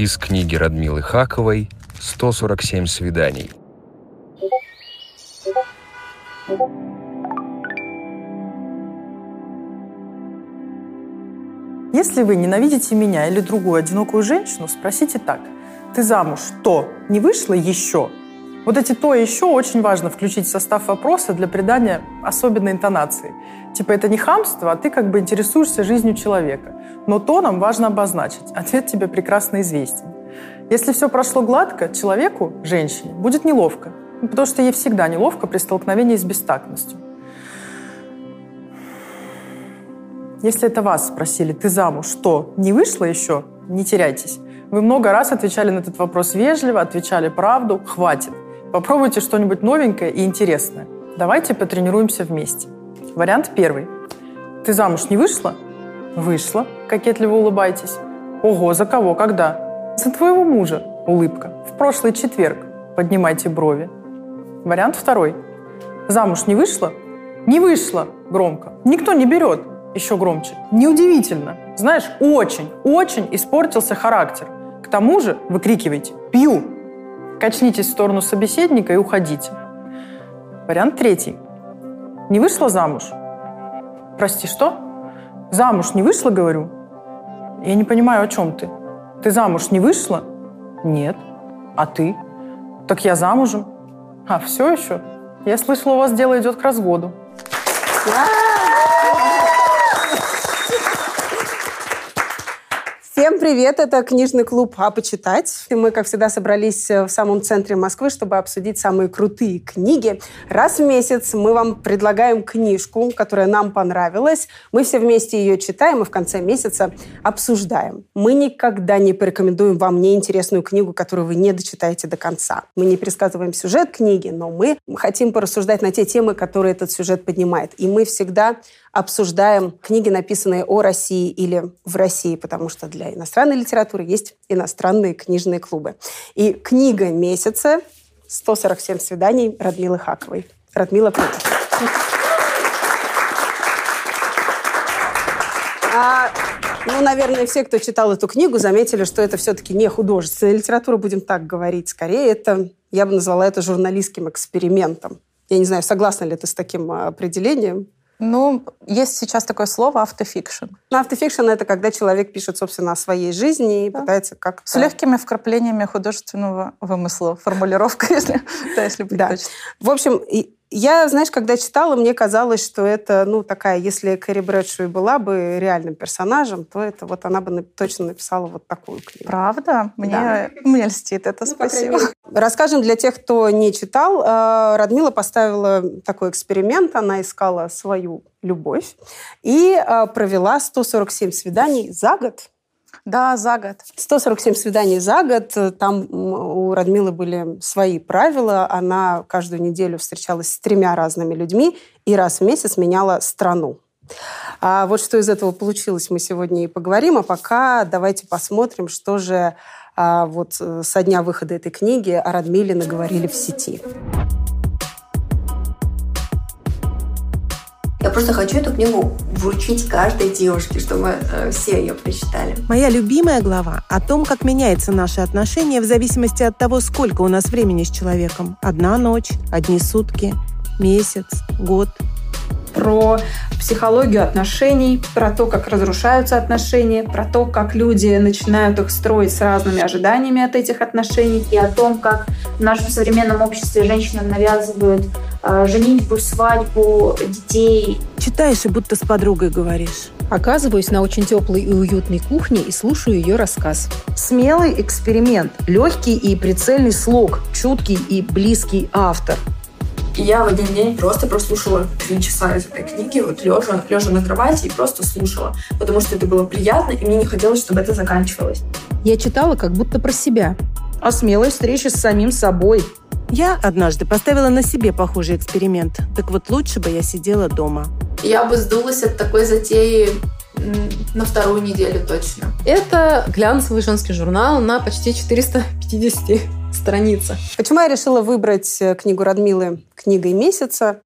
Из книги Радмилы Хаковой «147 свиданий». Если вы ненавидите меня или другую одинокую женщину, спросите так. Ты замуж то не вышла еще? Вот эти то и еще очень важно включить в состав вопроса для придания особенной интонации. Типа это не хамство, а ты как бы интересуешься жизнью человека. Но то нам важно обозначить. Ответ тебе прекрасно известен. Если все прошло гладко, человеку, женщине, будет неловко. Ну, потому что ей всегда неловко при столкновении с бестактностью. Если это вас спросили, ты замуж, что, не вышла еще? Не теряйтесь. Вы много раз отвечали на этот вопрос вежливо, отвечали правду, хватит. Попробуйте что-нибудь новенькое и интересное. Давайте потренируемся вместе. Вариант первый. Ты замуж не вышла? Вышла. Кокетливо улыбайтесь. Ого, за кого, когда? За твоего мужа. Улыбка. В прошлый четверг. Поднимайте брови. Вариант второй. Замуж не вышла? Не вышла. Громко. Никто не берет еще громче. Неудивительно. Знаешь, очень, очень испортился характер. К тому же выкрикивайте «Пью!». Качнитесь в сторону собеседника и уходите. Вариант третий. Не вышла замуж? Прости, что? Замуж не вышла, говорю? Я не понимаю, о чем ты. Ты замуж не вышла? Нет. А ты? Так я замужем. А, все еще? Я слышала, у вас дело идет к разводу. Всем привет! Это книжный клуб «А почитать». И мы, как всегда, собрались э, в самом центре Москвы, чтобы обсудить самые крутые книги. Раз в месяц мы вам предлагаем книжку, которая нам понравилась. Мы все вместе ее читаем и в конце месяца обсуждаем. Мы никогда не порекомендуем вам неинтересную книгу, которую вы не дочитаете до конца. Мы не пересказываем сюжет книги, но мы хотим порассуждать на те темы, которые этот сюжет поднимает. И мы всегда обсуждаем книги, написанные о России или в России, потому что для иностранной литературы есть иностранные книжные клубы. И книга месяца «147 свиданий» Радмилы Хаковой. Радмила, привет. А, ну, наверное, все, кто читал эту книгу, заметили, что это все-таки не художественная литература, будем так говорить. Скорее, это, я бы назвала это журналистским экспериментом. Я не знаю, согласна ли ты с таким а, определением? Ну, есть сейчас такое слово автофикшн. Ну, автофикшн — это когда человек пишет, собственно, о своей жизни и да. пытается как-то... С легкими вкраплениями художественного вымысла. Формулировка, если, да, если быть да. точно. В общем, я, знаешь, когда читала, мне казалось, что это, ну, такая, если Кэрри Брэдшоу была бы реальным персонажем, то это вот она бы точно написала вот такую книгу. Правда? Мне, да. мне льстит это, ну, спасибо. Расскажем для тех, кто не читал. Э, Радмила поставила такой эксперимент. Она искала свою любовь и э, провела 147 свиданий за год. Да, за год. 147 свиданий за год. Там у Радмилы были свои правила. Она каждую неделю встречалась с тремя разными людьми и раз в месяц меняла страну. А вот что из этого получилось, мы сегодня и поговорим. А пока давайте посмотрим, что же а, вот э, со дня выхода этой книги о Радмиле наговорили в сети. Я просто хочу эту книгу вручить каждой девушке, чтобы э, все ее прочитали. Моя любимая глава о том, как меняется наше отношение в зависимости от того, сколько у нас времени с человеком. Одна ночь, одни сутки, месяц, год – про психологию отношений, про то, как разрушаются отношения, про то, как люди начинают их строить с разными ожиданиями от этих отношений. И о том, как в нашем современном обществе женщинам навязывают женитьбу, свадьбу, детей. Читаешь и будто с подругой говоришь. Оказываюсь на очень теплой и уютной кухне и слушаю ее рассказ. Смелый эксперимент, легкий и прицельный слог, чуткий и близкий автор – и я в один день просто прослушала три часа из этой книги, вот лежа, лежа на кровати и просто слушала, потому что это было приятно, и мне не хотелось, чтобы это заканчивалось. Я читала как будто про себя. О смелой встрече с самим собой. Я однажды поставила на себе похожий эксперимент. Так вот лучше бы я сидела дома. Я бы сдулась от такой затеи на вторую неделю точно. Это глянцевый женский журнал на почти 450 страницах. Почему я решила выбрать э, книгу Радмилы книгой месяца?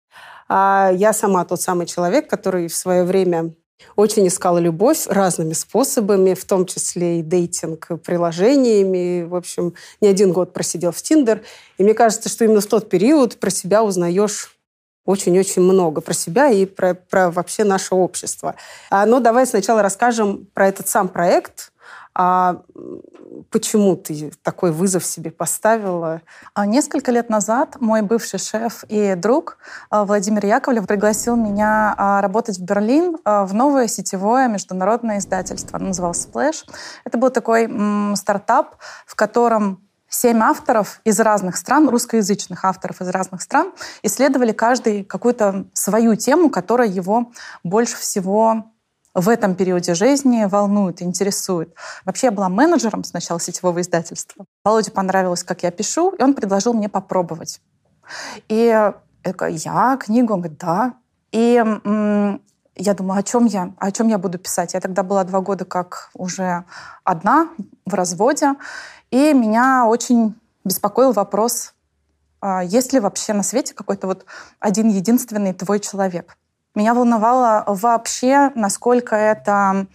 А, я сама тот самый человек, который в свое время Очень искала любовь разными способами, в том числе и дейтинг-приложениями. В общем, не один год просидел в Тиндер. И мне кажется, что именно в тот период про себя узнаешь очень-очень много про себя и про, про вообще наше общество. А, ну, давай сначала расскажем про этот сам проект. А почему ты такой вызов себе поставила? А несколько лет назад мой бывший шеф и друг а, Владимир Яковлев пригласил меня а, работать в Берлин в новое сетевое международное издательство. Оно называлось Splash. Это был такой стартап, в котором семь авторов из разных стран, русскоязычных авторов из разных стран, исследовали каждый какую-то свою тему, которая его больше всего в этом периоде жизни волнует, интересует. Вообще я была менеджером сначала сетевого издательства. Володе понравилось, как я пишу, и он предложил мне попробовать. И я такая, я книгу? Он говорит, да. И я думаю, о чем я, о чем я буду писать. Я тогда была два года как уже одна в разводе, и меня очень беспокоил вопрос, а есть ли вообще на свете какой-то вот один единственный твой человек. Меня волновало вообще, насколько это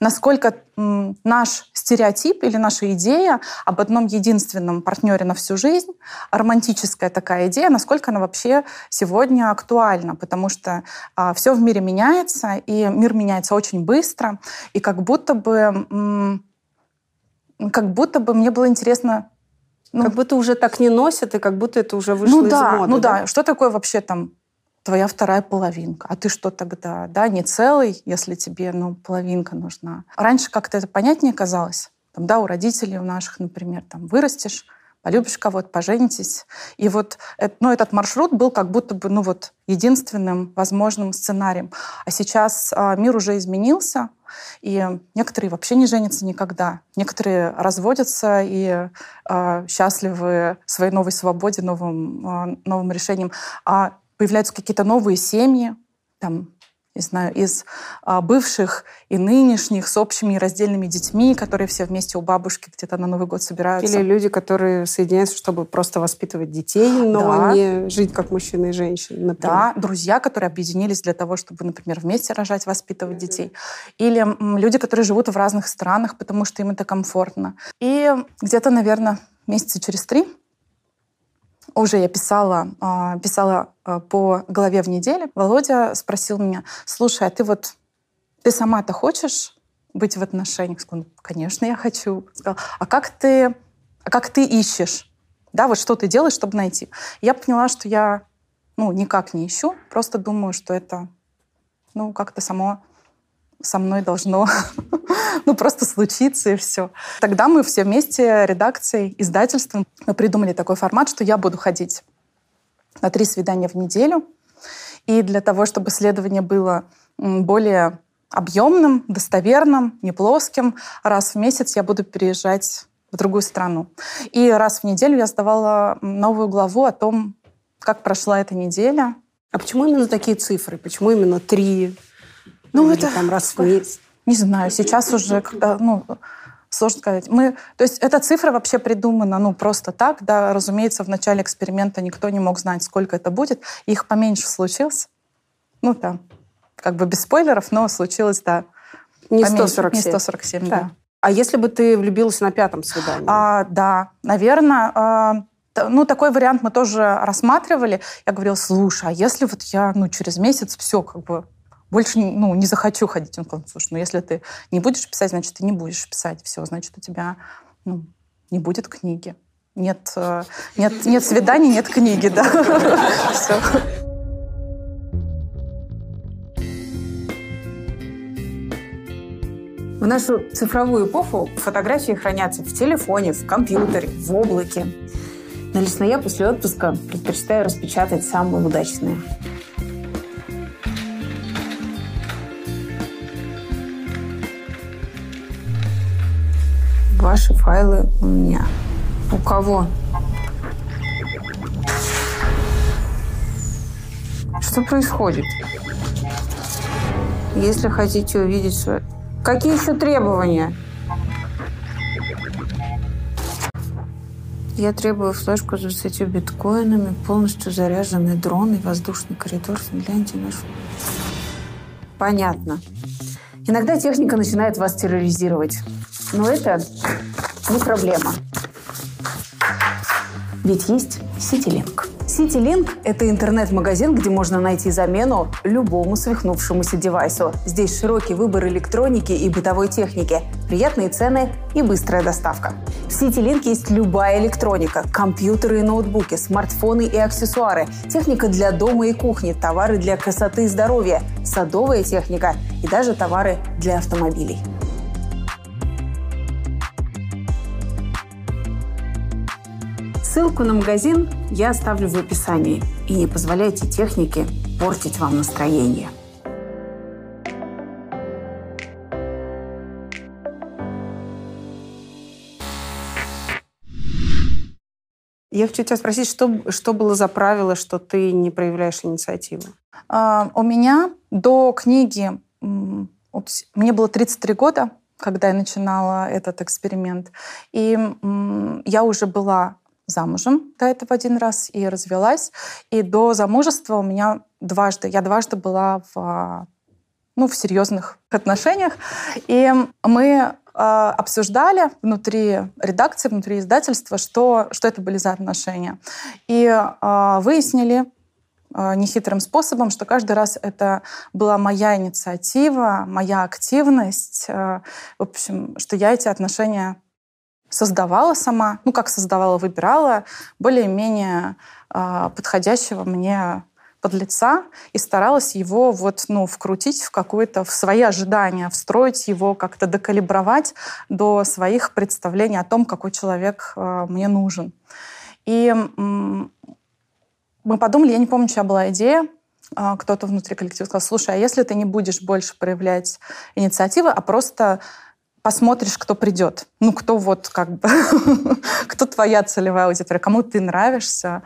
насколько наш стереотип или наша идея об одном единственном партнере на всю жизнь, романтическая такая идея, насколько она вообще сегодня актуальна, потому что а, все в мире меняется, и мир меняется очень быстро, и как будто бы, как будто бы мне было интересно ну, как будто уже так не носят, и как будто это уже вышло ну, из да, моды. Ну да, да, что такое вообще там твоя вторая половинка. А ты что тогда? Да, не целый, если тебе ну, половинка нужна. Раньше как-то это понятнее казалось. Там, да, у родителей у наших, например, там вырастешь, полюбишь кого-то, поженитесь. И вот ну, этот маршрут был как будто бы ну, вот, единственным возможным сценарием. А сейчас а, мир уже изменился, и некоторые вообще не женятся никогда. Некоторые разводятся и а, счастливы своей новой свободе, новым, а, новым решением. А появляются какие-то новые семьи, там, не знаю, из а, бывших и нынешних с общими раздельными детьми, которые все вместе у бабушки где-то на Новый год собираются. Или люди, которые соединяются, чтобы просто воспитывать детей, но да. не жить как мужчина и женщина. Например. Да, друзья, которые объединились для того, чтобы, например, вместе рожать, воспитывать детей. Или м, люди, которые живут в разных странах, потому что им это комфортно. И где-то, наверное, месяца через три уже я писала, а, писала а, по голове в неделю. Володя спросил меня, слушай, а ты вот, ты сама-то хочешь быть в отношениях? Сказала, конечно, я хочу. Сказал, а как ты, а как ты ищешь? Да, вот что ты делаешь, чтобы найти? Я поняла, что я ну, никак не ищу, просто думаю, что это ну, как-то само со мной должно ну, просто случиться, и все. Тогда мы все вместе, редакцией, издательством, мы придумали такой формат, что я буду ходить на три свидания в неделю. И для того, чтобы следование было более объемным, достоверным, не плоским, раз в месяц я буду переезжать в другую страну. И раз в неделю я сдавала новую главу о том, как прошла эта неделя. А почему именно такие цифры? Почему именно три? Ну, Или это там раз в месяц? Не знаю, сейчас уже, когда, ну, сложно сказать. Мы, то есть эта цифра вообще придумана, ну, просто так, да, разумеется, в начале эксперимента никто не мог знать, сколько это будет. Их поменьше случилось. Ну, там, как бы без спойлеров, но случилось, да. Не поменьше, 147. Не 147, да. да. А если бы ты влюбилась на пятом свидании? А, да, наверное, а, ну, такой вариант мы тоже рассматривали. Я говорила, слушай, а если вот я, ну, через месяц все, как бы, больше ну, не захочу ходить. Он сказал, слушай, ну если ты не будешь писать, значит, ты не будешь писать. Все, значит, у тебя ну, не будет книги. Нет, э, нет, нет свиданий, нет книги, да. В нашу цифровую эпоху фотографии хранятся в телефоне, в компьютере, в облаке. Но лично я после отпуска предпочитаю распечатать самые удачные. Ваши файлы у меня. У кого? Что происходит? Если хотите увидеть... Свой... Какие еще требования? Я требую флешку с 20 биткоинами, полностью заряженный дрон и воздушный коридор Финляндии. Наш... Понятно. Иногда техника начинает вас терроризировать. Но это не проблема. Ведь есть CityLink. CityLink – это интернет-магазин, где можно найти замену любому свихнувшемуся девайсу. Здесь широкий выбор электроники и бытовой техники, приятные цены и быстрая доставка. В CityLink есть любая электроника – компьютеры и ноутбуки, смартфоны и аксессуары, техника для дома и кухни, товары для красоты и здоровья, садовая техника и даже товары для автомобилей. Ссылку на магазин я оставлю в описании. И не позволяйте технике портить вам настроение. Я хочу тебя спросить, что, что было за правило, что ты не проявляешь инициативу? А, у меня до книги, вот, мне было 33 года, когда я начинала этот эксперимент, и я уже была замужем до этого один раз и развелась. И до замужества у меня дважды, я дважды была в, ну, в серьезных отношениях. И мы а, обсуждали внутри редакции, внутри издательства, что, что это были за отношения. И э, выяснили э, нехитрым способом, что каждый раз это была моя инициатива, моя активность, в общем, что я эти отношения создавала сама, ну как создавала, выбирала более-менее э, подходящего мне подлеца и старалась его вот, ну, вкрутить в какое-то, в свои ожидания, встроить его, как-то докалибровать до своих представлений о том, какой человек э, мне нужен. И м- мы подумали, я не помню, чья была идея, э, кто-то внутри коллектива сказал, слушай, а если ты не будешь больше проявлять инициативы, а просто посмотришь, кто придет. Ну, кто вот как бы, кто твоя целевая аудитория, кому ты нравишься.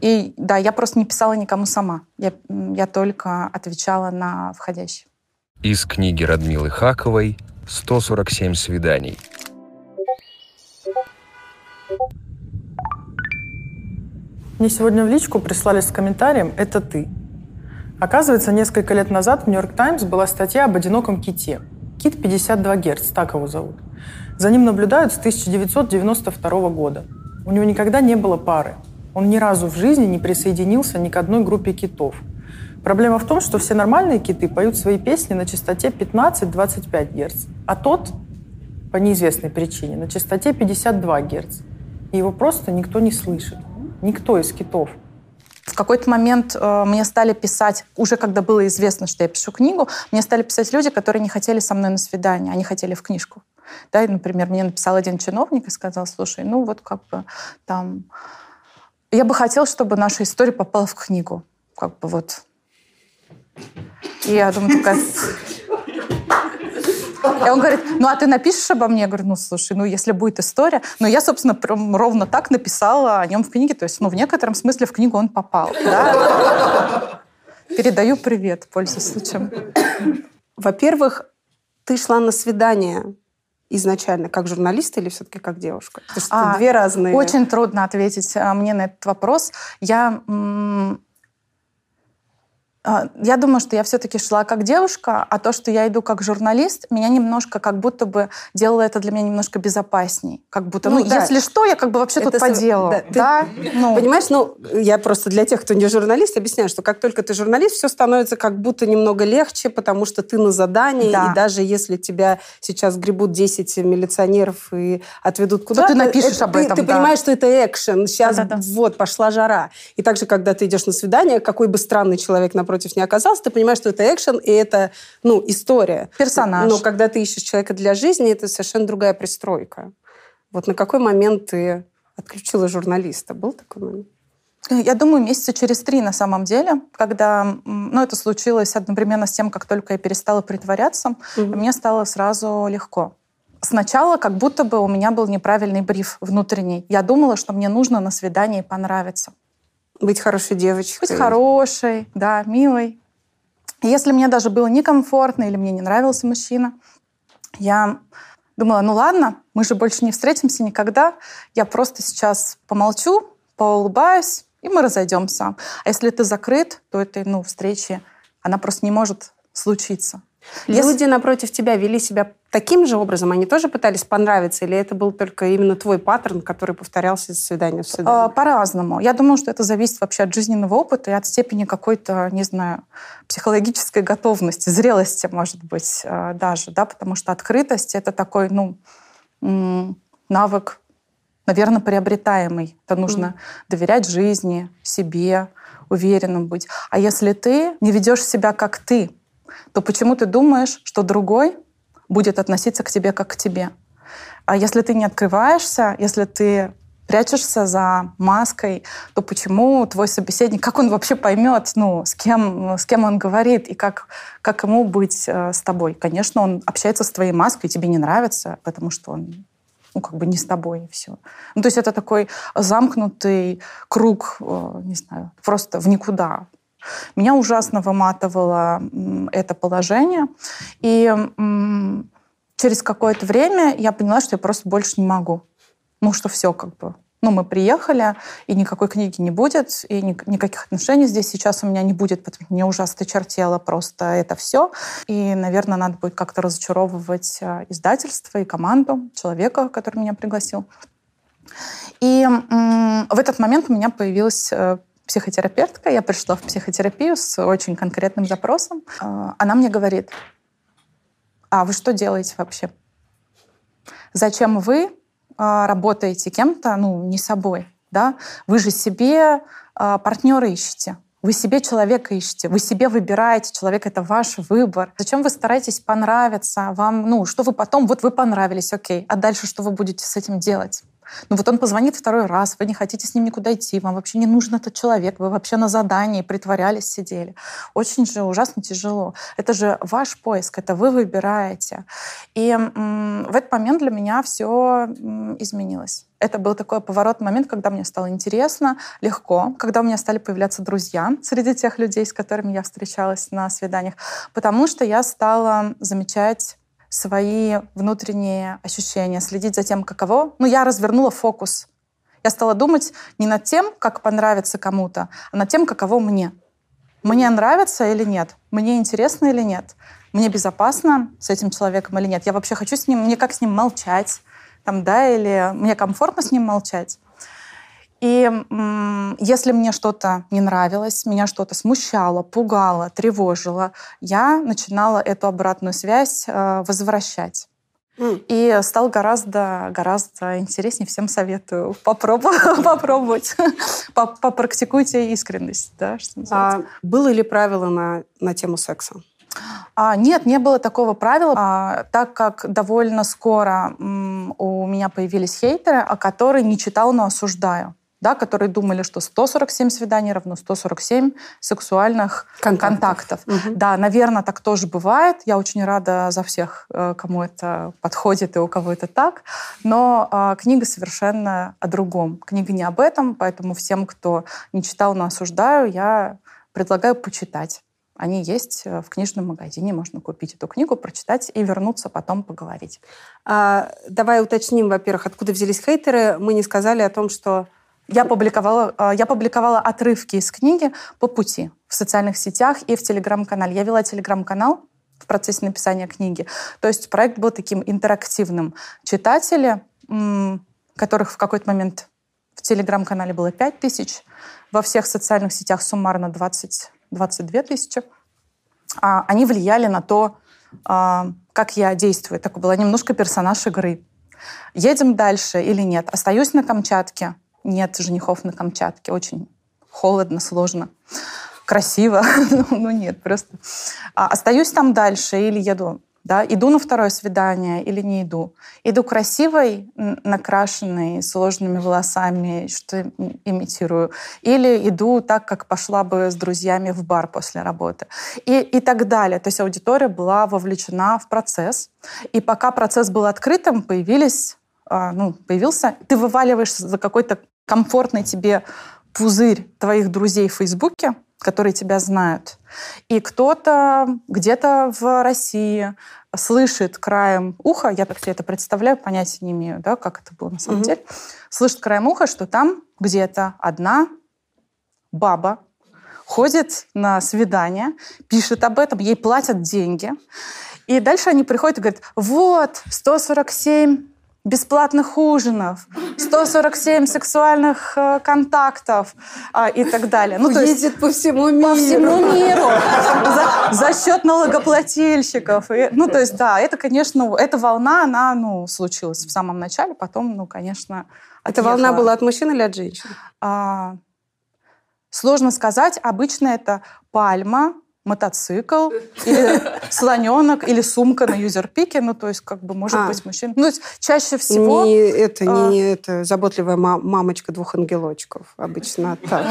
И да, я просто не писала никому сама. Я, я только отвечала на входящие. Из книги Радмилы Хаковой «147 свиданий». Мне сегодня в личку прислали с комментарием «Это ты». Оказывается, несколько лет назад в «Нью-Йорк Таймс» была статья об одиноком ките – Кит 52 Гц, так его зовут. За ним наблюдают с 1992 года. У него никогда не было пары. Он ни разу в жизни не присоединился ни к одной группе китов. Проблема в том, что все нормальные киты поют свои песни на частоте 15-25 Гц, а тот, по неизвестной причине, на частоте 52 Гц. И его просто никто не слышит. Никто из китов – в какой-то момент э, мне стали писать, уже когда было известно, что я пишу книгу, мне стали писать люди, которые не хотели со мной на свидание, они хотели в книжку. Да, и, например, мне написал один чиновник и сказал, слушай, ну вот как бы там... Я бы хотел, чтобы наша история попала в книгу. Как бы вот. И я думаю, такая... И он говорит, ну а ты напишешь обо мне? Я говорю, ну слушай, ну если будет история. Ну я, собственно, прям ровно так написала о нем в книге. То есть, ну в некотором смысле в книгу он попал. Да? Передаю привет, пользуясь случаем. Во-первых, ты шла на свидание изначально как журналист или все-таки как девушка? Потому что а, две разные... Очень трудно ответить а, мне на этот вопрос. Я я думаю, что я все-таки шла как девушка, а то, что я иду как журналист, меня немножко как будто бы делало это для меня немножко безопасней. Как будто, ну, ну да. если что, я как бы вообще это тут по делу. Да, да? Ты, ну. Понимаешь, ну, я просто для тех, кто не журналист, объясняю, что как только ты журналист, все становится как будто немного легче, потому что ты на задании, да. и даже если тебя сейчас гребут 10 милиционеров и отведут куда-то... ты напишешь это, об этом, Ты, ты да. понимаешь, что это экшен, сейчас да, да, да. вот, пошла жара. И также, когда ты идешь на свидание, какой бы странный человек напротив напротив не оказался, ты понимаешь, что это экшен, и это, ну, история. Персонаж. Но когда ты ищешь человека для жизни, это совершенно другая пристройка. Вот на какой момент ты отключила журналиста? Был такой момент? Я думаю, месяца через три на самом деле, когда, ну, это случилось одновременно с тем, как только я перестала притворяться, угу. мне стало сразу легко. Сначала как будто бы у меня был неправильный бриф внутренний. Я думала, что мне нужно на свидании понравиться. Быть хорошей девочкой. Быть хорошей, да, милой. если мне даже было некомфортно или мне не нравился мужчина, я думала, ну ладно, мы же больше не встретимся никогда, я просто сейчас помолчу, поулыбаюсь, и мы разойдемся. А если ты закрыт, то этой ну, встречи, она просто не может случиться. Люди напротив тебя вели себя таким же образом? Они тоже пытались понравиться? Или это был только именно твой паттерн, который повторялся из свидания в свидание? А, По-разному. Я думаю, что это зависит вообще от жизненного опыта и от степени какой-то, не знаю, психологической готовности, зрелости, может быть, а, даже, да, потому что открытость — это такой, ну, навык, наверное, приобретаемый. Это нужно Мгм. доверять жизни, себе, уверенным быть. А если ты не ведешь себя как ты, то почему ты думаешь, что другой будет относиться к тебе как к тебе? А если ты не открываешься, если ты прячешься за маской, то почему твой собеседник, как он вообще поймет, ну, с кем, с кем он говорит и как, как ему быть э, с тобой? Конечно, он общается с твоей маской, тебе не нравится, потому что он ну, как бы не с тобой, и все. Ну, то есть это такой замкнутый круг, э, не знаю, просто в никуда. Меня ужасно выматывало это положение. И через какое-то время я поняла, что я просто больше не могу. Ну, что все как бы. Ну, мы приехали, и никакой книги не будет, и ни- никаких отношений здесь сейчас у меня не будет, потому что мне ужасно чертело просто это все. И, наверное, надо будет как-то разочаровывать э, издательство и команду, человека, который меня пригласил. И в этот момент у меня появилась э, психотерапевтка. Я пришла в психотерапию с очень конкретным запросом. Э, Она мне говорит, а вы что делаете вообще? Зачем вы а, работаете кем-то, ну, не собой, да? Вы же себе а, партнера ищете. Вы себе человека ищете, вы себе выбираете, человек — это ваш выбор. Зачем вы стараетесь понравиться? Вам, ну, что вы потом, вот вы понравились, окей, а дальше что вы будете с этим делать? Ну вот он позвонит второй раз, вы не хотите с ним никуда идти, вам вообще не нужен этот человек, вы вообще на задании притворялись, сидели. Очень же ужасно тяжело. Это же ваш поиск, это вы выбираете. И м, в этот момент для меня все изменилось. Это был такой поворотный момент, когда мне стало интересно, легко, когда у меня стали появляться друзья среди тех людей, с которыми я встречалась на свиданиях, потому что я стала замечать свои внутренние ощущения, следить за тем, каково. Ну, я развернула фокус. Я стала думать не над тем, как понравится кому-то, а над тем, каково мне. Мне нравится или нет? Мне интересно или нет? Мне безопасно с этим человеком или нет? Я вообще хочу с ним, мне как с ним молчать? Там, да, или мне комфортно с ним молчать? И если мне что-то не нравилось, меня что-то смущало, пугало, тревожило, я начинала эту обратную связь э, возвращать. И стал гораздо, гораздо интереснее. Всем советую попробовать. попробовать. Поп- Попрактикуйте искренность. Да, А было ли правило на, на тему секса? А, нет, не было такого правила, а, так как довольно скоро м, у меня появились хейтеры, о которые не читал, но осуждаю. Да, которые думали, что 147 свиданий равно 147 сексуальных контактов. Да, наверное, так тоже бывает. Я очень рада за всех, э, кому это подходит и у кого это так. Но а, книга совершенно о другом. Книга не об этом, поэтому всем, кто не читал, но осуждаю, я предлагаю почитать. Они есть э, в книжном магазине, можно купить эту книгу, прочитать и вернуться потом поговорить. А, давай уточним, во-первых, откуда взялись хейтеры. Мы не сказали о том, что... Я публиковала, э, я публиковала отрывки из книги по пути в социальных сетях и в телеграм-канале. Я вела телеграм-канал в процессе написания книги. То есть проект был таким интерактивным. Читатели, которых в какой-то момент в телеграм-канале было 5 тысяч, во всех социальных сетях суммарно 20, 22 тысячи, а, они влияли на то, а, как я действую. Такой была немножко персонаж игры. Едем дальше или нет? Остаюсь на Камчатке? Нет женихов на Камчатке. Очень холодно, сложно. Красиво. ну нет, просто. А, остаюсь там дальше или еду? Да, иду на второе свидание или не иду? Иду красивой, накрашенной, сложными волосами, что им- имитирую, или иду так, как пошла бы с друзьями в бар после работы. И, и так далее. То есть аудитория была вовлечена в процесс. И пока процесс был открытым, появились, а, ну, появился, ты вываливаешься за какой-то комфортный тебе пузырь твоих друзей в Фейсбуке, которые тебя знают. И кто-то где-то в России слышит краем уха, я так себе это представляю, понятия не имею, да, как это было на самом Мгм. деле, слышит краем уха, что там где-то одна баба ходит на свидание, пишет об этом, ей платят деньги. И дальше они приходят и говорят, вот, 147 бесплатных ужинов, 147 сексуальных э, контактов э, и так далее. Ну, Ездит есть, по всему миру. По всему миру. За, за счет налогоплательщиков. И, ну, то есть, да, это, конечно, эта волна, она, ну, случилась в самом начале, потом, ну, конечно, Эта волна была от мужчин или от женщин? А, сложно сказать. Обычно это пальма, мотоцикл, или слоненок, или сумка на юзерпике. Ну, то есть, как бы, может а. быть, мужчина. Ну, то есть, чаще всего... Не это, а... не это заботливая мамочка двух ангелочков. Обычно так.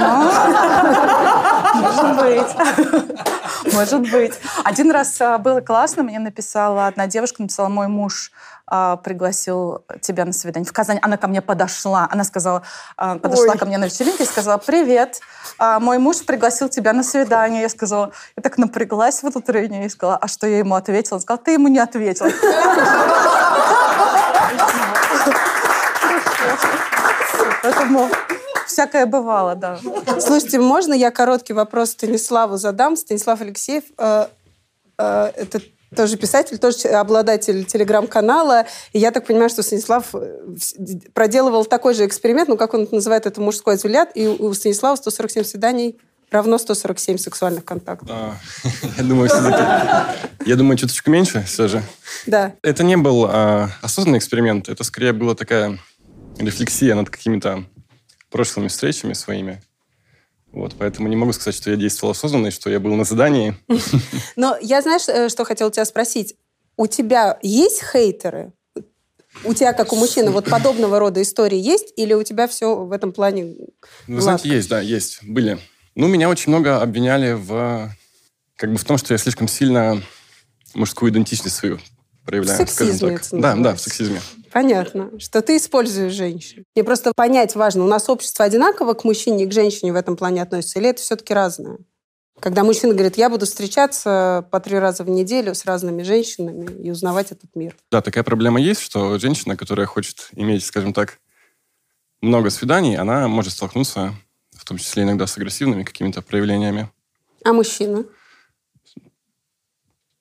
Может быть. Может быть. Один раз а, было классно. Мне написала одна девушка, написала мой муж а, пригласил тебя на свидание в Казань. Она ко мне подошла. Она сказала, а, подошла Ой. ко мне на вечеринке и сказала, привет, мой муж пригласил тебя на свидание. Я сказала, я так напряглась в этот тренинг и сказала, а что я ему ответила? Он сказал, ты ему не ответил. Поэтому всякое бывало, да. Слушайте, можно я короткий вопрос Станиславу задам? Станислав Алексеев, э, э, это тоже писатель, тоже обладатель телеграм-канала. И я так понимаю, что Станислав э, проделывал такой же эксперимент, ну, как он называет это, мужской взгляд, и у Станислава 147 свиданий равно 147 сексуальных контактов. А, я думаю. Я думаю, чуточку меньше все же. Да. Это не был а, осознанный эксперимент, это скорее была такая рефлексия над какими-то прошлыми встречами своими. Вот, поэтому не могу сказать, что я действовал осознанно, и что я был на задании. Но я, знаешь, э, что хотела тебя спросить? У тебя есть хейтеры? У тебя, как у мужчины, вот подобного рода истории есть? Или у тебя все в этом плане Вы знаете, есть, да, есть. Были. Ну, меня очень много обвиняли в... Как бы в том, что я слишком сильно мужскую идентичность свою проявляю, в сексизме скажем так. Да, да, в сексизме. Понятно, что ты используешь женщин. Мне просто понять важно, у нас общество одинаково к мужчине и к женщине в этом плане относится, или это все-таки разное? Когда мужчина говорит, я буду встречаться по три раза в неделю с разными женщинами и узнавать этот мир. Да, такая проблема есть, что женщина, которая хочет иметь, скажем так, много свиданий, она может столкнуться, в том числе иногда с агрессивными какими-то проявлениями. А мужчина?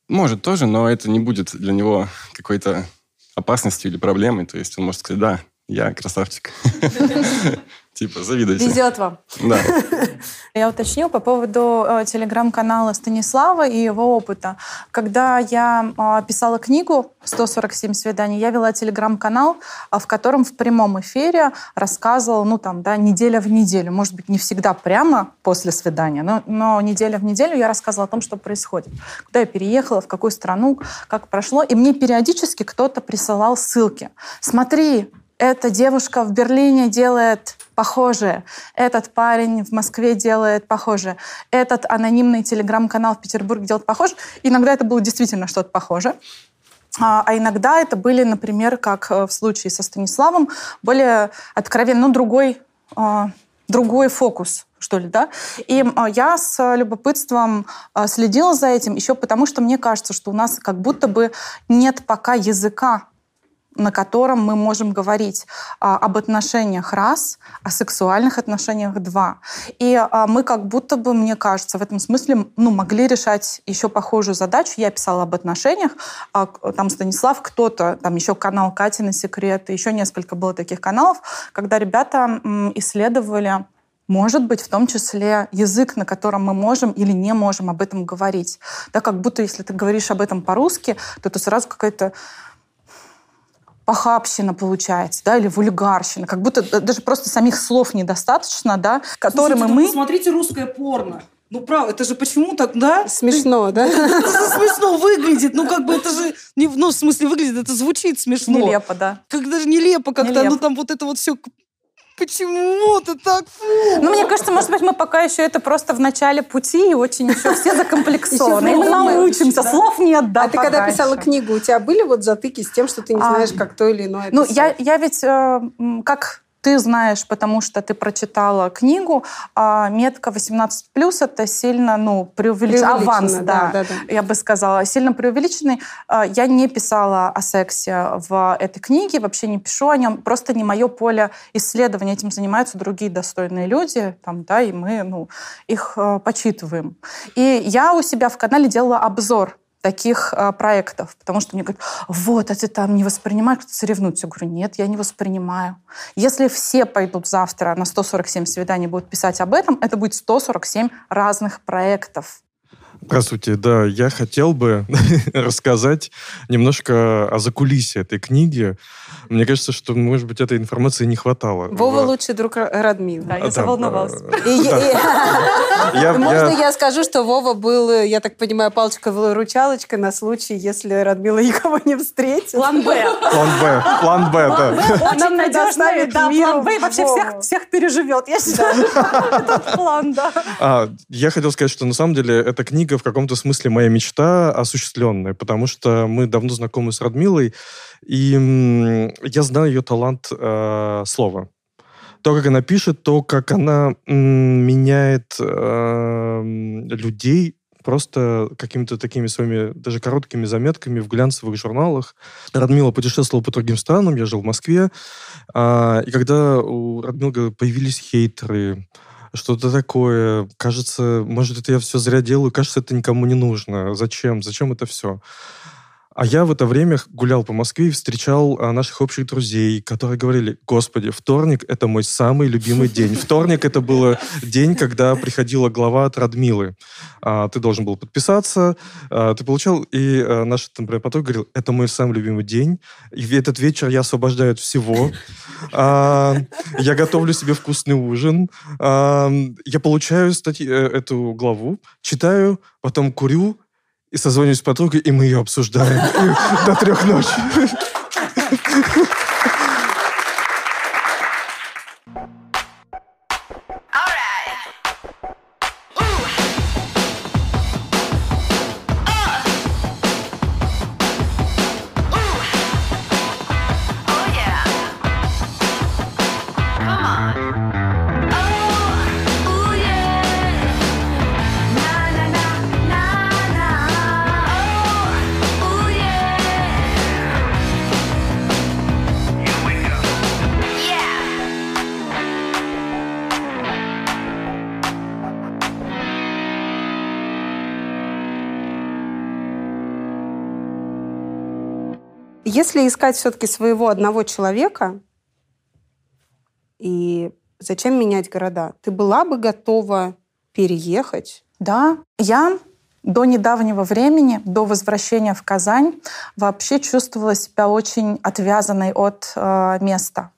Может тоже, но это не будет для него какой-то опасностью или проблемой. То есть он может сказать, да, я красавчик. Типа, завидуйте. Везет вам. Да. Я уточню по поводу э, телеграм-канала Станислава и его опыта. Когда я э, писала книгу «147 свиданий», я вела телеграм-канал, э, в котором в прямом эфире рассказывала, ну там, да, неделя в неделю. Может быть, не всегда прямо после свидания, но, но неделя в неделю я рассказывала о том, что происходит. Куда я переехала, в какую страну, как прошло. И мне периодически кто-то присылал ссылки. Смотри, эта девушка в Берлине делает похожее, этот парень в Москве делает похожее, этот анонимный телеграм-канал в Петербурге делает похоже. Иногда это было действительно что-то похожее. А, а иногда это были, например, как э, в случае со Станиславом, более откровенно, ну, другой, а, другой фокус что ли, да? И а, я с любопытством следила за этим еще потому, что мне кажется, что у нас как будто бы нет пока языка на котором мы можем говорить а, об отношениях раз, о сексуальных отношениях два. И а, мы как будто бы, мне кажется, в этом смысле ну, могли решать еще похожую задачу. Я писала об отношениях, а, там Станислав, кто-то, там еще канал Кати на секреты, еще несколько было таких каналов, когда ребята м, исследовали может быть, в том числе язык, на котором мы можем или не можем об этом говорить. Да, как будто если ты говоришь об этом по-русски, то это сразу какая-то похабщина получается, да, или вульгарщина, как будто даже просто самих слов недостаточно, да, которыми Слушайте, мы... Посмотрите русское порно. Ну, правда, это же почему так, да? Смешно, да? Это смешно выглядит. Ну, как бы это же... Не, ну, в смысле, выглядит, это звучит смешно. Нелепо, да. Как даже нелепо как-то. Ну, там вот это вот все Почему ты так? Ну, мне кажется, может быть, мы пока еще это просто в начале пути и очень еще все закомплексованы. И мы научимся, слов нет, да, А ты когда писала книгу, у тебя были вот затыки с тем, что ты не а, знаешь, как то или иное Ну, я, я ведь э, как ты знаешь, потому что ты прочитала книгу, а метка 18+, это сильно, ну, преувеличенный аванс, да, да, да, да. я бы сказала, сильно преувеличенный. А, Я не писала о сексе в этой книге, вообще не пишу о нем, просто не мое поле исследования, этим занимаются другие достойные люди, там, да, и мы, ну, их э, почитываем. И я у себя в канале делала обзор таких э, проектов, потому что мне говорят, вот, а ты там не воспринимаешь, кто-то соревнуется. Я говорю, нет, я не воспринимаю. Если все пойдут завтра на 147 свиданий будут писать об этом, это будет 147 разных проектов. Здравствуйте. Да, я хотел бы рассказать немножко о закулисе этой книги. Мне кажется, что, может быть, этой информации не хватало. Вова лучший друг Ра- Радмила. Да, я заволновалась. И- и- Я- Можно я- скажу, что Вова был, э, я так понимаю, палочкой-выручалочкой на случай, если Радмила никого не встретит. План Б. План Б. План Б, да. Очень надежный, да, план Б, и вообще всех переживет. Я считаю, этот план, да. А, я хотел сказать, что на самом деле эта книга в каком-то смысле моя мечта осуществленная, потому что мы давно знакомы с Радмилой, и я знаю ее талант э, слова. То, как она пишет, то, как она меняет э, людей просто какими-то такими своими даже короткими заметками в глянцевых журналах. Радмила путешествовала по другим странам, я жил в Москве, а, и когда у Радмилы появились хейтеры, что-то такое. Кажется, может, это я все зря делаю. Кажется, это никому не нужно. Зачем? Зачем это все? А я в это время гулял по Москве и встречал а, наших общих друзей, которые говорили, господи, вторник — это мой самый любимый день. Вторник — это был день, когда приходила глава от Радмилы. А, ты должен был подписаться, а, ты получал, и а, наш, например, поток говорил, это мой самый любимый день, и этот вечер я освобождаю от всего. Я готовлю себе вкусный ужин, я получаю статьи, э, эту главу, читаю, потом курю, и созвонюсь с подругой, и мы ее обсуждаем до трех ночи. Если искать все-таки своего одного человека, и зачем менять города? Ты была бы готова переехать? Да, я до недавнего времени, до возвращения в Казань, вообще чувствовала себя очень отвязанной от э, места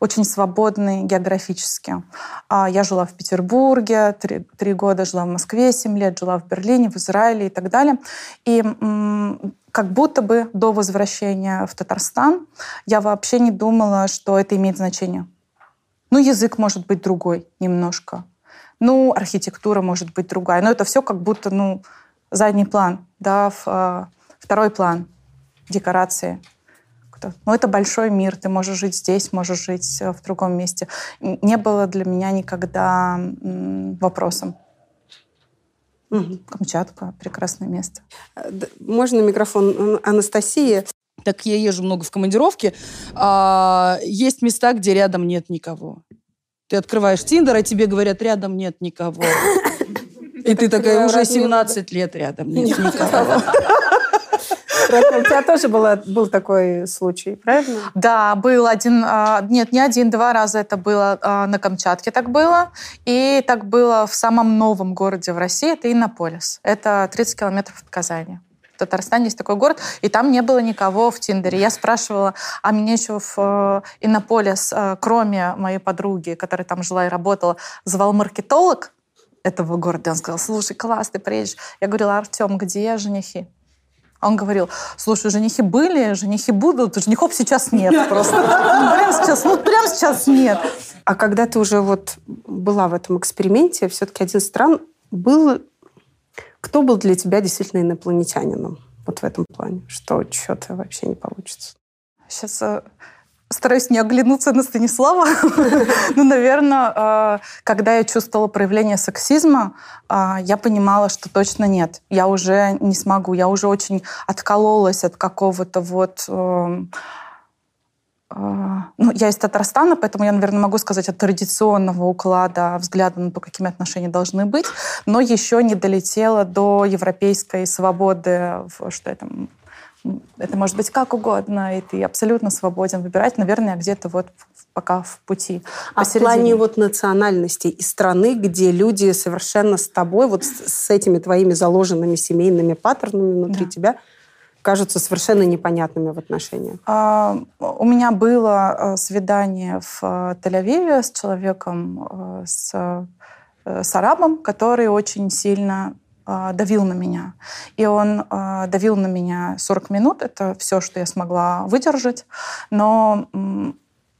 очень свободной географически. А Я жила в Петербурге, три, три года жила в Москве, семь лет жила в Берлине, в Израиле и так далее. И м, как будто бы до возвращения в Татарстан я вообще не думала, что это имеет значение. Ну, язык может быть другой немножко. Ну, архитектура может быть другая. Но это все как будто, ну, задний план, да, э, второй план, декорации. Но это большой мир, ты можешь жить здесь, можешь жить э, в другом месте. Не было для меня никогда м, вопросом. Камчатка — прекрасное место. Можно микрофон Анастасии? Так я езжу много в командировке. А, есть места, где рядом нет никого. Ты открываешь Тиндер, а тебе говорят, рядом нет никого. И ты такая, уже Радмилу, 17 лет рядом нет никого. Радмила, У тебя тоже было, был такой случай, правильно? Да, был один, а, нет, не один, два раза это было а, на Камчатке так было, и так было в самом новом городе в России, это Иннополис. Это 30 километров от Казани. В Татарстане есть такой город, и там не было никого в Тиндере. Я спрашивала, а меня еще в э, Иннополис, э, кроме моей подруги, которая там жила и работала, звал маркетолог этого города. Он сказал, слушай, класс, ты приедешь. Я говорила, Артем, где женихи? А Он говорил, слушай, женихи были, женихи будут, женихов сейчас нет просто. Прямо сейчас, ну прямо сейчас нет. А когда ты уже вот была в этом эксперименте, все-таки один стран был... Кто был для тебя действительно инопланетянином? Вот в этом плане. Что что-то вообще не получится. Сейчас э, стараюсь не оглянуться на Станислава. ну, наверное, э, когда я чувствовала проявление сексизма, э, я понимала, что точно нет. Я уже не смогу. Я уже очень откололась от какого-то вот... Э, ну, я из Татарстана, поэтому я, наверное, могу сказать от традиционного уклада взгляда на то, какими отношения должны быть, но еще не долетела до европейской свободы, что это это может быть как угодно, и ты абсолютно свободен выбирать, наверное, где-то вот пока в пути. А в плане вот национальности и страны, где люди совершенно с тобой, вот с, с этими твоими заложенными семейными паттернами внутри да. тебя, кажутся совершенно непонятными в отношениях? А, у меня было э, свидание в э, Тель-Авиве с человеком, э, с, с арабом, который очень сильно давил на меня. И он э, давил на меня 40 минут. Это все, что я смогла выдержать. Но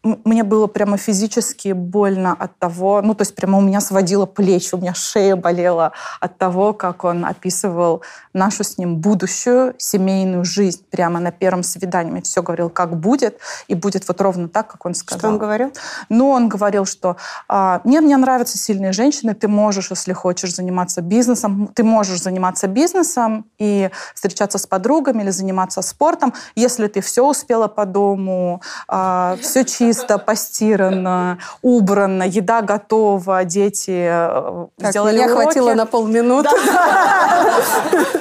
мне было прямо физически больно от того, ну, то есть прямо у меня сводило плечи, у меня шея болела от того, как он описывал нашу с ним будущую семейную жизнь прямо на первом свидании. Мне все говорил, как будет, и будет вот ровно так, как он сказал. Что он говорил? Ну, он говорил, что а, мне, мне нравятся сильные женщины, ты можешь, если хочешь, заниматься бизнесом, ты можешь заниматься бизнесом и встречаться с подругами или заниматься спортом, если ты все успела по дому, а, все чисто, постирано, убрано, еда готова, дети э, так, сделали меня уроки. хватило на полминуты.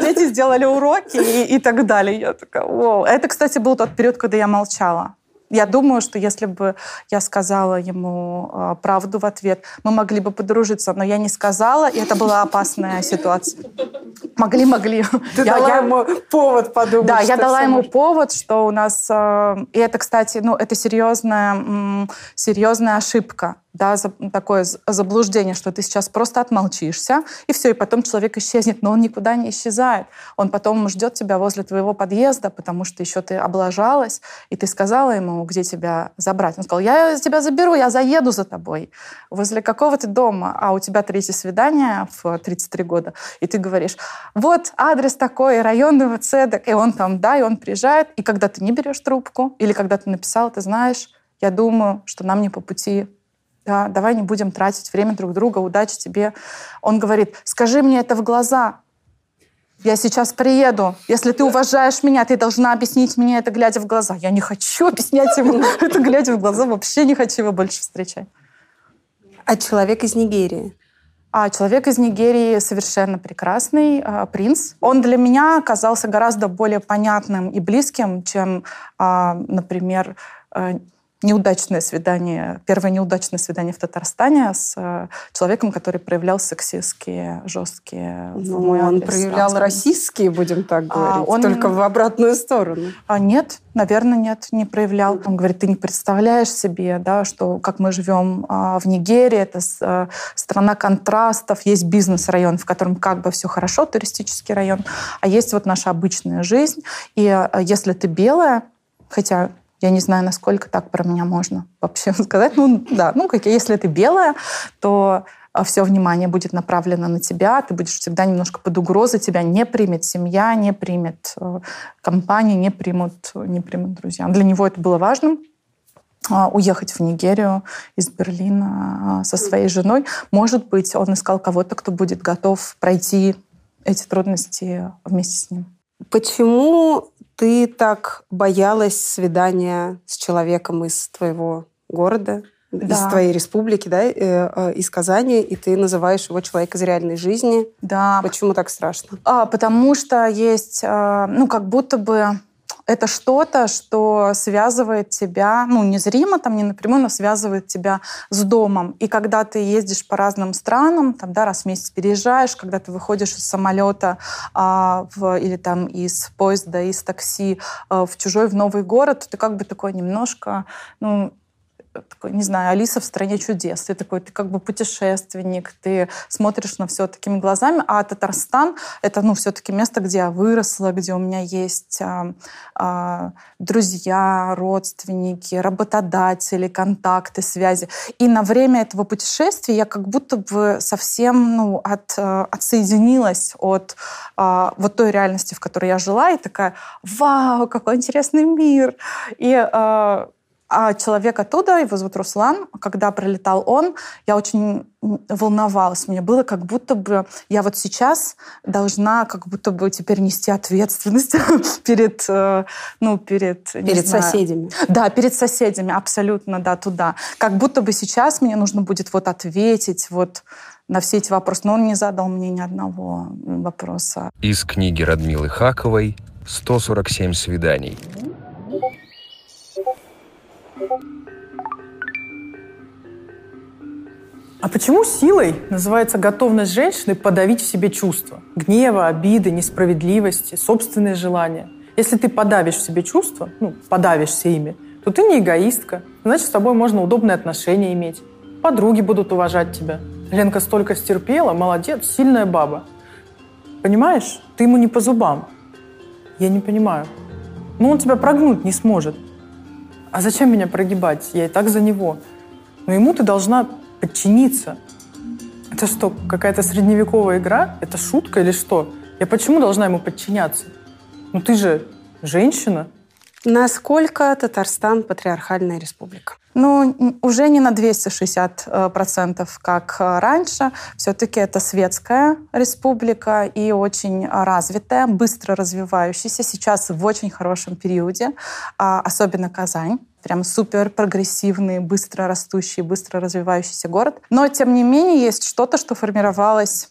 Дети сделали уроки и, и так далее. Я такая, Воу. Это, кстати, был тот период, когда я молчала. Я думаю, что если бы я сказала ему э, правду в ответ, мы могли бы подружиться, но я не сказала, и это была опасная ситуация. Могли, могли. Ты я, дала я, ему повод подумать. Да, я дала ему может... повод, что у нас... Э, и это, кстати, ну, это серьезная, серьезная ошибка да, такое заблуждение, что ты сейчас просто отмолчишься, и все, и потом человек исчезнет, но он никуда не исчезает. Он потом ждет тебя возле твоего подъезда, потому что еще ты облажалась, и ты сказала ему, где тебя забрать. Он сказал, я тебя заберу, я заеду за тобой. Возле какого ты дома? А у тебя третье свидание в 33 года, и ты говоришь, вот адрес такой, районного цедок, и он там, да, и он приезжает, и когда ты не берешь трубку, или когда ты написал, ты знаешь, я думаю, что нам не по пути да, давай не будем тратить время друг друга, удачи тебе. Он говорит, скажи мне это в глаза, я сейчас приеду. Если ты уважаешь меня, ты должна объяснить мне это, глядя в глаза. Я не хочу объяснять ему это, глядя в глаза. Вообще не хочу его больше встречать. А человек из Нигерии? А человек из Нигерии совершенно прекрасный э, принц. Он для меня оказался гораздо более понятным и близким, чем, э, например, э, неудачное свидание, первое неудачное свидание в Татарстане с э, человеком, который проявлял сексистские, жесткие ну, мой Он адрес, проявлял расистские, будем так а, говорить, а, он... только в обратную сторону. А нет, наверное, нет, не проявлял. Он говорит, ты не представляешь себе, да, что как мы живем а, в Нигерии, это а, страна контрастов, есть бизнес-район, в котором как бы все хорошо, туристический район, а есть вот наша обычная жизнь. И а, если ты белая, хотя я не знаю, насколько так про меня можно вообще сказать. Ну, да, ну, как, если ты белая, то а, все внимание будет направлено на тебя, ты будешь всегда немножко под угрозой, тебя не примет семья, не примет э, компания, не примут, не примут друзья. Для него это было важным, а, уехать в Нигерию из Берлина а, со своей женой. Может быть, он искал кого-то, кто будет готов пройти эти трудности вместе с ним. Почему ты так боялась свидания с человеком из твоего города, да. из твоей республики, да, э, э, из Казани, и ты называешь его человек из реальной жизни. Да. Почему так страшно? А, потому что есть, э, ну, как будто бы это что-то, что связывает тебя, ну, незримо, там, не напрямую, но связывает тебя с домом. И когда ты ездишь по разным странам, там, да, раз в месяц переезжаешь, когда ты выходишь из самолета а, в, или там из поезда, из такси а, в чужой, в новый город, ты как бы такой немножко, ну, такой, не знаю, Алиса в стране чудес. Ты такой, ты как бы путешественник, ты смотришь на все такими глазами. А Татарстан — это, ну, все-таки место, где я выросла, где у меня есть а, а, друзья, родственники, работодатели, контакты, связи. И на время этого путешествия я как будто бы совсем, ну, от, а, отсоединилась от а, вот той реальности, в которой я жила, и такая, вау, какой интересный мир! И а, А человек оттуда, его зовут Руслан, когда прилетал он, я очень волновалась. Мне было как будто бы я вот сейчас должна как будто бы теперь нести ответственность перед, э, ну, перед... Перед знаю. соседями. Да, перед соседями, абсолютно, да, туда. Как будто бы сейчас мне нужно будет вот ответить вот на все эти вопросы. Но он не задал мне ни одного вопроса. Из книги Радмилы Хаковой «147 свиданий». А почему силой называется готовность женщины подавить в себе чувства? Гнева, обиды, несправедливости, собственные желания. Если ты подавишь в себе чувства, ну, подавишься ими, то ты не эгоистка. Значит, с тобой можно удобные отношения иметь. Подруги будут уважать тебя. Ленка столько стерпела, молодец, сильная баба. Понимаешь? Ты ему не по зубам. Я не понимаю. Ну, он тебя прогнуть не сможет. А зачем меня прогибать? Я и так за него. Но ему ты должна подчиниться. Это что, какая-то средневековая игра? Это шутка или что? Я почему должна ему подчиняться? Ну ты же женщина. Насколько Татарстан патриархальная республика? Ну, уже не на 260 э, процентов, как э, раньше. Все-таки это светская республика и очень развитая, быстро развивающаяся. Сейчас в очень хорошем периоде, а, особенно Казань прям супер прогрессивный, быстро растущий, быстро развивающийся город. Но, тем не менее, есть что-то, что формировалось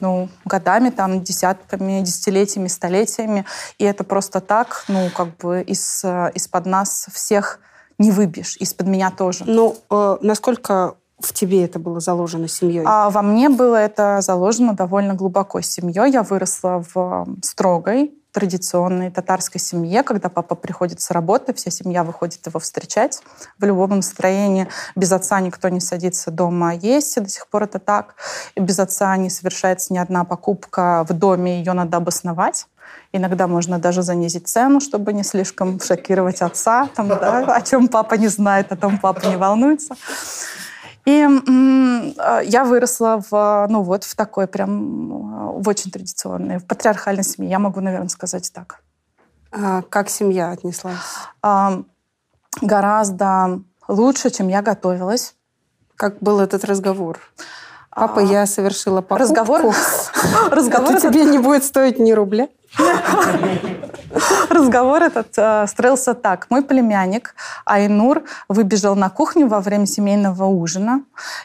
ну, годами, там, десятками, десятилетиями, столетиями. И это просто так, ну, как бы из, э, из-под нас всех не выбьешь, из-под меня тоже. Ну, э, насколько в тебе это было заложено семьей? А во мне было это заложено довольно глубоко семьей. Я выросла в строгой, традиционной татарской семье, когда папа приходит с работы, вся семья выходит его встречать в любом настроении. Без отца никто не садится дома есть, и до сих пор это так. И без отца не совершается ни одна покупка в доме, ее надо обосновать. Иногда можно даже занизить цену, чтобы не слишком шокировать отца, там, да, о чем папа не знает, о том папа не волнуется. И э, я выросла в, ну вот, в такой прям, в очень традиционной, в патриархальной семье, я могу, наверное, сказать так. А как семья отнеслась? А, гораздо лучше, чем я готовилась. Как был этот разговор? Папа, а, я совершила покупку. Разговор? Разговор тебе не будет стоить ни рубля. Разговор этот э, строился так. Мой племянник Айнур выбежал на кухню во время семейного ужина,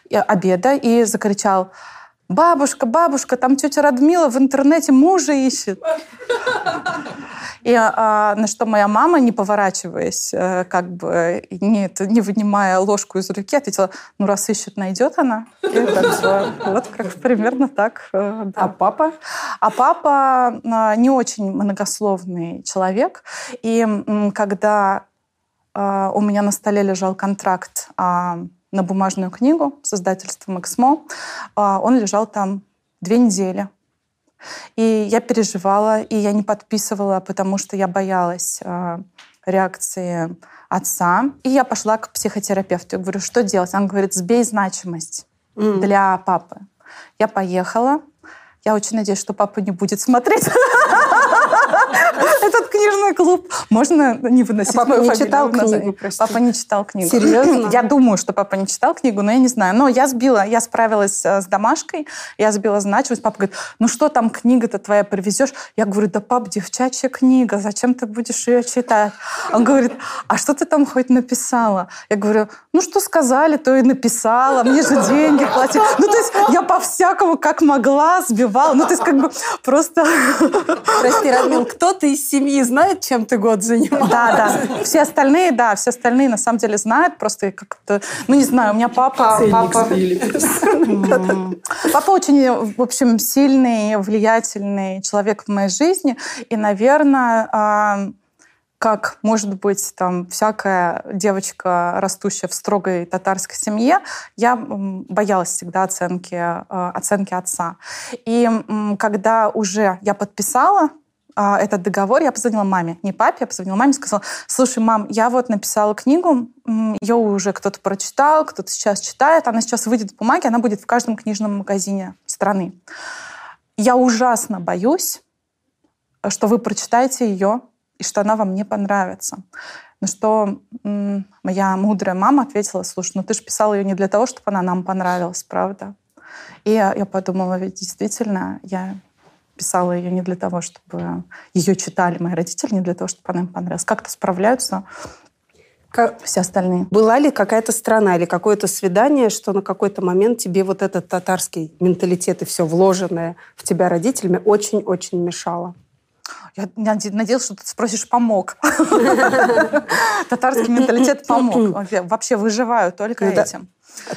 обеда и закричал бабушка, бабушка, там тетя Радмила в интернете мужа ищет. И а, на что моя мама, не поворачиваясь, э, как бы не, не вынимая ложку из руки, ответила, ну раз ищет, найдет она. И так, вот как примерно так. Э, да. А папа? А папа а, не очень многословный человек. И когда у меня на столе лежал контракт а, на бумажную книгу с издательством «Эксмо». А, он лежал там две недели. И я переживала, и я не подписывала, потому что я боялась э, реакции отца. И я пошла к психотерапевту. Я говорю, что делать? Он говорит, сбей значимость mm. для папы. Я поехала. Я очень надеюсь, что папа не будет смотреть этот книжный клуб. Можно не выносить а папа не читал книгу, Папа не читал книгу. Серьезно? Я думаю, что папа не читал книгу, но я не знаю. Но я сбила, я справилась э, с домашкой, я сбила значимость. Папа говорит, ну что там книга-то твоя привезешь? Я говорю, да пап, девчачья книга, зачем ты будешь ее читать? Он говорит, а что ты там хоть написала? Я говорю, ну что сказали, то и написала, мне же деньги платили. Ну то есть я по-всякому как могла сбивала. Ну то есть как бы просто... Прости, Радмил, кто-то из семьи знает, чем ты год занималась? Да, да. Все остальные, да, все остальные на самом деле знают. Просто как-то, ну не знаю, у меня папа... Папа, папа очень, в общем, сильный, влиятельный человек в моей жизни. И, наверное, а, как, может быть, там всякая девочка, растущая в строгой татарской семье, я боялась всегда оценки, а, оценки отца. И когда уже я подписала а, этот договор, я позвонила маме, не папе, я позвонила маме и сказала, слушай, мам, я вот написала книгу, ее уже кто-то прочитал, кто-то сейчас читает, она сейчас выйдет в бумаге, она будет в каждом книжном магазине страны. Я ужасно боюсь, что вы прочитаете ее и что она вам не понравится. На что моя мудрая мама ответила, слушай, ну ты же писала ее не для того, чтобы она нам понравилась, правда? И я подумала, ведь действительно, я писала ее не для того, чтобы ее читали мои родители, не для того, чтобы она им понравилась. Как-то справляются Как... все остальные. Была ли какая-то страна или какое-то свидание, что на какой-то момент тебе вот этот татарский менталитет и все вложенное в тебя родителями очень-очень мешало? Я надеялась, что ты спросишь «помог». Татарский менталитет помог. Вообще выживаю только Ну этим.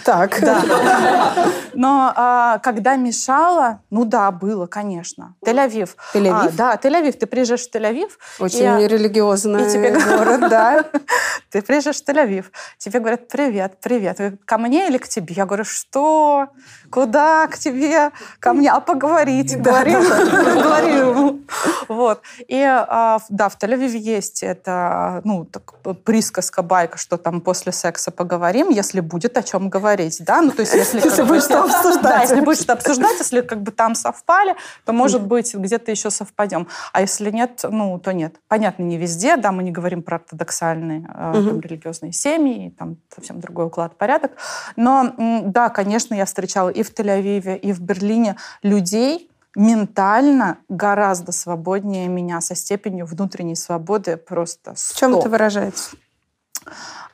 Так. Да. Но а, когда мешало, ну да, было, конечно. Тель-Авив. Тель-Авив? А, да, Тель-Авив. Ты приезжаешь в Тель-Авив. Очень и- религиозный и тебе город, да. Ты приезжаешь в Тель-Авив, тебе говорят, привет, привет. Ко мне или к тебе? Я говорю, что? Куда к тебе? Ко мне? А поговорить? Говорим? Говорим. Вот. И а, да, в Тель-Авиве есть это, ну, так, присказка, байка, что там после секса поговорим, если будет о чем говорить, да? Ну, то есть если... Если будет что обсуждать. Да, если будет что обсуждать, если как бы там совпали, то, может быть, где-то еще совпадем. А если нет, ну, то нет. Понятно, не везде, да, мы не говорим про ортодоксальные Мгм. там, религиозные семьи, и там совсем другой уклад, порядок. Но, да, конечно, я встречала и в Тель-Авиве, и в Берлине людей, ментально гораздо свободнее меня, со степенью внутренней свободы просто В чем это выражается?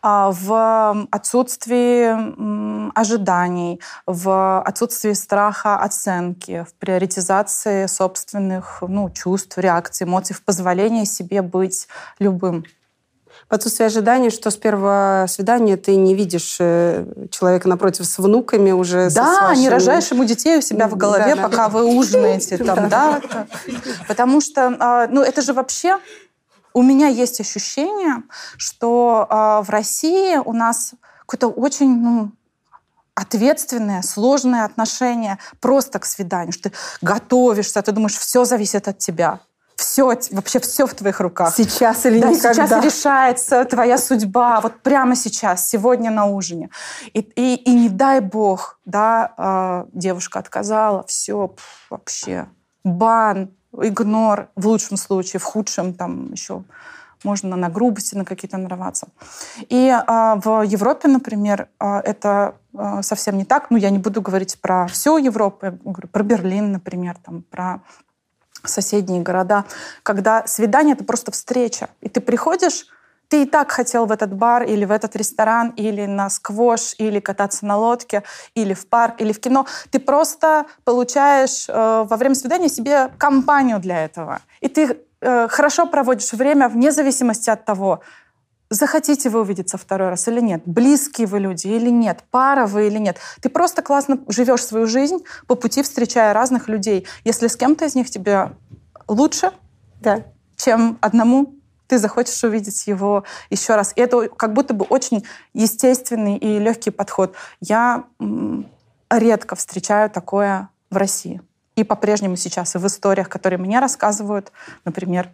а, в отсутствии ожиданий, в отсутствии страха оценки, в приоритизации собственных ну, чувств, реакций, эмоций, в позволении себе быть любым. В отсутствии ожиданий, что с первого свидания ты не видишь э, человека напротив с внуками уже. Да, с вашими- не рожаешь ему детей у себя в голове, Да, да. пока вы ужинаете там, да. Потому что, а, ну, это же вообще у меня есть ощущение, что а, в России у нас какое-то очень, ну, ответственное, сложное отношение просто к свиданию, что ты готовишься, ты думаешь, все зависит от тебя. Все, вообще все в твоих руках. Сейчас или да, никогда. сейчас решается твоя судьба, вот прямо сейчас, сегодня на ужине. И, и, и не дай бог, да, а, девушка отказала, все, вообще, бан, игнор в лучшем случае, в худшем там еще можно на грубости, на какие-то нарваться. И а, в Европе, например, а, это а, совсем не так. Ну, я не буду говорить про всю Европу, я говорю про Берлин, например, там, про соседние города, когда свидание — это просто встреча. И ты приходишь, ты и так хотел в этот бар или в этот ресторан, или на сквош, или кататься на лодке, или в парк, или в кино. Ты просто получаешь э, во время свидания себе компанию для этого. И ты э, хорошо проводишь время вне зависимости от того, захотите вы увидеться второй раз или нет, близкие вы люди или нет, пара вы или нет. Ты просто классно живешь свою жизнь по пути, встречая разных людей. Если с кем-то из них тебе лучше, да. чем одному, ты захочешь увидеть его еще раз. И это как будто бы очень естественный и легкий подход. Я редко встречаю такое в России. И по-прежнему сейчас, и в историях, которые мне рассказывают, например,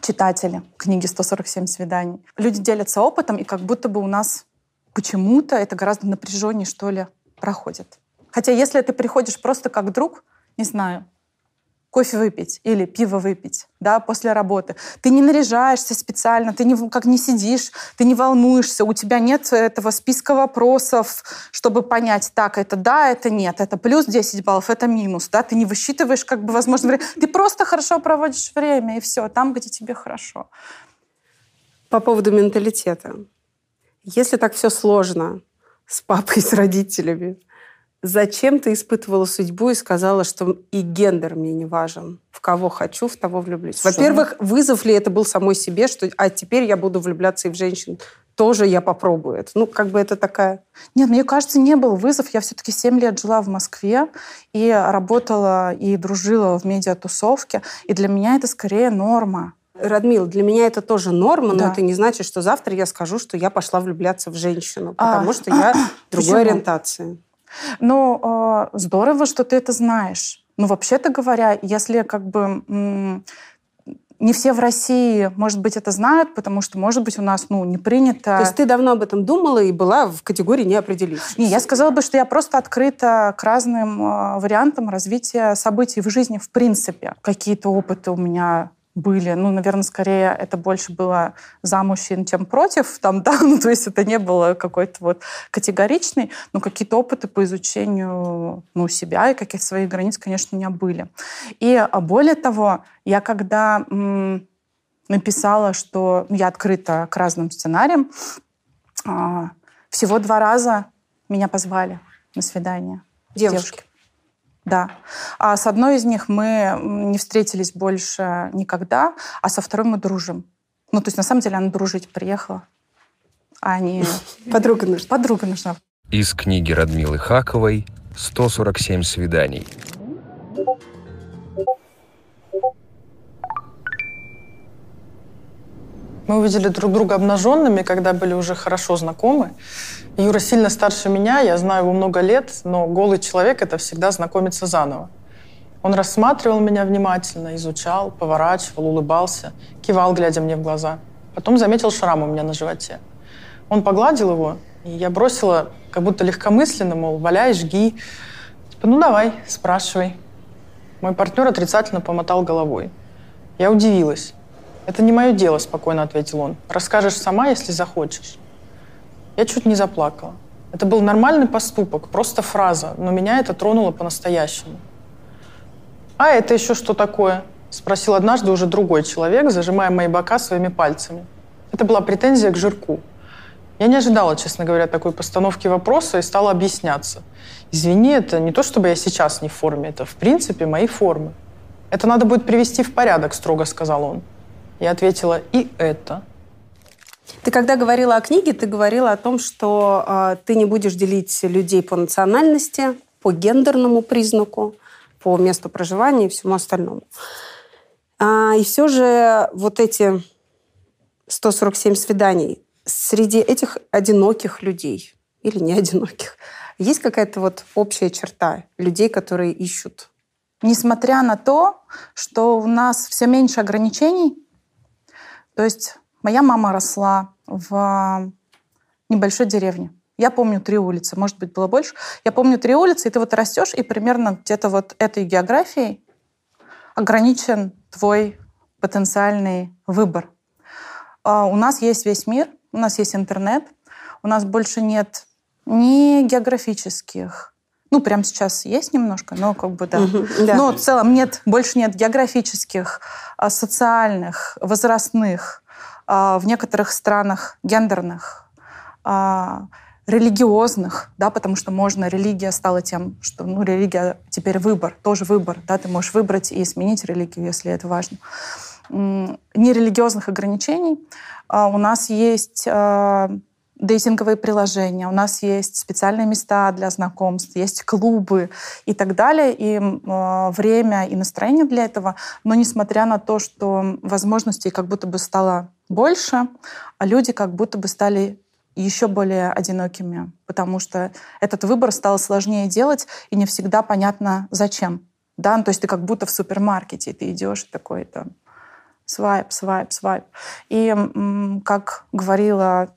читатели книги «147 свиданий». Люди делятся опытом, и как будто бы у нас почему-то это гораздо напряженнее, что ли, проходит. Хотя если ты приходишь просто как друг, не знаю, кофе выпить или пиво выпить, да, после работы. Ты не наряжаешься специально, ты не, как не сидишь, ты не волнуешься, у тебя нет этого списка вопросов, чтобы понять, так, это да, это нет, это плюс 10 баллов, это минус, да, ты не высчитываешь, как бы, возможно, время. Ты просто хорошо проводишь время, и все, там, где тебе хорошо. По поводу менталитета. Если так все сложно с папой, с родителями, зачем ты испытывала судьбу и сказала, что и гендер мне не важен? В кого хочу, в того влюблюсь. Во-первых, вызов ли это был самой себе, что а теперь я буду влюбляться и в женщин? Тоже я попробую это. Ну, как бы это такая... Нет, мне кажется, не был вызов. Я все-таки 7 лет жила в Москве и работала и дружила в медиатусовке. И для меня это скорее норма. Радмил, для меня это тоже норма, Да. но это не значит, что завтра я скажу, что я пошла влюбляться в женщину, А, потому что я другой почему? ориентации. Ну, э, здорово, что ты это знаешь. Ну, вообще-то говоря, если как бы не все в России, может быть, это знают, потому что, может быть, у нас, ну, не принято... То есть ты давно об этом думала и была в категории не определившись? Не, я сказала бы, что я просто открыта к разным э, вариантам развития событий в жизни в принципе. Какие-то опыты у меня были. Ну, наверное, скорее это больше было за мужчин, чем против. Там, да, ну, то есть это не было какой-то вот категоричный, но какие-то опыты по изучению ну, себя и каких-то своих границ, конечно, у меня были. И а, более того, я когда м, написала, что ну, я открыта к разным сценариям, а, всего два раза меня позвали на свидание. Девушки. Девушки. Да. А с одной из них мы не встретились больше никогда, а со второй мы дружим. Ну, то есть, на самом деле, она дружить приехала. А не... Подруга нужна. Подруга нужна. Из книги Радмилы Хаковой «147 свиданий». Мы увидели друг друга обнаженными, когда были уже хорошо знакомы. Юра сильно старше меня, я знаю его много лет, но голый человек — это всегда знакомиться заново. Он рассматривал меня внимательно, изучал, поворачивал, улыбался, кивал, глядя мне в глаза. Потом заметил шрам у меня на животе. Он погладил его, и я бросила, как будто легкомысленно, мол, валяй, жги. Типа, ну давай, спрашивай. Мой партнер отрицательно помотал головой. Я удивилась. «Это не мое дело», — спокойно ответил он. «Расскажешь сама, если захочешь». Я чуть не заплакала. Это был нормальный поступок, просто фраза, но меня это тронуло по-настоящему. «А это еще что такое?» — спросил однажды уже другой человек, зажимая мои бока своими пальцами. Это была претензия к жирку. Я не ожидала, честно говоря, такой постановки вопроса и стала объясняться. «Извини, это не то, чтобы я сейчас не в форме, это, в принципе, мои формы. Это надо будет привести в порядок», — строго сказал он. Я ответила, и это. Ты когда говорила о книге, ты говорила о том, что э, ты не будешь делить людей по национальности, по гендерному признаку, по месту проживания и всему остальному. А, и все же вот эти 147 свиданий среди этих одиноких людей или не одиноких есть какая-то вот общая черта людей, которые ищут? Несмотря на то, что у нас все меньше ограничений, то есть моя мама росла в небольшой деревне. Я помню три улицы, может быть, было больше. Я помню три улицы, и ты вот растешь, и примерно где-то вот этой географией ограничен твой потенциальный выбор. А у нас есть весь мир, у нас есть интернет, у нас больше нет ни географических, ну, прямо сейчас есть немножко, но как бы да. да. Но в целом нет, больше нет географических, а, социальных, возрастных, а, в некоторых странах гендерных, а, религиозных, да, потому что можно, религия стала тем, что, ну, религия теперь выбор, тоже выбор, да, ты можешь выбрать и сменить религию, если это важно. Нерелигиозных ограничений. У нас есть дейтинговые приложения, у нас есть специальные места для знакомств, есть клубы и так далее, и э, время и настроение для этого. Но несмотря на то, что возможностей как будто бы стало больше, а люди как будто бы стали еще более одинокими, потому что этот выбор стал сложнее делать, и не всегда понятно, зачем. Да? Ну, то есть ты как будто в супермаркете, ты идешь такой там, свайп, свайп, свайп. И, как говорила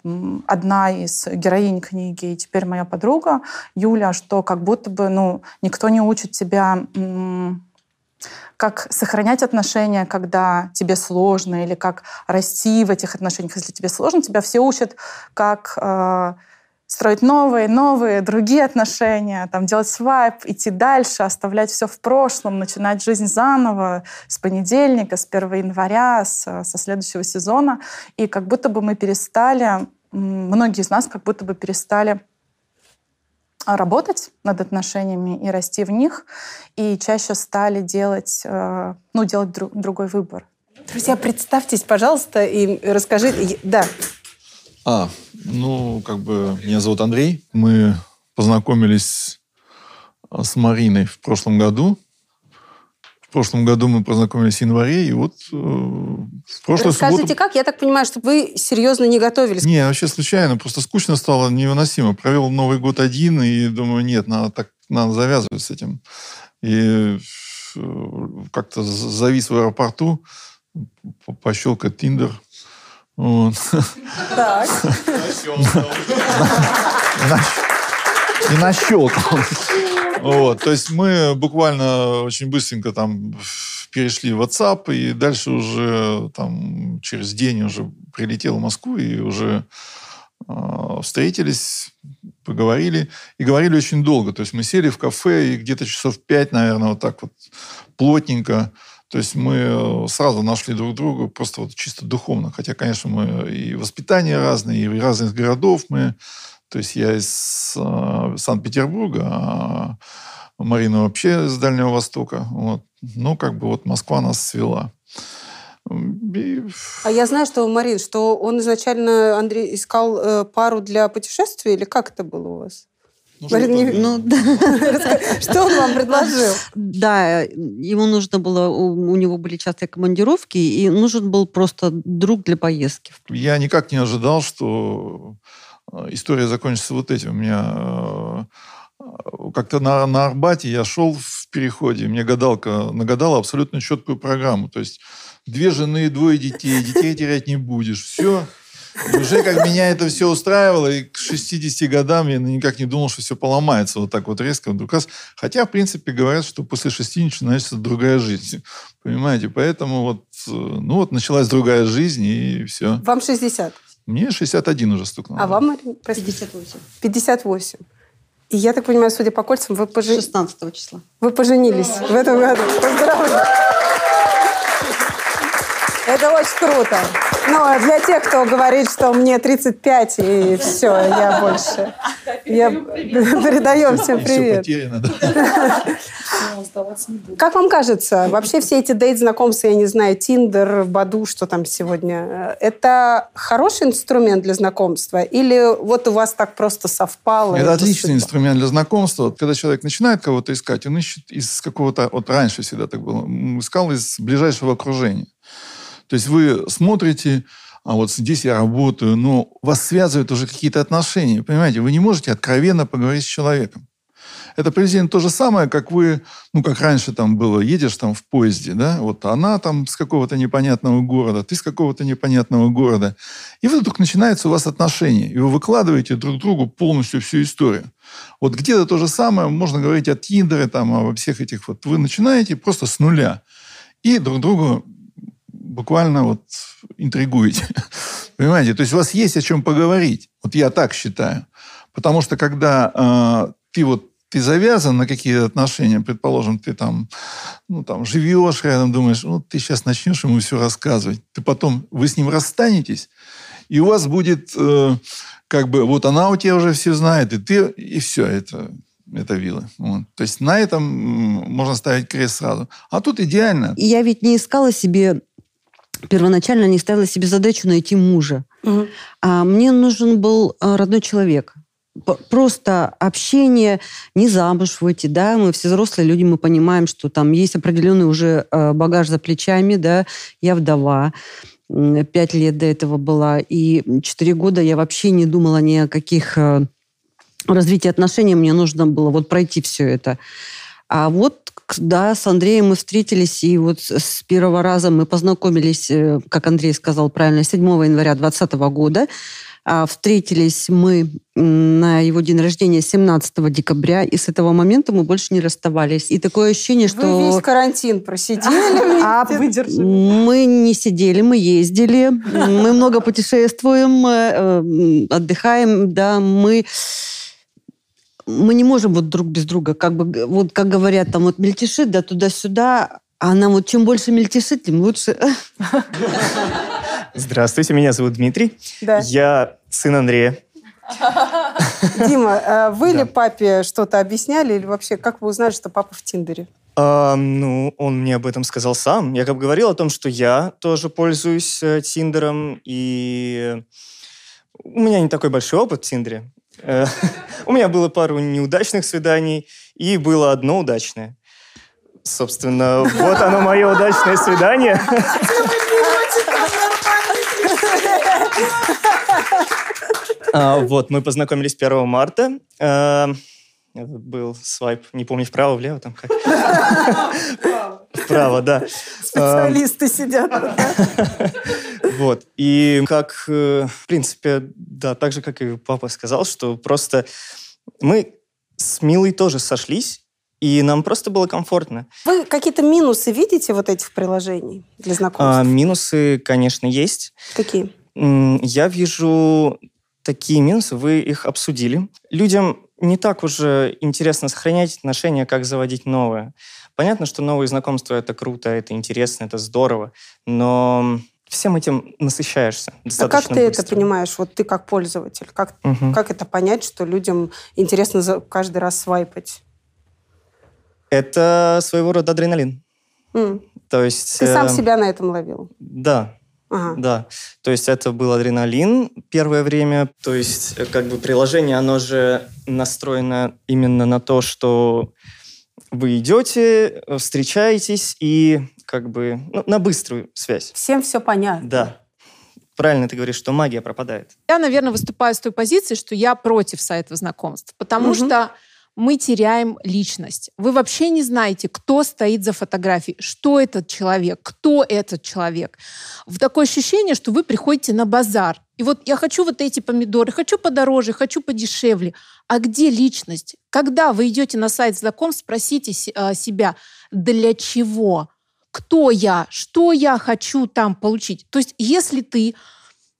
одна из героинь книги, и теперь моя подруга Юля, что как будто бы ну, никто не учит тебя как сохранять отношения, когда тебе сложно, или как расти в этих отношениях, если тебе сложно. Тебя все учат, как э, строить новые, новые, другие отношения, там, делать свайп, идти дальше, оставлять все в прошлом, начинать жизнь заново с понедельника, с 1 января, с, со следующего сезона. И как будто бы мы перестали, многие из нас как будто бы перестали работать над отношениями и расти в них, и чаще стали делать, э, ну, делать друг, другой выбор. Друзья, представьтесь, пожалуйста, и расскажите. Да. А, ну, как бы, меня зовут Андрей. Мы познакомились а, с Мариной в прошлом году. В прошлом году мы познакомились в январе, и вот э, в прошлую Расскажите, субботу... как? Я так понимаю, что вы серьезно не готовились. Не, вообще случайно. Просто скучно стало, невыносимо. Провел Новый год один, и думаю, нет, надо так надо завязывать с этим. И э, как-то завис в аэропорту, пощелкать Тиндер – вот. Так. не нащелкал. Вот, то есть мы буквально очень быстренько там перешли в WhatsApp, и дальше уже там через день уже прилетел в Москву, и уже э, встретились, поговорили. И говорили очень долго. То есть мы сели в кафе, и где-то часов пять, наверное, вот так вот плотненько. То есть мы сразу нашли друг друга просто вот чисто духовно. Хотя, конечно, мы и воспитание разное, и из разных городов мы. То есть я из э, Санкт-Петербурга, а Марина вообще с Дальнего Востока. Вот. Ну, как бы вот Москва нас свела. И... А я знаю, что, Марин, что он изначально, Андрей, искал э, пару для путешествия, или как это было у вас? Ну, Марин, не... ну, да. Что он вам предложил? Да, ему нужно было, у, у него были частые командировки, и нужен был просто друг для поездки. Я никак не ожидал, что э, история закончится вот этим. У меня э, как-то на, на Арбате я шел в переходе, мне гадалка нагадала абсолютно четкую программу. То есть две жены, двое детей, детей терять не будешь. Все, и уже как меня это все устраивало, и к 60 годам я никак не думал, что все поломается вот так вот резко вдруг раз. Хотя, в принципе, говорят, что после 60 начинается другая жизнь. Понимаете? Поэтому вот, э, ну вот началась другая жизнь, и все. Вам 60? Мне 61 уже стукнуло. А вам, Марин? 58. 58. И я так понимаю, судя по кольцам, вы поженились... 16 числа. Вы поженились в этом году. Поздравляю. Это очень круто. Но для тех, кто говорит, что мне 35, и все, я больше... Я передаем всем привет. Как вам кажется, вообще все эти дейт-знакомства, я не знаю, Тиндер, Баду, что там сегодня, это хороший инструмент для знакомства? Или вот у вас так просто совпало? Это отличный инструмент для знакомства. Когда человек начинает кого-то искать, он ищет из какого-то... Вот раньше всегда так было. Искал из ближайшего окружения. То есть вы смотрите, а вот здесь я работаю, но вас связывают уже какие-то отношения. Понимаете, вы не можете откровенно поговорить с человеком. Это приблизительно то же самое, как вы, ну, как раньше там было, едешь там в поезде, да, вот она там с какого-то непонятного города, ты с какого-то непонятного города. И вдруг начинаются у вас отношения, и вы выкладываете друг другу полностью всю историю. Вот где-то то же самое, можно говорить о Тиндере, там, о всех этих вот. Вы начинаете просто с нуля. И друг другу буквально вот интригуете. Понимаете? То есть у вас есть о чем поговорить. Вот я так считаю. Потому что когда э, ты вот ты завязан на какие-то отношения, предположим, ты там, ну, там, живешь рядом, думаешь, ну, ты сейчас начнешь ему все рассказывать. Ты потом, вы с ним расстанетесь, и у вас будет, э, как бы, вот она у тебя уже все знает, и ты, и все, это, это вилы. Вот. То есть на этом можно ставить крест сразу. А тут идеально. Я ведь не искала себе первоначально не ставила себе задачу найти мужа. Угу. А мне нужен был а, родной человек. Просто общение, не замуж выйти, да, мы все взрослые люди, мы понимаем, что там есть определенный уже а, багаж за плечами, да, я вдова, пять лет до этого была, и четыре года я вообще не думала ни о каких а, развитии отношений, мне нужно было вот пройти все это. А вот да, с Андреем мы встретились, и вот с первого раза мы познакомились, э, как Андрей сказал правильно, 7 января 2020 года. А встретились мы на его день рождения 17 декабря, и с этого момента мы больше не расставались. И такое ощущение, что... Вы весь карантин просидели, а выдержали? Мы не сидели, мы ездили, мы много путешествуем, э, отдыхаем, да, мы мы не можем вот друг без друга, как бы, вот как говорят, там вот мельтешит, да, туда-сюда, а нам вот чем больше мельтешит, тем лучше. Здравствуйте, меня зовут Дмитрий. Да. Я сын Андрея. Дима, а вы ли папе что-то объясняли или вообще как вы узнали, что папа в Тиндере? А, ну, он мне об этом сказал сам. Я как бы говорил о том, что я тоже пользуюсь э, Тиндером, и у меня не такой большой опыт в Тиндере. Э, у меня было пару неудачных свиданий, и было одно удачное. Собственно, вот оно мое удачное свидание. А, вот, мы познакомились 1 марта. А, был свайп, не помню, вправо-влево там как. Вправо, да. Специалисты сидят. Вот. И как, э, в принципе, да, так же, как и папа сказал, что просто мы с Милой тоже сошлись, и нам просто было комфортно. Вы какие-то минусы видите вот этих приложений для знакомств? А, минусы, конечно, есть. Какие? Я вижу такие минусы, вы их обсудили. Людям не так уже интересно сохранять отношения, как заводить новые. Понятно, что новые знакомства – это круто, это интересно, это здорово, но всем этим насыщаешься А как ты быстро. это понимаешь, вот ты как пользователь? Как, Мгм. как это понять, что людям интересно каждый раз свайпать? Это своего рода адреналин. М. То есть... Ты сам э, себя на этом ловил? Да. Ага. Да. То есть это был адреналин первое время. То есть э, как бы приложение, оно же настроено именно на то, что вы идете, э, встречаетесь и как бы ну, на быструю связь. Всем все понятно. Да. Правильно ты говоришь, что магия пропадает. Я, наверное, выступаю с той позиции, что я против сайтов знакомств, потому Мгм. что мы теряем личность. Вы вообще не знаете, кто стоит за фотографией, что этот человек, кто этот человек. В такое ощущение, что вы приходите на базар. И вот я хочу вот эти помидоры, хочу подороже, хочу подешевле. А где личность? Когда вы идете на сайт знакомств, спросите а, себя, для чего? Кто я? Что я хочу там получить? То есть если ты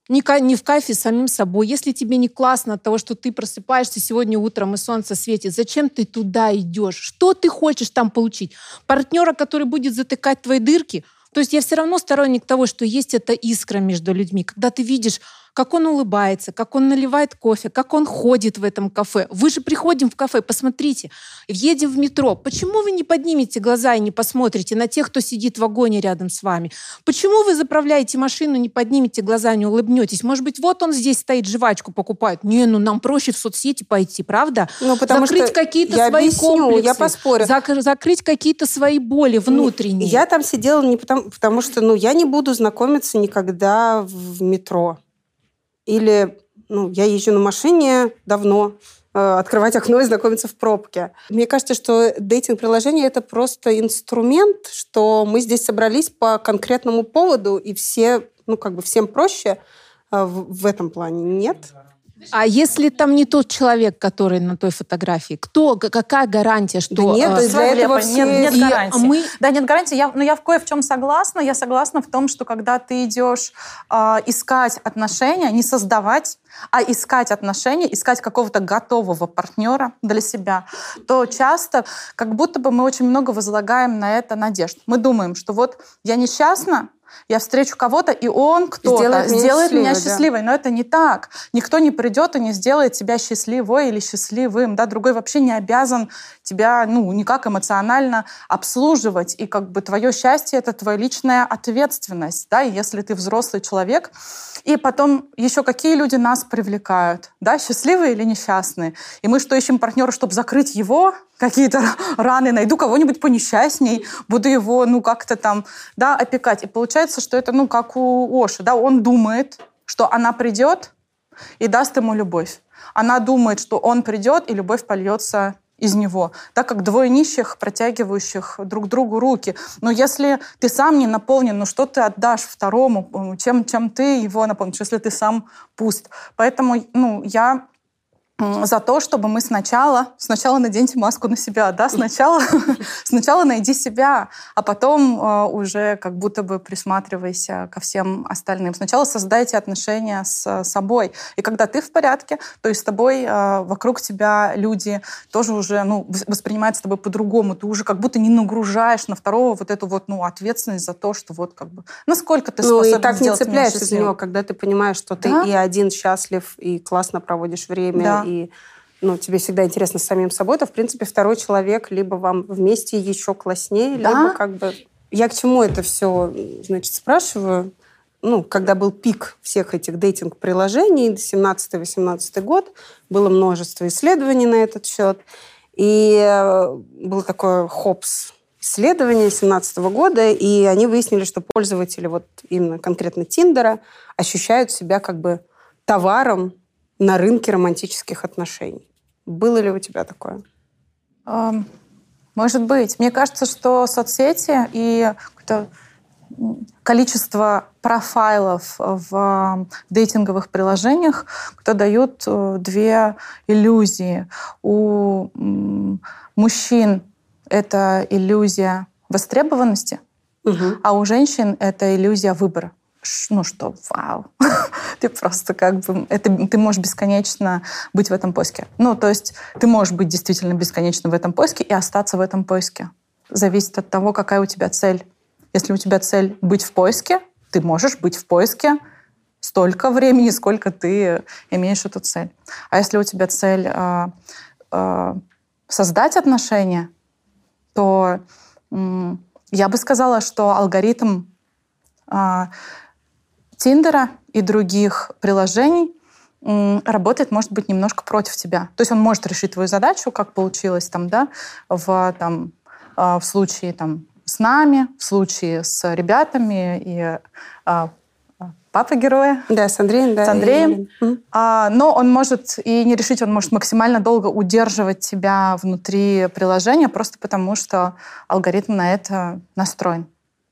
не в кайфе с самим собой, если тебе не классно от того, что ты просыпаешься сегодня утром и солнце светит, зачем ты туда идешь? Что ты хочешь там получить? Партнера, который будет затыкать твои дырки? То есть я все равно сторонник того, что есть эта искра между людьми. Когда ты видишь, как он улыбается, как он наливает кофе, как он ходит в этом кафе. Вы же приходим в кафе, посмотрите, едем в метро. Почему вы не поднимете глаза и не посмотрите на тех, кто сидит в вагоне рядом с вами? Почему вы заправляете машину, не поднимете глаза, не улыбнетесь? Может быть, вот он здесь стоит, жвачку покупает. Не, ну нам проще в соцсети пойти, правда? Ну, потому Закрыть что какие-то я свои объясню, комплексы. я поспорю. зак- закрыть какие-то свои боли внутренние. Я там сидела не потому, потому что, ну, я не буду знакомиться никогда в метро. Или, ну, я езжу на машине давно, э, открывать окно и знакомиться в пробке. Мне кажется, что дейтинг-приложение – это просто инструмент, что мы здесь собрались по конкретному поводу, и все, ну, как бы всем проще э, в, в этом плане. Нет? А если там не тот человек, который на той фотографии, кто, какая гарантия, что... Да нет, э, для Глеб, этого нет, все- нет И гарантии. мы- Да, нет гарантии. Я, но я в кое в чем согласна. Я согласна в том, что когда ты идешь а, искать отношения, не создавать, а искать отношения, искать какого-то готового партнера для себя, то часто как будто бы мы очень много возлагаем на это надежд. Мы думаем, что вот я несчастна, я встречу кого-то, и он кто-то Сделает сделает, меня меня счастливой, да. счастливой. Но это не так. Никто не придет и не сделает тебя счастливой или счастливым. Да? Другой вообще не обязан тебя ну, никак эмоционально обслуживать. И как бы твое счастье — это твоя личная ответственность. Да? И если ты взрослый человек, и потом еще какие люди нас привлекают, да, счастливые или несчастные. И мы что, ищем партнера, чтобы закрыть его какие-то раны, найду кого-нибудь понесчастней, буду его, ну, как-то там, да, опекать. И получается, что это, ну, как у Оши, да, он думает, что она придет и даст ему любовь. Она думает, что он придет, и любовь польется из него, так как двое нищих, протягивающих друг другу руки. Но если ты сам не наполнен, ну что ты отдашь второму, ну, чем, чем ты его наполнишь, если ты сам пуст? Поэтому ну, я за то, чтобы мы сначала, сначала наденьте маску на себя, да, сначала, сначала найди себя, а потом э, уже как будто бы присматривайся ко всем остальным. Сначала создайте отношения с собой, и когда ты в порядке, то и с тобой э, вокруг тебя люди тоже уже ну, вос- воспринимают с тобой по-другому, ты уже как будто не нагружаешь на второго вот эту вот ну ответственность за то, что вот как бы насколько ты Ну способен и так не цепляешься за него, когда ты понимаешь, что ты Да. и один счастлив, и классно проводишь время, Да. И ну, тебе всегда интересно с самим собой, то, в принципе, второй человек либо вам вместе еще класснее, Да. либо как бы... Я к чему это все, значит, спрашиваю? Ну, когда был пик всех этих дейтинг-приложений, 17-18 год, было множество исследований на этот счет. И э, было такое ХОПС исследование 2017 года, и они выяснили, что пользователи вот именно конкретно Тиндера ощущают себя как бы товаром на рынке романтических отношений. Было ли у тебя такое? Может быть. Мне кажется, что соцсети и количество профайлов в дейтинговых приложениях, кто дают э, две иллюзии. У мужчин это иллюзия востребованности, угу. а у женщин это иллюзия выбора. Ну что, вау. ты просто как бы... Это, ты можешь бесконечно быть в этом поиске. Ну, то есть ты можешь быть действительно бесконечно в этом поиске и остаться в этом поиске. Зависит от того, какая у тебя цель. Если у тебя цель быть в поиске, ты можешь быть в поиске столько времени, сколько ты имеешь эту цель. А если у тебя цель э, э, создать отношения, то э, я бы сказала, что алгоритм э, Тиндера и других приложений работает, может быть, немножко против тебя. То есть он может решить твою задачу, как получилось там, да, в, там, а, в случае там, с нами, в случае с ребятами и а, папа героя. Да, с Андреем. Да, с Андреем. А, но он может и не решить, он может максимально долго удерживать тебя внутри приложения, просто потому что алгоритм на это настроен.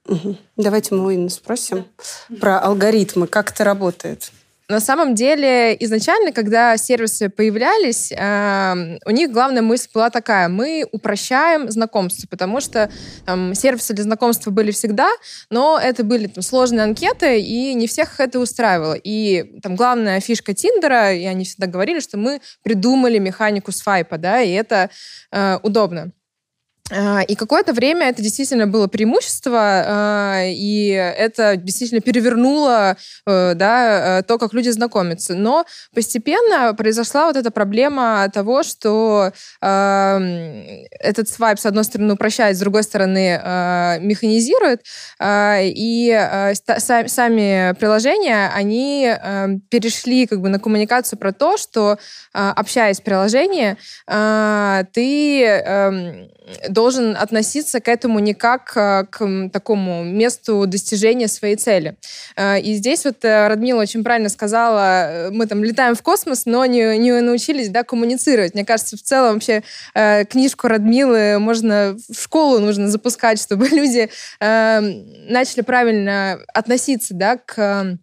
Угу. Давайте мы у Инны спросим да. про алгоритмы, как это работает. На самом деле, изначально, когда сервисы появлялись, э, у них главная мысль была такая: мы упрощаем знакомство, потому что там, сервисы для знакомства были всегда, но это были там, сложные анкеты, и не всех это устраивало. И там главная фишка Тиндера, и они всегда говорили, что мы придумали механику свайпа, да, и это э, удобно. А, и какое-то время это действительно было преимущество, а, и это действительно перевернуло э, да, э, то, как люди знакомятся. Но постепенно произошла вот эта проблема того, что этот свайп, с одной стороны, упрощает, с другой стороны, а, механизирует, и сами приложения, они перешли как бы на коммуникацию про то, что, общаясь в приложении, ты эм, должен относиться к этому не как э, к такому месту достижения своей цели. Э, и здесь вот э, Радмила очень правильно сказала, мы там летаем в космос, но не, не научились да, коммуницировать. Мне кажется, в целом вообще книжку Радмилы можно в школу нужно запускать, чтобы люди начали правильно относиться да, к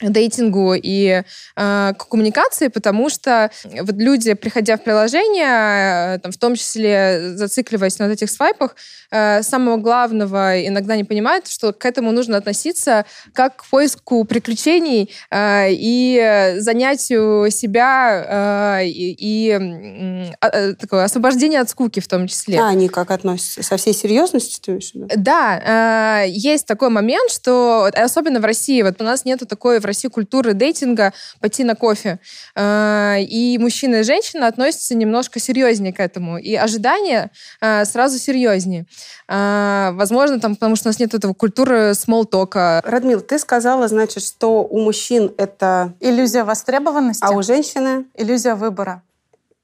дейтингу и э, к коммуникации, потому что вот люди, приходя в приложение, э, там, в том числе зацикливаясь на вот этих свайпах, э, самого главного иногда не понимают, что к этому нужно относиться как к поиску приключений э, и занятию себя э, и, и э, такое освобождение от скуки в том числе. А они как относятся? Со всей серьезностью ты имеешь Да, э, есть такой момент, что особенно в России, вот у нас нету такой в России культуры дейтинга пойти на кофе. Э, и мужчина и женщина относятся немножко серьезнее к этому. И ожидания э, сразу серьезнее. Э, возможно, там, потому что у нас нет этого культуры смолтока. Радмил, ты сказала, значит, что у мужчин это... Иллюзия востребованности. А у женщины? Иллюзия выбора.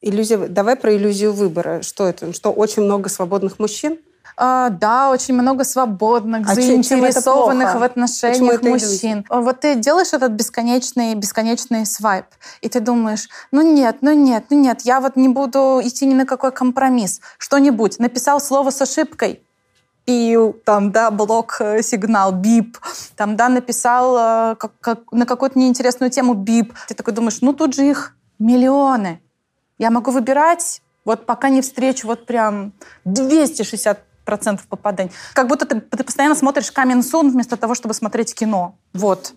Иллюзия... Давай про иллюзию выбора. Что это? Что очень много свободных мужчин? А, да, очень много свободных, а заинтересованных в отношениях мужчин. Люди? Вот ты делаешь этот бесконечный, бесконечный свайп, и ты думаешь, ну нет, ну нет, ну нет, я вот не буду идти ни на какой компромисс. Что-нибудь. Написал слово с ошибкой, пил, там, да, блок э, сигнал, бип, там, да, написал э, как, как, на какую-то неинтересную тему бип. Ты такой думаешь, ну тут же их миллионы. Я могу выбирать, вот пока не встречу вот прям 260 процентов попаданий. Как будто ты, ты постоянно смотришь камин сун вместо того, чтобы смотреть кино. Вот.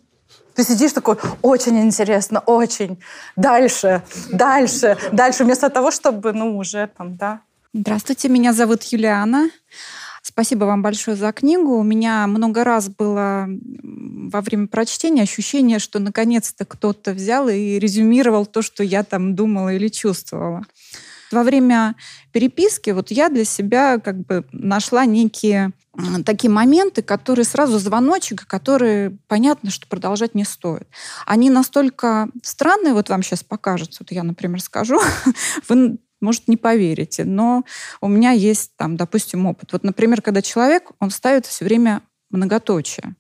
Ты сидишь такой, очень интересно, очень. Дальше, дальше, дальше, вместо того, чтобы, ну, уже там, да. Здравствуйте, меня зовут Юлиана. Спасибо вам большое за книгу. У меня много раз было во время прочтения ощущение, что наконец-то кто-то взял и резюмировал то, что я там думала или чувствовала. Во время переписки вот я для себя как бы нашла некие такие моменты, которые сразу звоночек, которые понятно, что продолжать не стоит. Они настолько странные, вот вам сейчас покажется, вот я, например, скажу, вы может, не поверите, но у меня есть там, допустим, опыт. Вот, например, когда человек, он ставит все время многоточие,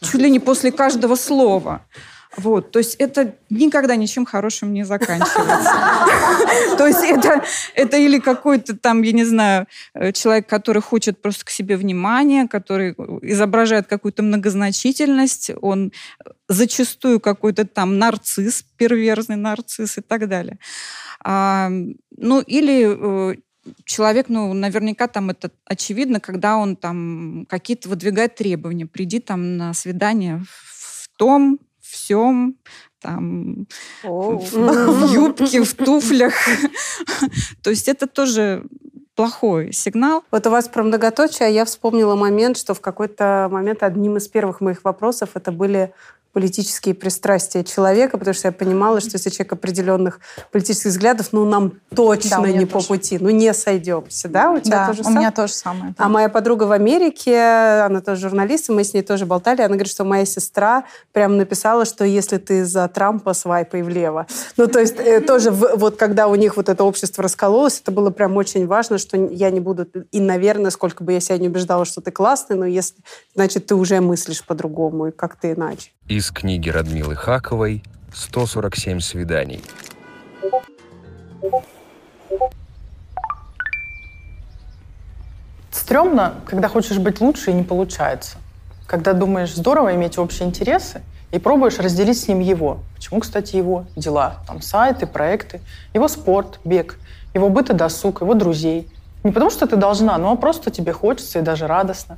чуть ли не после каждого слова. Вот, то есть это никогда ничем хорошим не заканчивается. То есть это, это или какой-то там, я не знаю, э, человек, который хочет просто к себе внимания, который изображает какую-то многозначительность, он зачастую какой-то там нарцисс, перверзный нарцисс и так далее. А, ну, или э, человек, ну, наверняка там это очевидно, когда он там какие-то выдвигает требования. Приди там на свидание в том, всем, там, в, в юбке, в туфлях. То есть это тоже плохой сигнал. Вот у вас про многоточие, а я вспомнила момент, что в какой-то момент одним из первых моих вопросов это были политические пристрастия человека, потому что я понимала, что если человек определенных политических взглядов, ну, нам точно Да, не тоже. по пути, ну, не сойдемся, да? У тебя Да, тоже у самое? меня тоже самое. А моя подруга в Америке, она тоже журналист, и мы с ней тоже болтали, она говорит, что моя сестра прям написала, что если ты за Трампа, свайпай влево. Ну, то есть э, тоже в- вот когда у них вот это общество раскололось, это было прям очень важно, что я не буду, и, наверное, сколько бы я себя не убеждала, что ты классный, но если, значит, ты уже мыслишь по-другому и как-то иначе. Из книги Радмилы Хаковой «147 свиданий». Стремно, когда хочешь быть лучше и не получается. Когда думаешь, здорово иметь общие интересы, и пробуешь разделить с ним его. Почему, кстати, его дела? Там сайты, проекты, его спорт, бег, его быт и досуг, его друзей. Не потому, что ты должна, но просто тебе хочется и даже радостно.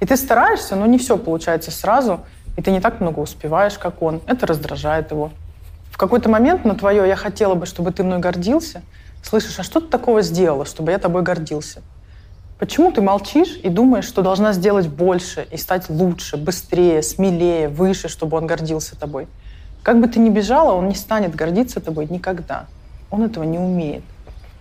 И ты стараешься, но не все получается сразу, и ты не так много успеваешь, как он. Это раздражает его. В какой-то момент на твое «я хотела бы, чтобы ты мной гордился» слышишь, а что ты такого сделала, чтобы я тобой гордился? Почему ты молчишь и думаешь, что должна сделать больше и стать лучше, быстрее, смелее, выше, чтобы он гордился тобой? Как бы ты ни бежала, он не станет гордиться тобой никогда. Он этого не умеет.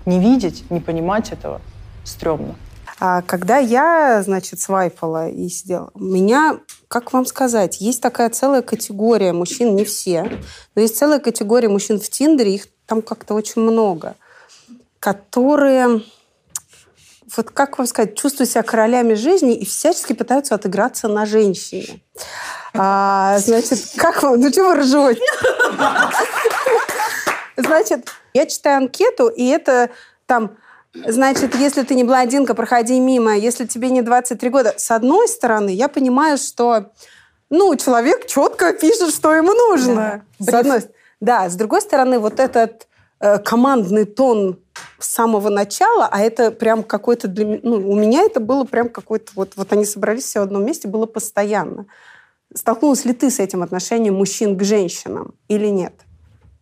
Не видеть, не понимать этого стрёмно. А когда я, значит, свайпала и сидела, у меня, как вам сказать, есть такая целая категория мужчин, не все, но есть целая категория мужчин в Тиндере, их там как-то очень много, которые, вот как вам сказать, чувствуют себя королями жизни и всячески пытаются отыграться на женщине. А, значит, как вам, ну чего вы ржете? Значит, я читаю анкету, и это там, значит, если ты не блондинка, проходи мимо, если тебе не 23 года. С одной стороны, я понимаю, что, ну, человек четко пишет, что ему нужно. С одной Да, с другой стороны, вот этот э, командный тон с самого начала, а это прям какой-то для ну, у меня это было прям какой-то, вот, вот они собрались все в одном месте, было постоянно. Столкнулась ли ты с этим отношением мужчин к женщинам или нет?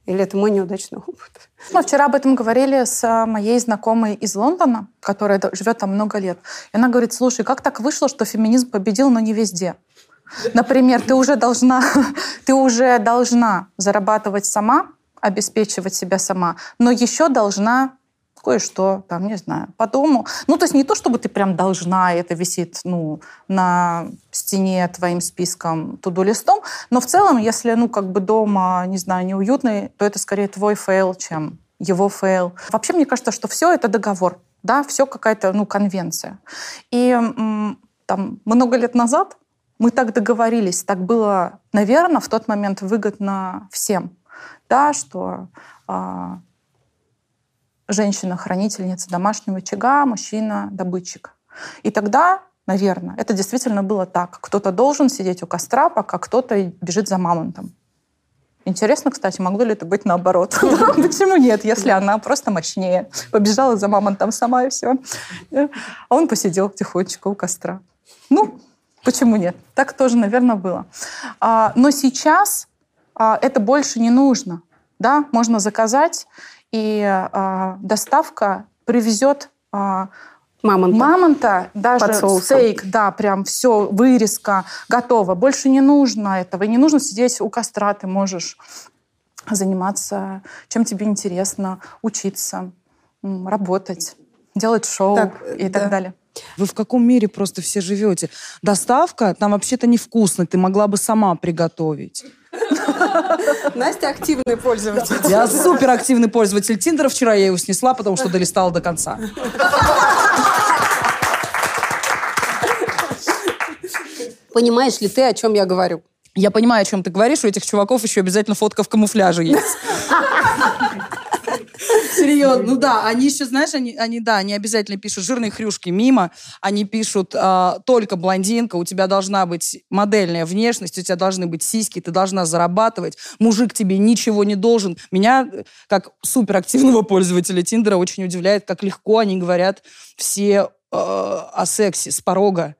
Или это мой неудачный опыт? Мы вчера об этом говорили с а, моей знакомой из Лондона, которая живет там много лет. И она говорит, слушай, как так вышло, что феминизм победил, но не везде? Например, ты уже должна, ты уже должна зарабатывать сама, обеспечивать себя сама, но еще должна кое-что, там, не знаю, по дому. Ну, то есть не то, чтобы ты прям должна, это висит, ну, на стене твоим списком to-do листом, но в целом, если, ну, как бы дома, не знаю, неуютный, то это скорее твой fail, чем его fail. Вообще, мне кажется, что все это договор, да, все какая-то, ну, конвенция. И там много лет назад мы так договорились, так было, наверное, в тот момент выгодно всем, да, что а, женщина хранительница домашнего очага, мужчина добытчик. И тогда, наверное, это действительно было так. Кто-то должен сидеть у костра, пока кто-то бежит за мамонтом. Интересно, кстати, могло ли это быть наоборот? Почему нет, если она просто мощнее? Побежала за мамонтом сама и все. А он посидел тихонечко у костра. Ну, почему нет? Так тоже, наверное, было. А, Но сейчас а, это больше не нужно. Да, можно заказать, и а, доставка привезет а, мамонта. мамонта, даже стейк, да, прям все, вырезка готова. Больше не нужно этого. И не нужно сидеть у костра, ты можешь заниматься, чем тебе интересно, учиться, работать, делать шоу Так, и да. так далее. Вы в каком мире просто все живете? Доставка там вообще-то невкусно, ты могла бы сама приготовить. Настя активный пользователь. Я супер активный пользователь Тиндера. Вчера я его снесла, потому что долистала до конца. Понимаешь ли ты, о чем я говорю? Я понимаю, о чем ты говоришь, у этих чуваков еще обязательно фотка в камуфляже есть. Серьезно, ну да, они еще, знаешь, они, они, да, они обязательно пишут жирные хрюшки мимо, они пишут а, только блондинка, у тебя должна быть модельная внешность, у тебя должны быть сиськи, ты должна зарабатывать, мужик тебе ничего не должен. Меня, как суперактивного пользователя Тиндера, очень удивляет, как легко они говорят все э, о сексе с порога.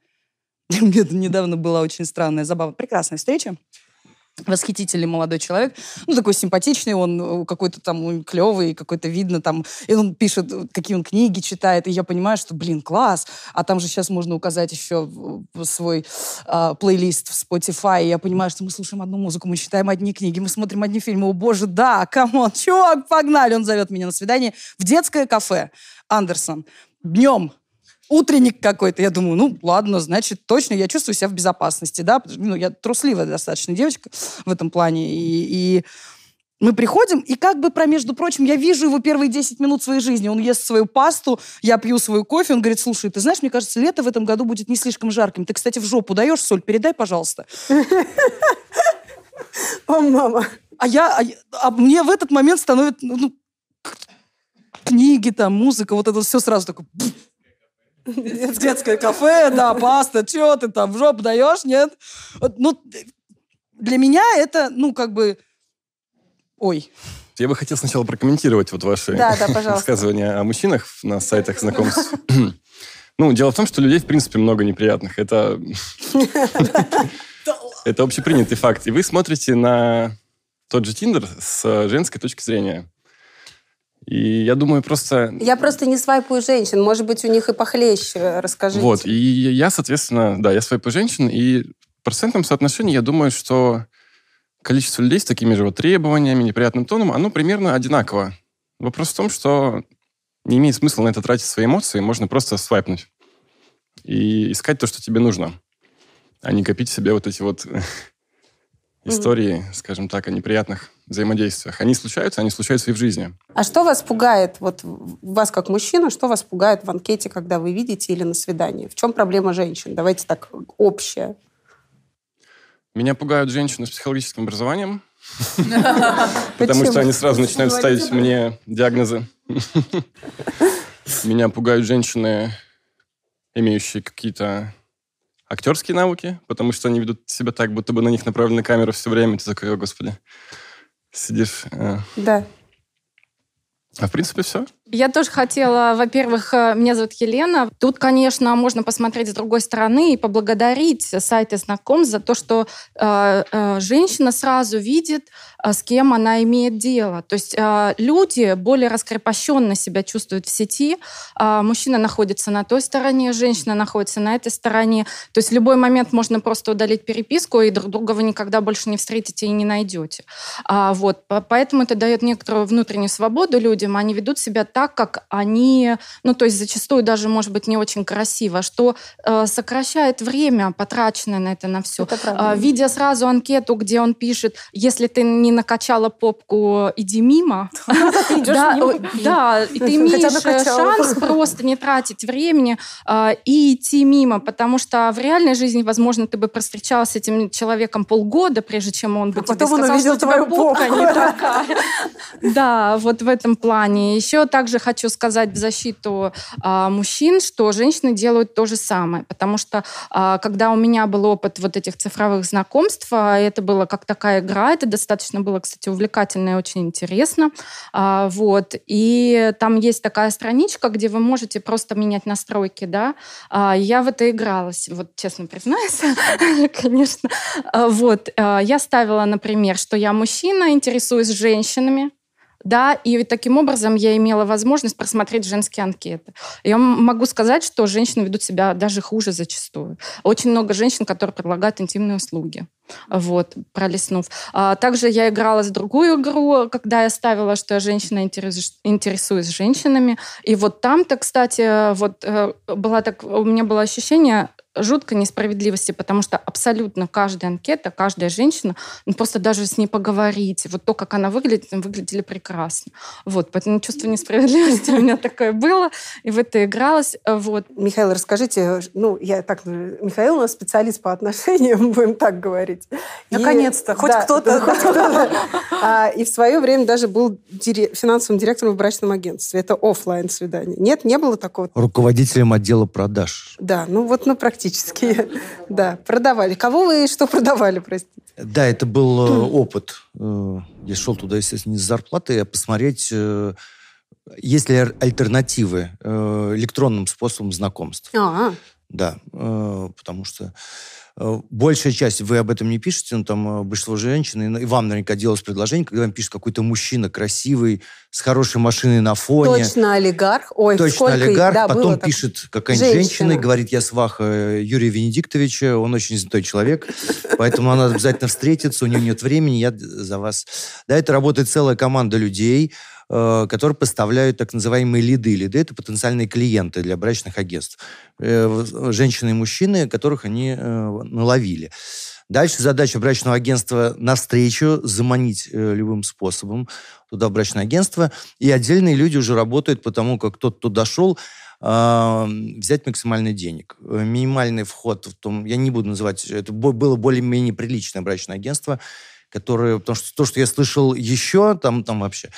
Мне недавно была очень странная, забавная, прекрасная встреча восхитительный молодой человек, ну, такой симпатичный, он э, какой-то там клевый, какой-то видно там, и он пишет, какие он книги читает, и я понимаю, что, блин, класс, а там же сейчас можно указать еще свой э, плейлист в Spotify, и я понимаю, что мы слушаем одну музыку, мы читаем одни книги, мы смотрим одни фильмы, о боже, да, come on, чувак, погнали, он зовет меня на свидание в детское кафе, Андерсон, днем, утренник какой-то. Я думаю, ну, ладно, значит, точно я чувствую себя в безопасности, да, ну, я трусливая достаточно девочка в этом плане, и, и мы приходим, и как бы, про, между прочим, я вижу его первые 10 минут своей жизни. Он ест свою пасту, я пью свою кофе, он говорит, слушай, ты знаешь, мне кажется, лето в этом году будет не слишком жарким. Ты, кстати, в жопу даешь соль? Передай, пожалуйста. О, мама. А я, а, а мне в этот момент становится, ну, книги там, музыка, вот это все сразу такое Детское кафе, да, паста, что ты там в жопу даешь, нет? Ну, для меня это, ну, как бы, ой. Я бы хотел сначала прокомментировать вот ваши да, да, высказывания о мужчинах на сайтах знакомств. Ну, дело в том, что людей, в принципе, много неприятных. Это, это общепринятый факт. И вы смотрите на тот же Тиндер с женской точки зрения. И я думаю, просто... Я просто не свайпую женщин. Может быть, у них и похлеще. Расскажите. Вот. И я, соответственно, да, я свайпаю женщин. И в процентном соотношении я думаю, что количество людей с такими же вот требованиями, неприятным тоном, оно примерно одинаково. Вопрос в том, что не имеет смысла на это тратить свои эмоции, можно просто свайпнуть и искать то, что тебе нужно, а не копить себе вот эти вот истории, скажем так, о неприятных взаимодействиях. Они случаются, они случаются и в жизни. А что вас пугает, вот вас как мужчина, что вас пугает в анкете, когда вы видите или на свидании? В чем проблема женщин? Давайте так общее. Меня пугают женщины с психологическим образованием, потому что они сразу начинают ставить мне диагнозы. Меня пугают женщины, имеющие какие-то актерские навыки, потому что они ведут себя так, будто бы на них направлена камера все время. Ты такой, о, господи, сидишь. Э. Да. А в принципе все. Я тоже хотела, во-первых, э, меня зовут Елена. Тут, конечно, можно посмотреть с другой стороны и поблагодарить сайты знакомств за то, что э, э, женщина сразу видит, э, с кем она имеет дело. То есть э, люди более раскрепощенно себя чувствуют в сети. Э, мужчина находится на той стороне, женщина находится на этой стороне. То есть в любой момент можно просто удалить переписку, и друг друга вы никогда больше не встретите и не найдете. А, вот, поэтому это дает некоторую внутреннюю свободу людям людям, они ведут себя так, как они, ну, то есть зачастую даже, может быть, не очень красиво, что э, сокращает время, потраченное на это, на все. Это э, видя сразу анкету, где он пишет, если ты не накачала попку, иди мимо. Да, и ты имеешь э, шанс просто не тратить времени э, и идти мимо, потому что в реальной жизни, возможно, ты бы простречалась с этим человеком полгода, прежде чем он бы а тебе сказал, что тебя попка не такая. Да, вот в этом плане. Еще также хочу сказать в защиту а, мужчин, что женщины делают то же самое, потому что а, когда у меня был опыт вот этих цифровых знакомств, а, это было как такая игра, это достаточно было, кстати, увлекательно и очень интересно. А, вот. И там есть такая страничка, где вы можете просто менять настройки, да. А, я в это игралась, вот честно признаюсь, конечно. А, вот. А, я ставила, например, что я мужчина, интересуюсь женщинами, да, и таким образом я имела возможность просмотреть женские анкеты. Я могу сказать, что женщины ведут себя даже хуже зачастую. Очень много женщин, которые предлагают интимные услуги. Вот, пролистнув. А также я играла с другую игру, когда я ставила, что я женщина интерес, интересуюсь женщинами. И вот там-то, кстати, вот э, была так, у меня было ощущение, жуткой несправедливости, потому что абсолютно каждая анкета, каждая женщина, ну, просто даже с ней поговорить, вот то, как она выглядит, выглядели прекрасно. Вот, поэтому чувство несправедливости у меня такое было, и в это игралось. Вот. Михаил, расскажите, ну, я так, Михаил у нас специалист по отношениям, будем так говорить. Наконец-то, хоть кто-то. хоть кто-то. А, и в свое время даже был финансовым директором в брачном агентстве. Это офлайн свидание. Нет, не было такого? Руководителем отдела продаж. Да, ну вот, ну практически. Да, продавали. Кого вы что продавали, простите? Да, это был э, опыт. Э, я шел туда, естественно, не с зарплаты, а посмотреть, э, есть ли альтернативы электронным способам знакомств. А, Да, потому что большая часть, вы об этом не пишете, но там э, большинство женщин, и вам наверняка делалось предложение, когда вам пишет какой-то мужчина красивый, с хорошей машиной на фоне. Точно олигарх. Ой, Точно сколько олигарх. Да, Потом пишет какая-нибудь женщина. говорит, я сваха э, Юрия Венедиктовича, он очень занятой человек, поэтому надо обязательно встретиться, у него нет времени, я за вас. Да, это работает целая команда людей, Э, которые поставляют так называемые лиды. Лиды – это потенциальные клиенты для брачных агентств. Э, женщины и мужчины, которых они э, наловили. Дальше задача брачного агентства навстречу заманить любым способом туда брачное агентство. И отдельные люди уже работают по тому, как тот, кто дошел, взять максимальный денег. Минимальный вход в том, я не буду называть, это было более-менее приличное брачное агентство, которые, потому что то, что я слышал еще, там, там вообще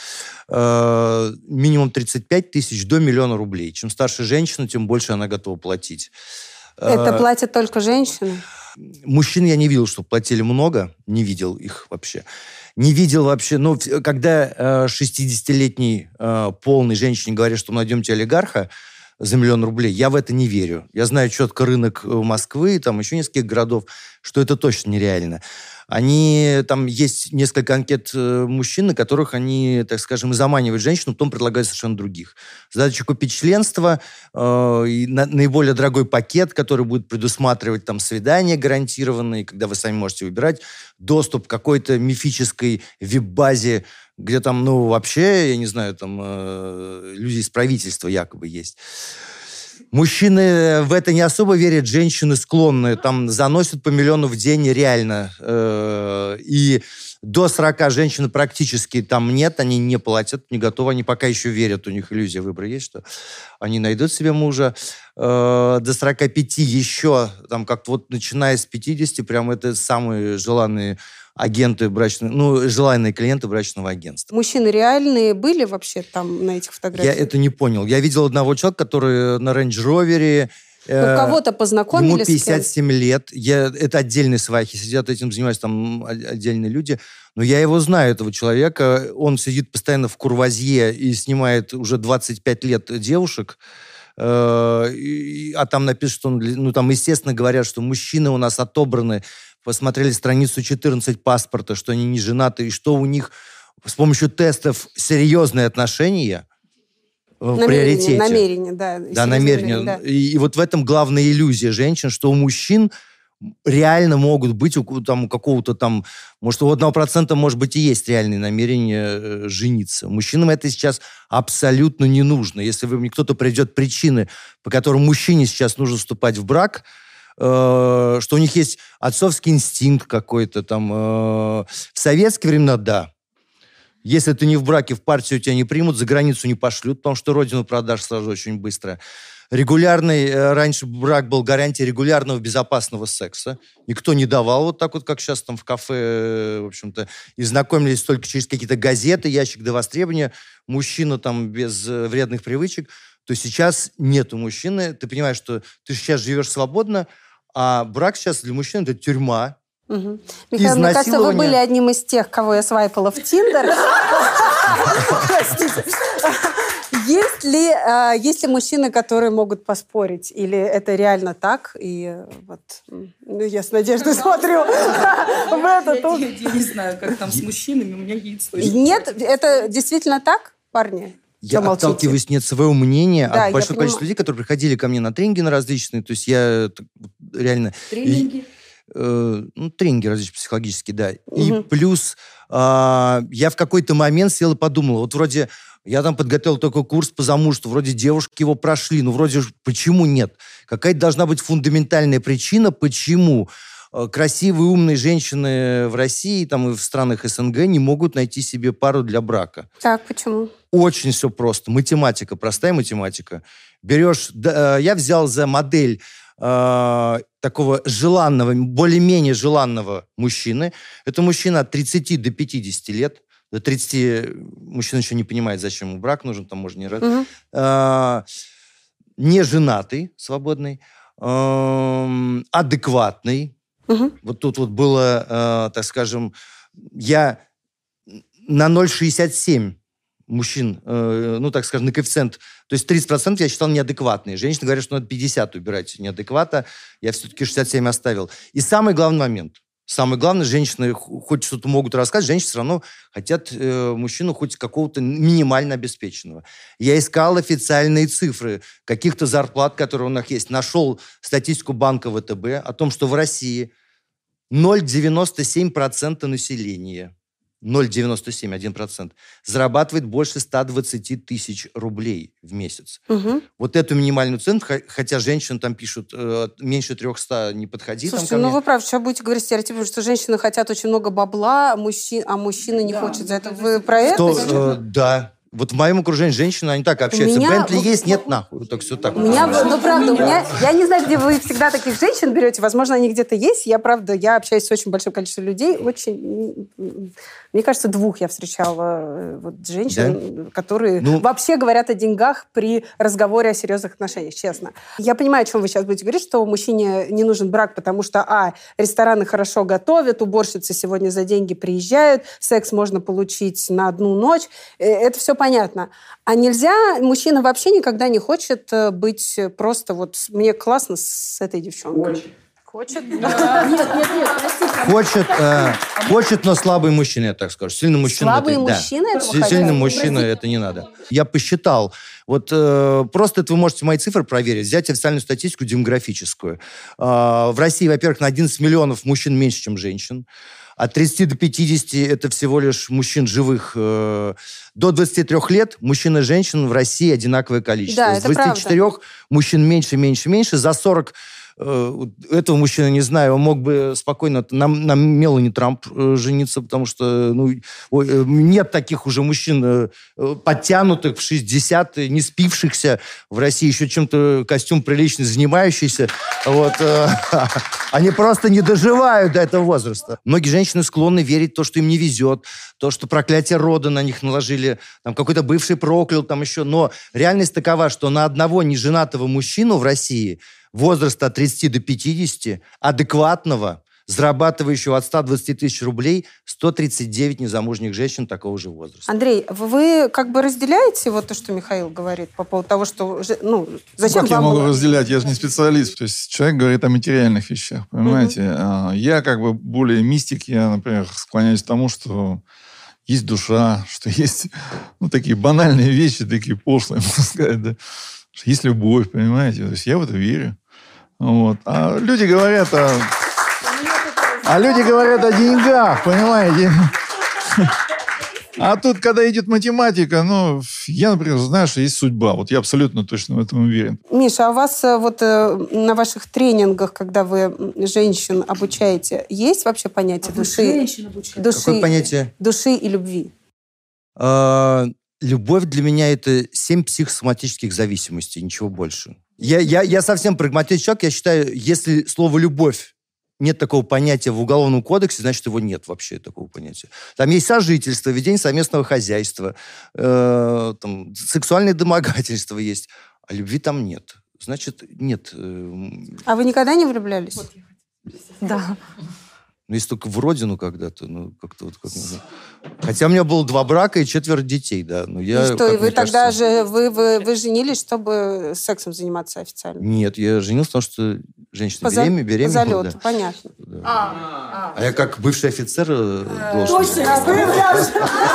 э, минимум 35 тысяч до миллиона рублей. Чем старше женщина, тем больше она готова платить. Это э, платят только женщины? Мужчин я не видел, что платили много, не видел их вообще. Не видел вообще, ну, когда э, 60-летний э, полный женщине говорят, что найдемте олигарха, за миллион рублей. Я в это не верю. Я знаю четко рынок э, Москвы, там еще нескольких городов, что это точно нереально они, там есть несколько анкет э, мужчин, на которых они, так скажем, заманивают женщину, потом предлагают совершенно других. Задача купить членство, э, и на, наиболее дорогой пакет, который будет предусматривать там свидания гарантированные, когда вы сами можете выбирать, доступ к какой-то мифической веб-базе, где там, ну, вообще, я не знаю, там э, люди из правительства якобы есть. Мужчины в это не особо верят, женщины склонны, там заносят по миллиону в день реально. Э, и до 40 женщин практически там нет, они не платят, не готовы, они пока еще верят, у них иллюзия выбора есть, что они найдут себе мужа. Э, до 45 еще, там как-то вот начиная с 50, прям это самые желанные агенты брачного, ну, желанные клиенты брачного агентства. Мужчины реальные были вообще там на этих фотографиях? Я это не понял. Я видел одного человека, который на Range Rover ну, кого-то познакомили Ему 57 лет. Я, это отдельные свахи. Сидят этим, занимаются там отдельные люди. Но я его знаю, этого человека. Он сидит постоянно в курвазье и снимает уже 25 лет девушек. Э, а там написано, что он, ну, там, естественно, говорят, что мужчины у нас отобраны посмотрели страницу 14 паспорта, что они не женаты, и что у них с помощью тестов серьезные отношения в намерение, приоритете. Намерение, да. Да, намерение. Да. И, и вот в этом главная иллюзия женщин, что у мужчин реально могут быть у, там, какого-то там, может, у одного процента, может быть, и есть реальные намерения э, жениться. Мужчинам это сейчас абсолютно не нужно. Если вы, кто-то придет причины, по которым мужчине сейчас нужно вступать в брак, э, что у них есть отцовский инстинкт какой-то там. Э, в советские времена, да. Если ты не в браке, в партию тебя не примут, за границу не пошлют, потому что родину продашь сразу очень быстро. Регулярный, э, раньше брак был гарантией регулярного безопасного секса. Никто не давал вот так вот, как сейчас там в кафе, э, в общем-то, и знакомились только через какие-то газеты, ящик до востребования. Мужчина там без э, вредных привычек. То сейчас нету мужчины. Ты понимаешь, что ты сейчас живешь свободно, а брак сейчас для мужчин это тюрьма. Угу. Михаил, мне кажется, вы были одним из тех, кого я свайпала в Тиндер. Простите. Есть ли, э, есть ли мужчины, которые могут поспорить? Или это реально так? И вот ну, я с надеждой смотрю в этот. Я не знаю, как там с мужчинами, у меня яиц Нет, это действительно так, парни? Я отталкиваюсь не от своего мнения, да, от большого количества людей, которые приходили ко мне на тренинги на различные. То есть я реально... Тренинги? э, ну, тренинги различные психологические, да. И Мгм. плюс а, я в какой-то момент сел и подумал, вот вроде я там подготовил такой курс по замужеству, вроде девушки его прошли, ну вроде почему нет? Какая-то должна быть фундаментальная причина, почему э, красивые, умные женщины в России там, и в странах СНГ не могут найти себе пару для брака. Так, почему? Очень все просто. Математика, простая математика. Берешь... да, э, я взял за модель э, такого желанного, более-менее желанного мужчины. Это мужчина от 30 до 50 лет. До 30 мужчина еще не понимает, зачем ему брак нужен, там можно не... раз-. Э, не женатый, свободный, эм, адекватный. Вот тут вот было, э, так скажем, я на 0,67 мужчин, э, ну, так скажем, на коэффициент, то есть 30% я считал неадекватные. Женщины говорят, что надо 50 убирать неадеквата. Я все-таки 67 оставил. И самый главный момент. Самое главное, женщины хоть что-то могут рассказать, женщины все равно хотят э, мужчину хоть какого-то минимально обеспеченного. Я искал официальные цифры каких-то зарплат, которые у них есть. Нашел статистику банка ВТБ о том, что в России 0,97% населения 0,97, 1%, зарабатывает больше 120 тысяч рублей в месяц. Мгм. Вот эту минимальную цену, хо- хотя женщины там пишут, э, меньше 300 не подходи там Слушайте, ко ну мне. вы правы, сейчас будете говорить стереотипы, что женщины хотят очень много бабла, а, мужчин, а мужчина не хочет за это. Вы про это? Э, да. Вот в моем окружении женщины, они так общаются. меня Бентли есть, нет, нахуй. Так все так. У меня, ну правда, у меня, я не знаю, где вы всегда таких женщин берете, возможно, они где-то есть. Я, правда, я общаюсь с очень большим количеством людей, очень, мне кажется, двух я встречала э, вот женщин, которые Ну- вообще говорят о деньгах при разговоре о серьезных отношениях, честно. Я понимаю, о чем вы сейчас будете говорить, что мужчине не нужен брак, потому что, а, рестораны хорошо готовят, уборщицы сегодня за деньги приезжают, секс можно получить на одну ночь, Э, это все понятно. А нельзя, мужчина вообще никогда не хочет э, быть просто вот, мне классно с этой девчонкой. Хочет? Нет, нет, нет, простите. Хочет, э, хочет, но слабый мужчина, я так скажу. Сильный мужчина. Слабые это, да. этого Си- хотят? Сильный мужчина, это не надо. Я посчитал. Вот э, просто это вы можете мои цифры проверить. Взять официальную статистику демографическую. Э, в России, во-первых, на 11 миллионов мужчин меньше, чем женщин. От 30 до 50 это всего лишь мужчин живых. э, до 23 лет мужчин и женщин в России одинаковое количество. Да, С это 24 мужчин меньше, меньше, меньше. За 40 э, вот этого мужчины не знаю, он мог бы спокойно на, на Мелани Трамп э, жениться, потому что ну, э, нет таких уже мужчин э, э, подтянутых в 60, э, не спившихся в России, еще чем-то костюм приличный, занимающийся. Вот, э, они просто не доживают до этого возраста. Многие женщины склонны верить в то, что им не везет, то, что проклятие рода на них наложили, там какой-то бывший проклял, там еще. Но реальность такова, что на одного неженатого мужчину в России возраста от 30 до 50, адекватного, зарабатывающего от 120 тысяч рублей, 139 незамужних женщин такого же возраста. Андрей, вы- как бы разделяете вот то, что Михаил говорит по поводу того, что... Ну, зачем как я могу было- разделять? Я же не специалист. То есть человек говорит о материальных вещах, понимаете? А, Я как бы более мистик. Я, например, склоняюсь к тому, что есть душа, что есть ну, такие банальные вещи, такие пошлые, можно сказать, да. Что есть любовь, понимаете? То есть я в это верю. Вот. А люди говорят о... А люди говорят о деньгах, понимаете? А тут, когда идет математика, ну, я, например, знаю, что есть судьба. Вот я абсолютно точно в этом уверен. Миша, а у вас э, вот э, на ваших тренингах, когда вы женщин обучаете, есть вообще понятие души? души Какое понятие? Души и любви. А, любовь для меня это семь психосоматических зависимостей, ничего больше. Я, я, я совсем прагматичный человек. Я считаю, если слово «любовь» нет такого понятия в Уголовном кодексе, значит, его нет вообще такого понятия. Там есть сожительство, ведение совместного хозяйства, э, там, сексуальное домогательство есть, а любви там нет. Значит, нет. э, А вы никогда не влюблялись? Да. Ну, если только в родину когда-то, ну, как-то вот... Как, Хотя у меня было два брака и четверо детей, да. Но я, и что, как и вы мне тогда кажется, же, вы, вы, вы женились, чтобы сексом заниматься официально? Нет, я женился, потому что женщина По за- беременна, по беременна. залету, да. понятно. А я как бывший офицер э, должен... Точно, вы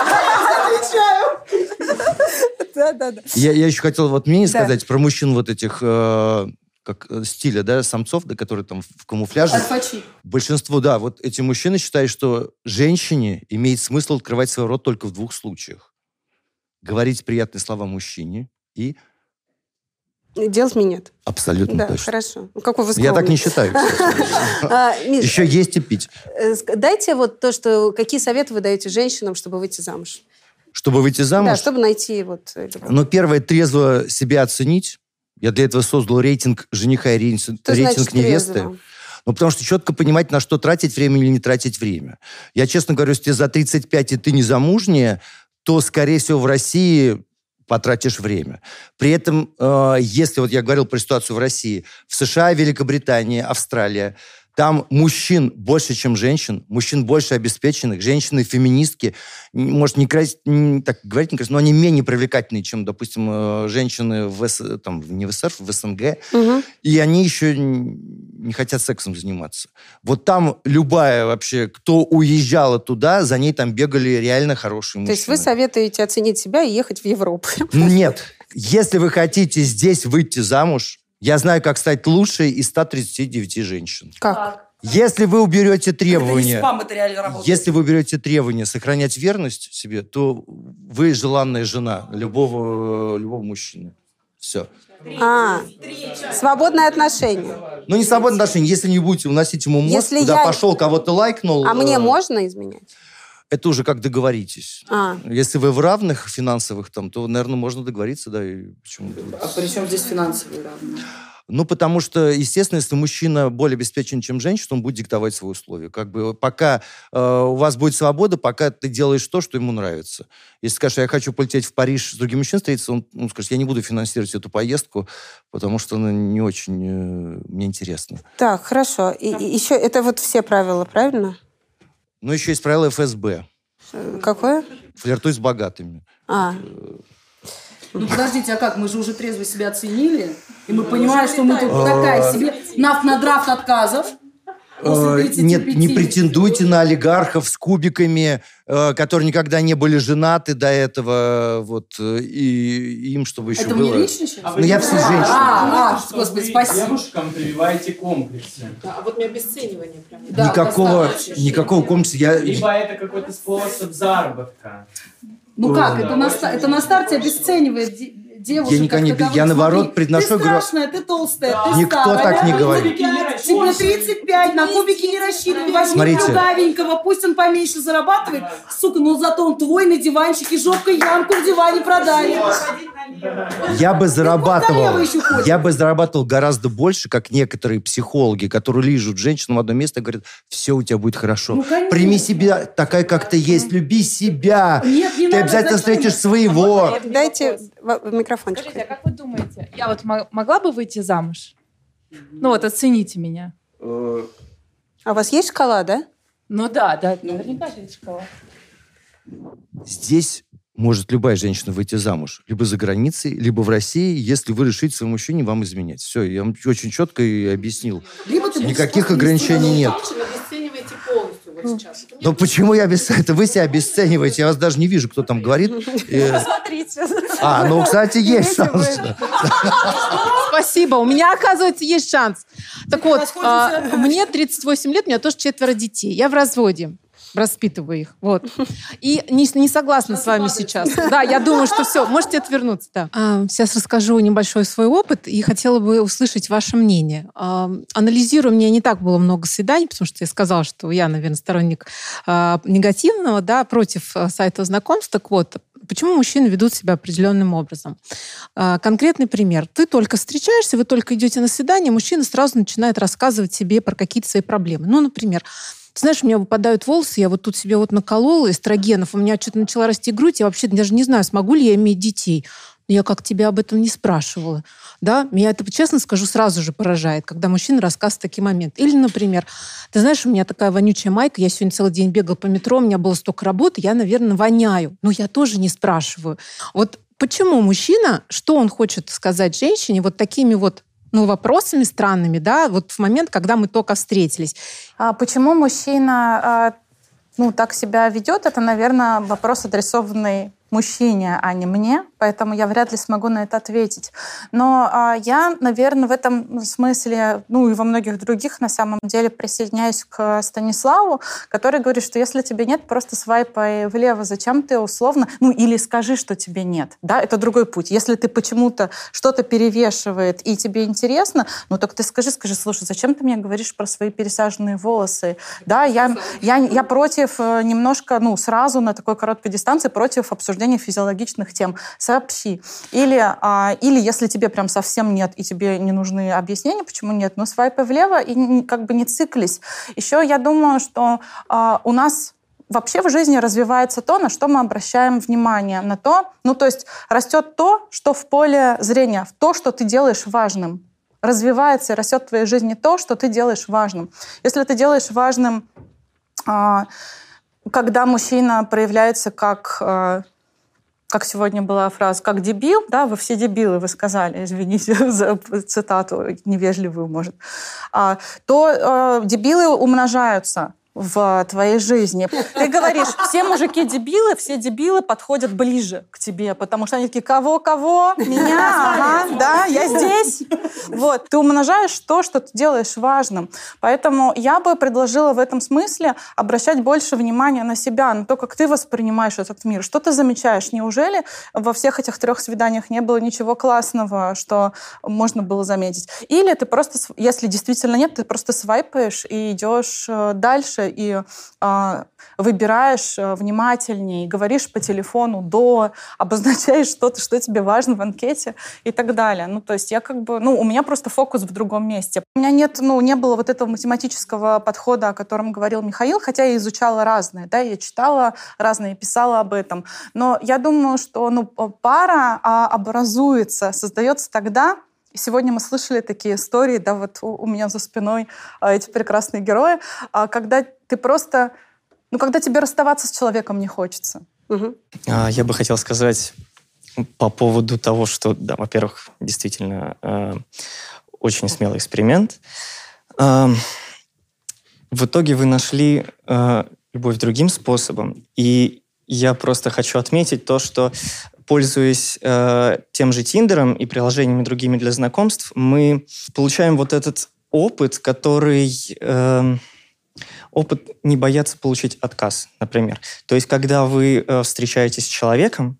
Отвечаю. Да, да, да. Я, я еще хотел вот Да. сказать про мужчин вот этих, э, как э, стиля, да, самцов, да, которые там в камуфляже. Альфачи. Большинство, да, вот эти мужчины считают, что женщине имеет смысл открывать свой рот только в двух случаях. Говорить приятные слова мужчине и Делать минет. абсолютно Да, точно. хорошо. Ну, Какой вы Я так не считаю. А, Еще есть и пить. э, дайте вот то, что... Какие советы вы даете женщинам, чтобы выйти замуж? Чтобы выйти Да, замуж, чтобы найти вот... ну, первое, трезво себя оценить. Я для этого создал рейтинг жениха и рейтинг, Что рейтинг значит невесты. трезво? Ну, потому что четко понимать, на что тратить время или не тратить время. Я честно говорю, если тебе за 35 и ты не замужняя, то, скорее всего, в России потратишь время. При этом, э, если вот я говорил про ситуацию в России, в США, Великобритании, Австралия, там мужчин больше, чем женщин, мужчин больше обеспеченных, женщины феминистки, может, не крас- н- так говорить некрасиво, но они менее привлекательные, чем, допустим, э, женщины в, С- там, не в СССР, в СНГ, и они еще не хотят сексом заниматься. Вот там любая вообще, кто уезжала туда, за ней там бегали реально хорошие То мужчины. есть вы советуете оценить себя и ехать в Европу? Нет. Если вы хотите здесь выйти замуж, я знаю, как стать лучшей из 139 женщин. Как? Если вы уберете Это требования... спам это реально работает. Если вы берете требования сохранять верность себе, то вы желанная жена любого, любого мужчины. Все. А, свободное отношение. Ну, не свободное отношение. Если не будете уносить ему мозг, Если куда я- пошел, кого-то лайкнул... А мне э, можно изменять? Это уже как договоритесь. А. Если вы в равных финансовых, там, то, наверное, можно договориться, да, и почему А при чем здесь финансовые равные? Ну, потому что, естественно, если мужчина более обеспечен, чем женщина, он будет диктовать свои условия. Как бы пока э, у вас будет свобода, пока ты делаешь то, что ему нравится. Если скажешь, я хочу полететь в Париж с другим мужчиной встретиться, он, он скажет, я не буду финансировать эту поездку, потому что она не очень э, мне интересна. Так, хорошо. И, и еще это вот все правила, правильно? Но еще есть правило ФСБ. Э, Какое? Флиртуй с богатыми. А, Ну подождите, а как? Мы же уже трезво себя оценили, и мы понимаем, что мы тут такая себе нафт на драфт отказов. После Э, 35. Нет, не претендуйте на олигархов с кубиками, э, которые никогда не были женаты до этого, вот, э, и им, чтобы еще Это было... мне лично сейчас? Ну, я все женщины. А, а, господи, спасибо. Девушкам прививаете комплексы. А вот мне обесценивание прям. никакого, никакого комплекса. Я, Либо это какой-то способ заработка. Ну как, Ой. это на, это на старте обесценивает девушек. Я никогда не- я, наоборот, приношу, Ты страшная, ты толстая, ты Никто старая. так не говорит. Тебе 35, на кубики не рассчитывай. Возьми Смотрите. плюгавенького, пусть он поменьше зарабатывает. Сука, но зато он твой на диванчике, жопкой ямку в диване продали. я бы зарабатывал, я бы зарабатывал гораздо больше, как некоторые психологи, которые лижут женщину в одно место и говорят, все у тебя будет хорошо. Ну, конечно. Прими себя такая, как ты есть, люби себя. Нет, не ты надо, обязательно зачем? встретишь своего. Дайте в- в микрофончик. Скажите, а как вы думаете, я вот мо- могла бы выйти замуж? Ну вот, оцените меня. А у вас есть шкала, да? Ну да, да, наверняка же есть шкала. Здесь может любая женщина выйти замуж. Либо за границей, либо в России, если вы решите своему мужчине вам изменять. Все, я вам очень четко и объяснил. Либо ты Никаких ограничений нет. Вот сейчас. Это Но почему я обесцениваю? Это вы себя обесцениваете. Я вас даже не вижу, кто там говорит. Э, Смотрите. А, ну, кстати, есть шанс. Спасибо, у меня, оказывается, есть шанс. Так вот, а, мне 38 лет, у меня тоже четверо детей. Я в разводе. Воспитываю их. Вот. И не, не согласна с вами сейчас. Да, я думаю, что все, можете отвернуться. Да. А, сейчас расскажу небольшой свой опыт и хотела бы услышать ваше мнение. А, анализируя, у меня не так было много свиданий, потому что я сказала, что я, наверное, сторонник а, негативного, да, против а, сайтов знакомств. Так вот, почему мужчины ведут себя определенным образом? А, Конкретный пример. Ты только встречаешься, вы только идете на свидание, мужчина сразу начинает рассказывать себе про какие-то свои проблемы. Ну, например, знаешь, у меня выпадают волосы, я вот тут себе вот наколола эстрогенов, у меня что-то начала расти грудь, я вообще даже не знаю, смогу ли я иметь детей. Но я как тебя об этом не спрашивала. Да? Меня это, честно скажу, сразу же поражает, когда мужчина рассказывает такие моменты. Или, например, ты знаешь, у меня такая вонючая майка, я сегодня целый день бегал по метро, у меня было столько работы, я, наверное, воняю. Но я тоже не спрашиваю. Вот почему мужчина, что он хочет сказать женщине вот такими вот ну, вопросами странными, да, вот в момент, когда мы только встретились. А почему мужчина а, ну, так себя ведет, это, наверное, вопрос, адресованный мужчине, а не мне, поэтому я вряд ли смогу на это ответить. Но а, я, наверное, в этом смысле, ну и во многих других, на самом деле, присоединяюсь к Станиславу, который говорит, что если тебе нет, просто свайпай влево. Зачем ты условно... Ну или скажи, что тебе нет. Да, это другой путь. Если ты почему-то что-то перевешивает и тебе интересно, ну так ты скажи, скажи, слушай, зачем ты мне говоришь про свои пересаженные волосы? Да, я, я, я против э, немножко, ну, сразу на такой короткой дистанции против обсуждения физиологичных тем. Сообщи. Или, а, или если тебе прям совсем нет, и тебе не нужны объяснения, почему нет, ну, свайпай влево и как бы не циклись. Еще я думаю, что а, у нас вообще в жизни развивается то, на что мы обращаем внимание, на то, ну то есть растет то, что в поле зрения, в то, что ты делаешь важным. Развивается и растет в твоей жизни то, что ты делаешь важным. Если ты делаешь важным, а, когда мужчина проявляется как а, как сегодня была фраза, как дебил, да, вы все дебилы, вы сказали, извините за цитату невежливую, может, а, то э, дебилы умножаются в твоей жизни. Ты говоришь, все мужики дебилы, все дебилы подходят ближе к тебе, потому что они такие, кого, кого? Меня? Ага, да, я здесь. Вот. Ты умножаешь то, что ты делаешь важным. Поэтому я бы предложила в этом смысле обращать больше внимания на себя, на то, как ты воспринимаешь этот мир. Что ты замечаешь? Неужели во всех этих трех свиданиях не было ничего классного, что можно было заметить? Или ты просто, если действительно нет, ты просто свайпаешь и идешь э, дальше, дальше и э, выбираешь внимательнее, говоришь по телефону до, обозначаешь что-то, что тебе важно в анкете и так далее. Ну, то есть я как бы, ну, у меня просто фокус в другом месте. У меня нет, ну, не было вот этого математического подхода, о котором говорил Михаил, хотя я изучала разные, да, я читала разные, писала об этом. Но я думаю, что, ну, пара а, образуется, создается тогда, Сегодня мы слышали такие истории, да, вот у, у меня за спиной а, эти прекрасные герои, а, когда ты просто, ну, когда тебе расставаться с человеком не хочется. Угу. Я бы хотел сказать по поводу того, что, да, во-первых, действительно э, очень смелый эксперимент. Э, в итоге вы нашли э, любовь другим способом, и я просто хочу отметить то, что пользуясь э, тем же Тиндером и приложениями другими для знакомств, мы получаем вот этот опыт, который... Э, опыт не бояться получить отказ, например. То есть, когда вы э, встречаетесь с человеком,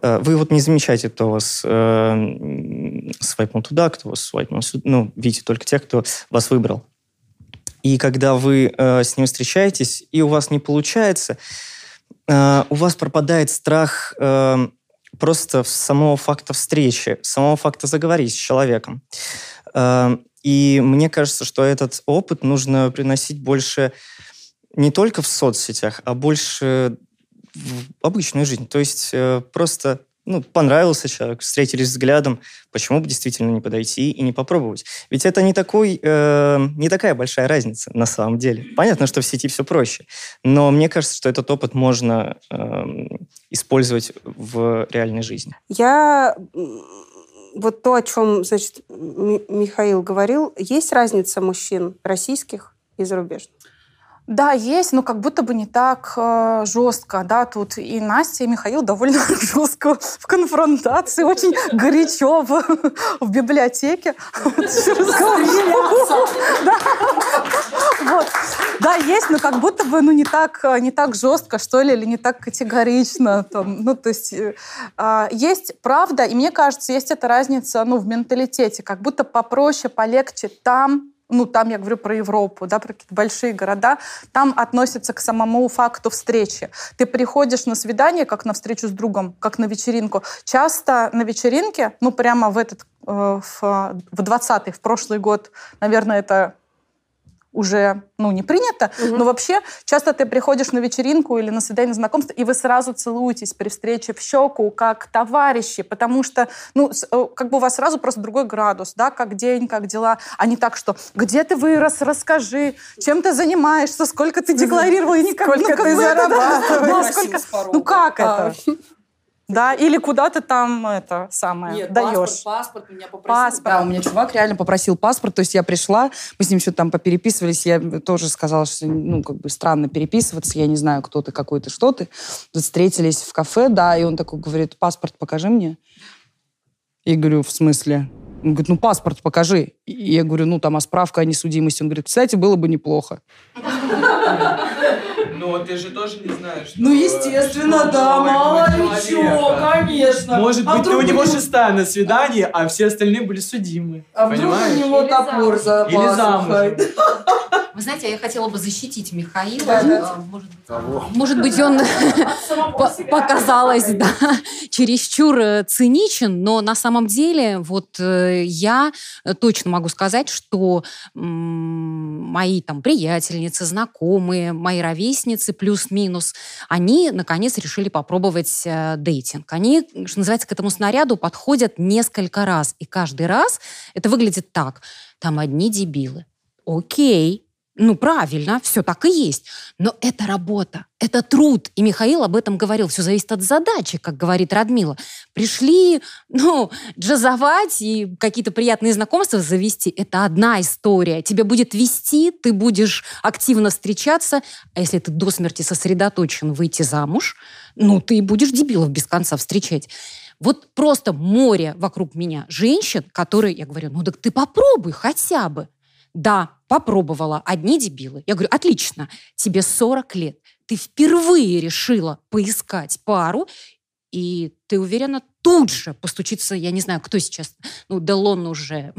э, вы вот не замечаете, кто вас э, свайпнул туда, кто вас свайпнул сюда. Ну, видите только тех, кто вас выбрал. И когда вы э, с ним встречаетесь, и у вас не получается, э, у вас пропадает страх э, просто самого факта встречи, самого факта заговорить с человеком. Эм, и мне кажется, что этот опыт нужно приносить больше не только в соцсетях, а больше в обычную жизнь. То есть э, просто ну, понравился человек, встретились взглядом, почему бы действительно не подойти и не попробовать? Ведь это не, такой, э, не такая большая разница на самом деле. Понятно, что в сети все проще, но мне кажется, что этот опыт можно э, использовать в реальной жизни. Я вот то, о чем, значит, Михаил говорил, есть разница мужчин российских и зарубежных? Да, есть, но как будто бы не так э, жестко. Да, тут и Настя, и Михаил довольно жестко в конфронтации, очень горячо в, в библиотеке. Да, есть, но как будто бы ну, не, так, не так жестко, что ли, или не так категорично. Там, ну, то есть э, а, есть правда, и мне кажется, есть эта разница ну, в менталитете. Как будто попроще, полегче там, ну, там я говорю про Европу, да, про какие-то большие города, там относятся к самому факту встречи. Ты приходишь на свидание, как на встречу с другом, как на вечеринку. Часто на вечеринке, ну, прямо в этот, э, в, в 20-й, в прошлый год, наверное, это уже ну, не принято, угу. но вообще часто ты приходишь на вечеринку или на свидание знакомства, и вы сразу целуетесь при встрече в щеку, как товарищи, потому что, ну, э, как бы у вас сразу просто другой градус, да, как день, как дела, а не так, что где ты вырос, расскажи, чем ты занимаешься, сколько ты декларировал, и никак, сколько ну, как ты бы зарабатываешь. Да, да, сколько, ну как а. это? Да, или куда ты там это самое Нет, даешь. паспорт, паспорт меня попросил. Паспорт. Да, у меня чувак реально попросил паспорт, то есть я пришла, мы с ним что-то там попереписывались, я тоже сказала, что, ну, как бы странно переписываться, я не знаю, кто ты, какой ты, что ты. Тут встретились в кафе, да, и он такой говорит, паспорт покажи мне. И говорю, в смысле? Он говорит, ну, паспорт покажи. И я говорю, ну, там, а справка о несудимости? Он говорит, кстати, было бы неплохо. Ну, ты же тоже не знаешь. Ну, естественно, что да, мало ли человека. конечно. Может А быть, вдруг у него у него- шестая на свидании, а все остальные были судимы. А вдруг Понимаешь? у него топор за Или замужем. Вы знаете, а я хотела бы защитить Михаила. Да. А, Может, может быть, он по- показалось, да, чересчур э, циничен, но на самом деле вот э, я точно могу сказать, что м, мои там приятельницы, знакомые, мои ровесницы плюс-минус, они наконец решили попробовать э, дейтинг. Они, что называется, к этому снаряду подходят несколько раз, и каждый раз это выглядит так. Там одни дебилы. Окей, ну, правильно, все так и есть. Но это работа, это труд. И Михаил об этом говорил. Все зависит от задачи, как говорит Радмила. Пришли, ну, джазовать и какие-то приятные знакомства завести. Это одна история. Тебя будет вести, ты будешь активно встречаться. А если ты до смерти сосредоточен выйти замуж, ну, ты будешь дебилов без конца встречать. Вот просто море вокруг меня женщин, которые, я говорю, ну так ты попробуй хотя бы. Да, попробовала. Одни дебилы. Я говорю, отлично, тебе 40 лет. Ты впервые решила поискать пару, и ты уверена тут же постучиться, я не знаю, кто сейчас, ну, Делон уже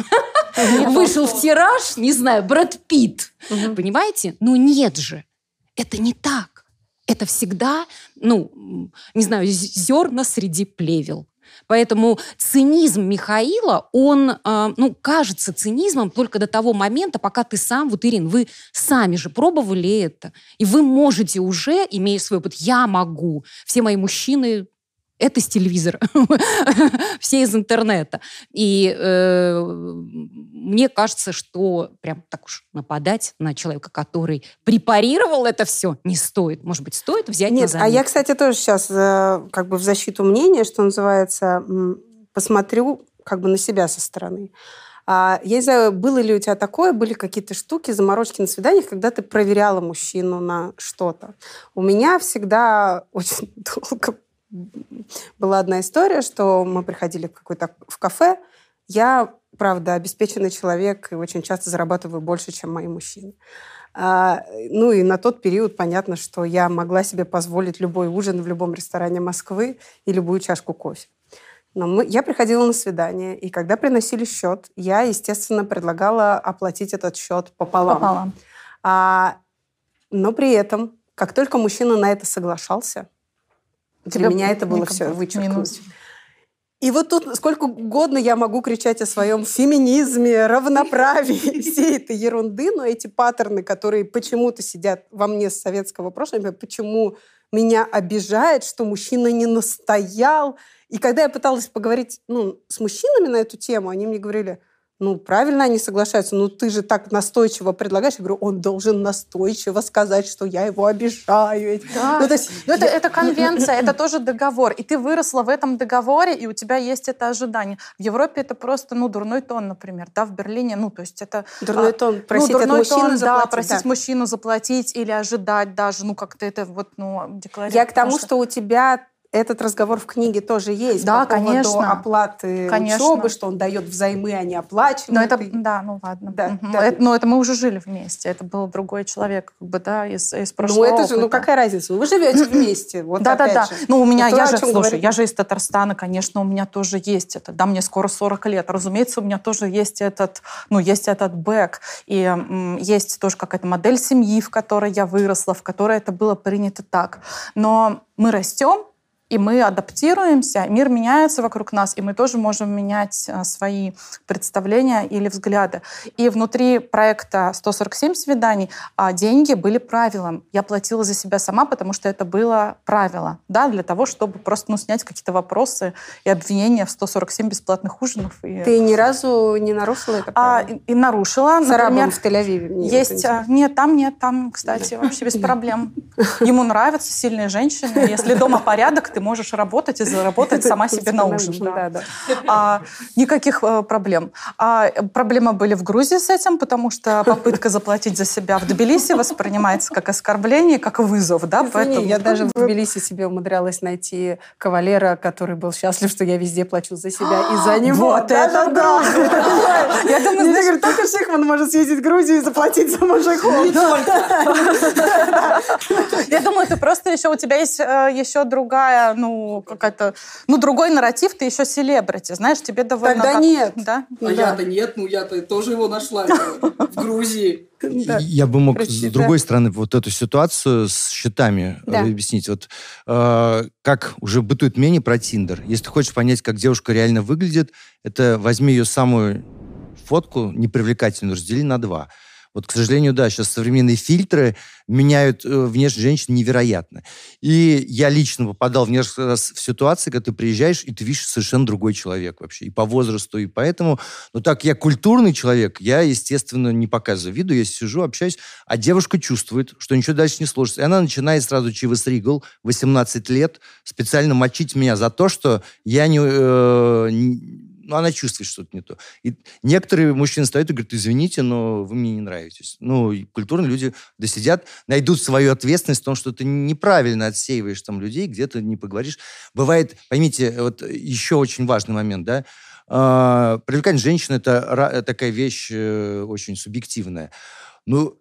вышел в тираж, не знаю, Брэд Питт. Понимаете? Ну, нет же. Это не так. Это всегда, ну, не знаю, зерна среди плевел. Поэтому цинизм Михаила, он, э, ну, кажется цинизмом только до того момента, пока ты сам, вот, Ирин, вы сами же пробовали это, и вы можете уже, имея свой опыт, я могу. Все мои мужчины это с телевизора, все из интернета. И э, мне кажется, что прям так уж нападать на человека, который препарировал это все, не стоит. Может быть, стоит взять Нет, а я, кстати, тоже сейчас как бы в защиту мнения, что называется, посмотрю как бы на себя со стороны. А, я не знаю, было ли у тебя такое, были какие-то штуки, заморочки на свиданиях, когда ты проверяла мужчину на что-то. У меня всегда очень долго была одна история, что мы приходили в какой-то в кафе. Я, правда, обеспеченный человек и очень часто зарабатываю больше, чем мои мужчины. А, ну и на тот период понятно, что я могла себе позволить любой ужин в любом ресторане Москвы и любую чашку кофе. Но мы, я приходила на свидание, и когда приносили счет, я, естественно, предлагала оплатить этот счет пополам. Пополам. А, но при этом, как только мужчина на это соглашался, для Тебя меня это было все вычеркнуть. минус. И вот тут сколько угодно я могу кричать о своем феминизме, равноправии, всей этой ерунды, но эти паттерны, которые почему-то сидят во мне с советского прошлого, почему меня обижает, что мужчина не настоял. И когда я пыталась поговорить ну, с мужчинами на эту тему, они мне говорили, ну, правильно они соглашаются, ну, ты же так настойчиво предлагаешь. Я говорю, он должен настойчиво сказать, что я его обижаю. Да. Ну, то есть Ну, это, я- это конвенция, это тоже договор. И ты выросла в этом договоре, и у тебя есть это ожидание. В Европе это просто, ну, дурной тон, например. Да, в Берлине, ну, то есть это... Дурной а, тон, просить ну, от дурной мужчины тон, да, заплатить, просить да. мужчину заплатить или ожидать даже, ну, как-то это вот, ну, декларировать. Я к тому, потому что у тебя этот разговор в книге тоже есть. Да, по поводу конечно. оплаты Конечно. учебы, что он дает взаймы, а не оплачивает. Но это, да, ну ладно. Да, Мгм. да. Это, но это мы уже жили вместе. Это был другой человек, как бы, да, из, из Ну, прошлого это же, ну, опыта. какая разница? Ну, Вы живете вместе. Вот да, да, опять да. же. Ну, у меня, Это я же, слушай, говорит- я же из Татарстана, конечно, у меня тоже есть это. Да, мне скоро 40 лет. Разумеется, у меня тоже есть этот, ну, есть этот бэк. И м, есть тоже какая-то модель семьи, в которой я выросла, в которой это было принято так. Но мы растем, и мы адаптируемся, мир меняется вокруг нас, и мы тоже можем менять а, свои представления или взгляды. И внутри проекта 147 свиданий а, деньги были правилом. Я платила за себя сама, потому что это было правило, да, для того, чтобы просто ну, снять какие-то вопросы и обвинения в 147 бесплатных ужинов. И... Ты ни разу не нарушила это А, правило? и, и нарушила. С например, в Тель-Авиве. вот есть, а, нет, там нет, там, кстати, вообще без проблем. Ему нравятся сильные женщины. Если дома порядок, ты ты можешь работать и заработать сама себе на ужин. да. А, никаких э, проблем. А проблемы были в Грузии с этим, потому что попытка заплатить за себя в Тбилиси воспринимается как оскорбление, как вызов. Да? Извини, Поэтому... я даже в Тбилиси себе умудрялась найти кавалера, который был счастлив, что я везде плачу за себя и за него. Вот это да! Я думаю, говорю, только Шихман может съездить в Грузию и заплатить за мужиков. Я думаю, ты просто еще, у тебя есть э, еще другая, ну, какая-то, ну, другой нарратив, ты еще селебрити, знаешь, тебе довольно... Тогда как- нет. Да? А я-то нет, ну я-то тоже его нашла в Грузии. Я бы мог Прости, с другой да. стороны вот эту ситуацию с счетами Да. объяснить. Вот э, как уже бытует мнение про Тиндер. Если ты хочешь понять, как девушка реально выглядит, это возьми ее самую фотку непривлекательную, раздели на два. Вот, к сожалению, да, сейчас современные фильтры меняют э, внешность женщин невероятно. И я лично попадал в несколько раз в ситуации, когда ты приезжаешь, и ты видишь совершенно другой человек вообще. И по возрасту, и поэтому... Ну так, я культурный человек, я, естественно, не показываю виду, я сижу, общаюсь, а девушка чувствует, что ничего дальше не сложится. И она начинает сразу Чивас Ригл, 18 лет, специально мочить меня за то, что я не... э, ну, она чувствует что-то не то. И некоторые мужчины стоят и говорят, извините, но вы мне не нравитесь. Ну, культурные люди досидят, найдут свою ответственность в том, что ты неправильно отсеиваешь там людей, где-то не поговоришь. Бывает, поймите, вот еще очень важный момент, да, а, привлекательность женщины – это такая вещь э, очень субъективная. Ну,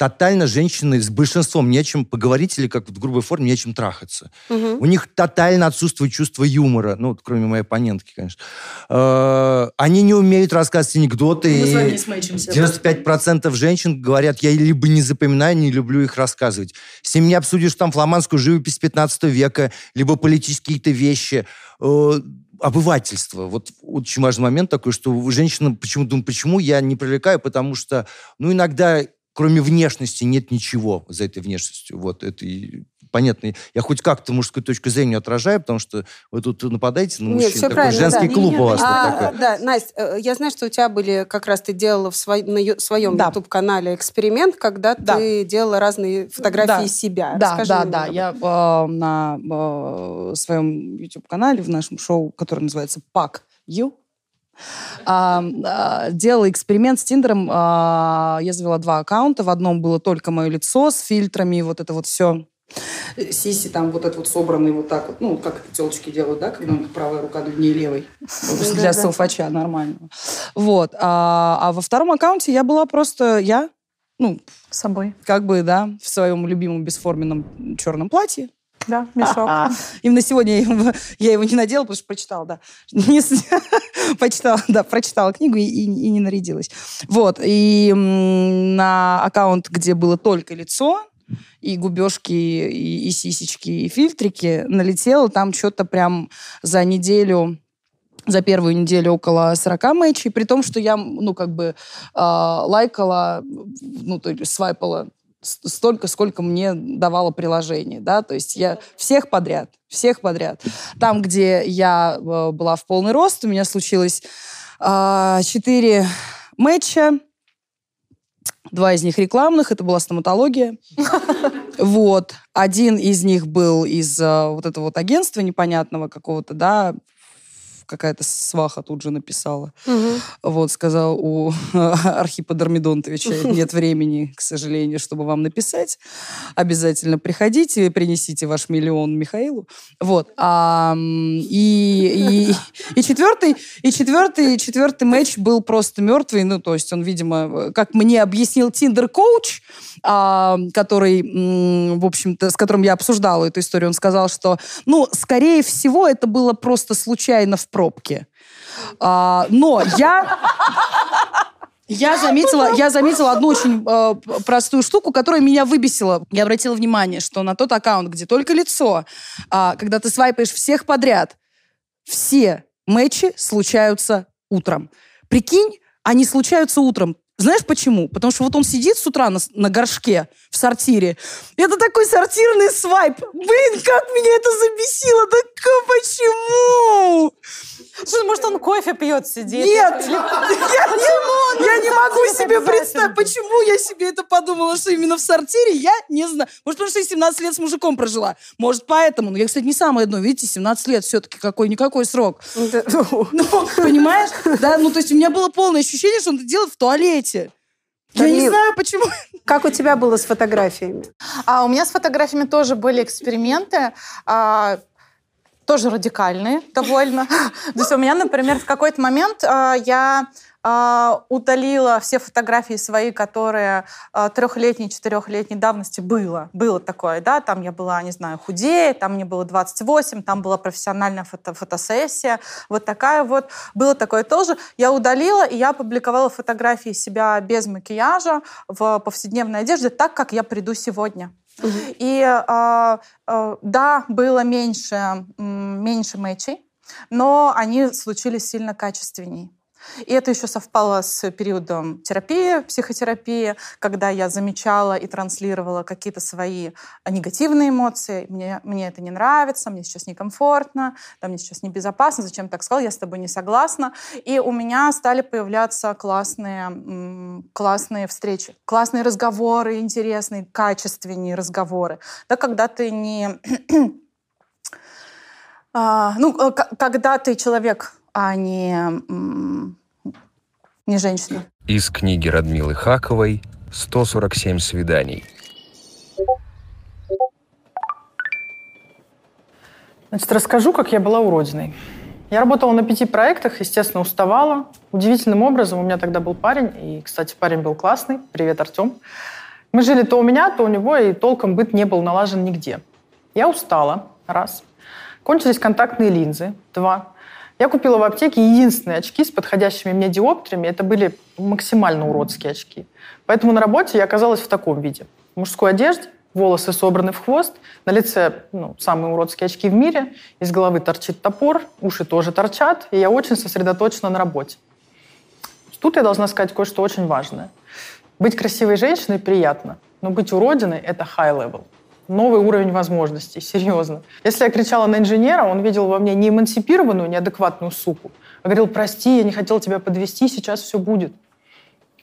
тотально женщины с большинством не о чем поговорить или, как в грубой форме, не о чем трахаться. У них тотально отсутствует чувство юмора. Ну, вот кроме моей оппонентки, конечно. Э, Они не умеют рассказывать анекдоты. Мы с вами не смэчимся. 95% женщин говорят, я либо не запоминаю, не люблю их рассказывать. С ним не обсудишь там фламандскую живопись 15 века, либо политические какие-то вещи. Э, обывательство. Вот очень важный момент такой, что женщина почему думает, почему я не привлекаю, потому что, ну, иногда кроме внешности нет ничего за этой внешностью. Вот это и понятно. Я хоть как-то мужскую точку зрения отражаю, потому что вы тут нападаете на мужчин. Нет, все Такой правильно. женский да. клуб у вас А, такой. Да, Настя, э, я знаю, что у тебя были, как раз ты делала в свой- на ю- своем YouTube-канале эксперимент, когда ты делала разные фотографии Да. себя. Да, Расскажи да, да. Я э, на э, своем YouTube-канале, в нашем шоу, которое называется «Пак Ю», а, а, делала эксперимент с Тиндером. а, я завела два аккаунта. В одном было только мое лицо с фильтрами, вот это вот все. Сиси там вот это вот собранные вот так вот, ну, как это телочки делают, да, когда у них правая рука длиннее левой. Вот, Для селфача нормального. Вот. А, а во втором аккаунте я была просто я, ну, собой. Как бы, да, в своем любимом бесформенном черном платье. Да, мешок. Именно сегодня я его, я его не надела, потому что прочитала, да. Не Почитала, да, прочитала книгу и, и- и не нарядилась. Вот. И на аккаунт, где было только лицо, и губежки, и, и сисечки, и фильтрики, налетело там что-то прям за неделю за первую неделю около 40 матчей, при том, что я, ну, как бы, а, лайкала, ну, то есть свайпала столько, сколько мне давало приложение, да, то есть я всех подряд, всех подряд. Там, где я э, была в полный рост, у меня случилось четыре матча, два из них рекламных, это была стоматология. Вот. Один из них был из э, вот этого вот агентства непонятного какого-то, да, какая-то сваха тут же написала. Вот, сказал, у Архипа Дормидонтовича нет времени, к сожалению, чтобы вам написать. Обязательно приходите, принесите ваш миллион Михаилу. Вот. А, и, и, и четвертый, и четвертый, четвертый матч был просто мертвый. Ну, то есть он, видимо, как мне объяснил Tinder-коуч, а, который, в общем-то, с которым я обсуждала эту историю, он сказал, что, ну, скорее всего, это было просто случайно в пробке. А, но я... Я заметила, я заметила одну очень э, простую штуку, которая меня выбесила. Я обратила внимание, что на тот аккаунт, где только лицо, а, когда ты свайпаешь всех подряд, все матчи случаются утром. Прикинь, они случаются утром. Знаешь почему? Потому что вот он сидит с утра на, на горшке в сортире. Это такой сортирный свайп. Блин, как меня это забесило. Да почему? Что, может, он кофе пьет, сидит? Нет, Или- я не Я не могу себе представить, почему я себе это подумала, что именно в сортире, я не знаю. Может, потому что я 17 лет с мужиком прожила. Может, поэтому. Но я, кстати, не самое одно. Видите, 17 лет все-таки какой-никакой срок. Ну, понимаешь? Да, ну, то есть у меня было полное ощущение, что он это делает в туалете. Я не знаю, почему. Как у тебя было с фотографиями? А у меня с фотографиями тоже были эксперименты, а, тоже радикальные довольно. То есть у меня, например, в какой-то момент а, я а, удалила все фотографии свои, которые а, трехлетней, четырехлетней давности было. Было такое, да, там я была, не знаю, худее, там мне было 28, там была профессиональная фото фотосессия, вот такая вот. Было такое тоже. Я удалила, и я опубликовала фотографии себя без макияжа в повседневной одежде, так, как я приду сегодня. И а, а, да, было меньше, меньше мэчей, но они случились сильно качественней. И это еще совпало с периодом терапии, психотерапии, когда я замечала и транслировала какие-то свои негативные эмоции. Мне, мне это не нравится, мне сейчас некомфортно, да, мне сейчас небезопасно, зачем так сказал, я с тобой не согласна. И у меня стали появляться классные, классные встречи, классные разговоры, интересные, качественные разговоры. Да, когда ты не... А, ну, э, когда ты человек, а не, не женщина. Из книги Радмилы Хаковой «147 свиданий». Значит, расскажу, как я была уродиной. Я работала на пяти проектах, естественно, уставала. Удивительным образом у меня тогда был парень, и, кстати, парень был классный. Привет, Артем. Мы жили то у меня, то у него, и толком быт не был налажен нигде. Я устала, раз. Кончились контактные линзы, два. Я купила в аптеке единственные очки с подходящими мне диоптриями. Это были максимально уродские очки. Поэтому на работе я оказалась в таком виде. В мужской одежде, волосы собраны в хвост, на лице ну, самые уродские очки в мире, из головы торчит топор, уши тоже торчат, и я очень сосредоточена на работе. Тут я должна сказать кое-что очень важное. Быть красивой женщиной приятно, но быть уродиной – это high level. Новый уровень возможностей, серьезно. Если я кричала на инженера, он видел во мне не эмансипированную, неадекватную суку, а говорил, прости, я не хотел тебя подвести, сейчас все будет.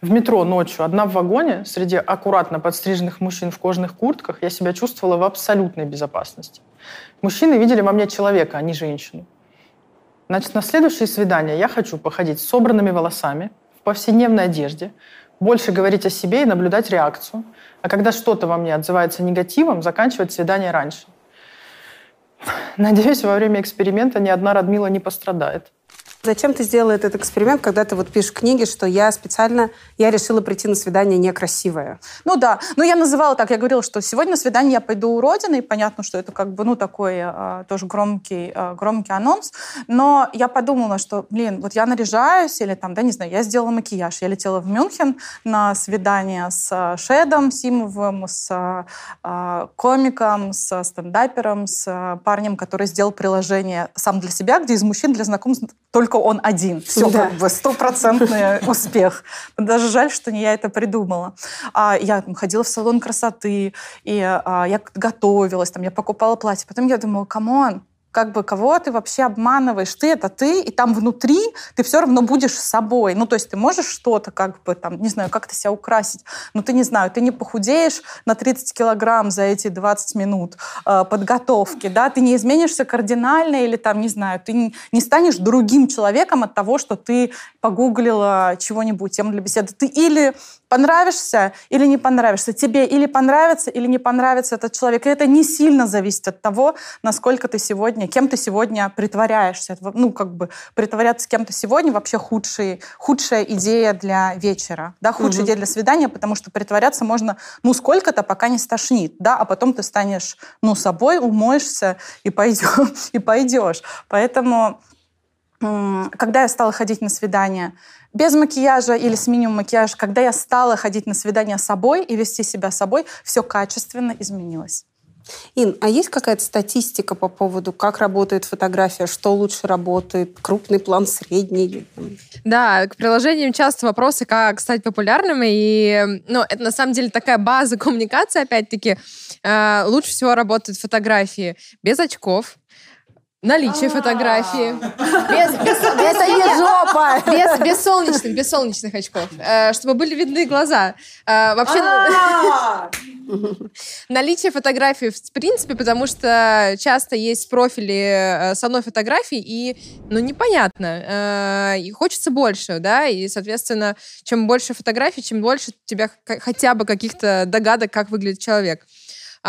В метро ночью, одна в вагоне, среди аккуратно подстриженных мужчин в кожаных куртках, я себя чувствовала в абсолютной безопасности. Мужчины видели во мне человека, а не женщину. Значит, на следующее свидание я хочу походить с собранными волосами, в повседневной одежде, больше говорить о себе и наблюдать реакцию. А когда что-то во мне отзывается негативом, заканчивать свидание раньше. Надеюсь, во время эксперимента ни одна Радмила не пострадает. Зачем ты сделала этот эксперимент, когда ты вот пишешь в книге, что я специально, я решила прийти на свидание некрасивая? Ну да, ну я называла так, я говорила, что сегодня на свидание я пойду уродиной, понятно, что это как бы, ну, такой а, тоже громкий, а, громкий анонс, но я подумала, что, блин, вот я наряжаюсь, или там, да, не знаю, я сделала макияж, я летела в Мюнхен на свидание с а, Шедом Симовым, с а, комиком, с стендапером, с парнем, который сделал приложение сам для себя, где из мужчин для знакомств только он один. Все, Да. как бы стопроцентный успех. Даже жаль, что не я это придумала. А, я там, ходила в салон красоты, и а, я готовилась, там, я покупала платье. Потом я думала, come on, как бы кого ты вообще обманываешь? Ты это ты, и там внутри ты все равно будешь собой. Ну, то есть ты можешь что-то как бы там, не знаю, как-то себя украсить, но ты не знаю, ты не похудеешь на 30 килограмм за эти 20 минут э, подготовки, да, ты не изменишься кардинально или там, не знаю, ты не, не станешь другим человеком от того, что ты погуглила чего-нибудь, тему для беседы. Ты или понравишься, или не понравишься. Тебе или понравится, или не понравится этот человек. И это не сильно зависит от того, насколько ты сегодня, кем ты сегодня притворяешься. Ну, как бы притворяться кем-то сегодня вообще худший, худшая идея для вечера, да, худшая Мгм. идея для свидания, потому что притворяться можно, ну, сколько-то, пока не стошнит, да, а потом ты станешь, ну, собой, умоешься и пойдешь. И пойдешь. Поэтому когда я стала ходить на свидания без макияжа или с минимум макияжа, когда я стала ходить на свидания с собой и вести себя собой, все качественно изменилось. Ин, а есть какая-то статистика по поводу, как работает фотография, что лучше работает, крупный план, средний? Да, к приложениям часто вопросы, как стать популярным. И, ну, это на самом деле такая база коммуникации, опять-таки. Э, лучше всего работают фотографии без очков, Наличие фотографии. Без, без- без- Это не жопа! Без, без солнечных, без солнечных очков. Э, чтобы были видны глаза. Э, вообще... Наличие фотографий в принципе, потому что часто есть профили э, с одной фотографией, и, ну, непонятно. И хочется больше, да, и, соответственно, чем больше фотографий, чем больше у тебя хотя бы каких-то догадок, как выглядит человек.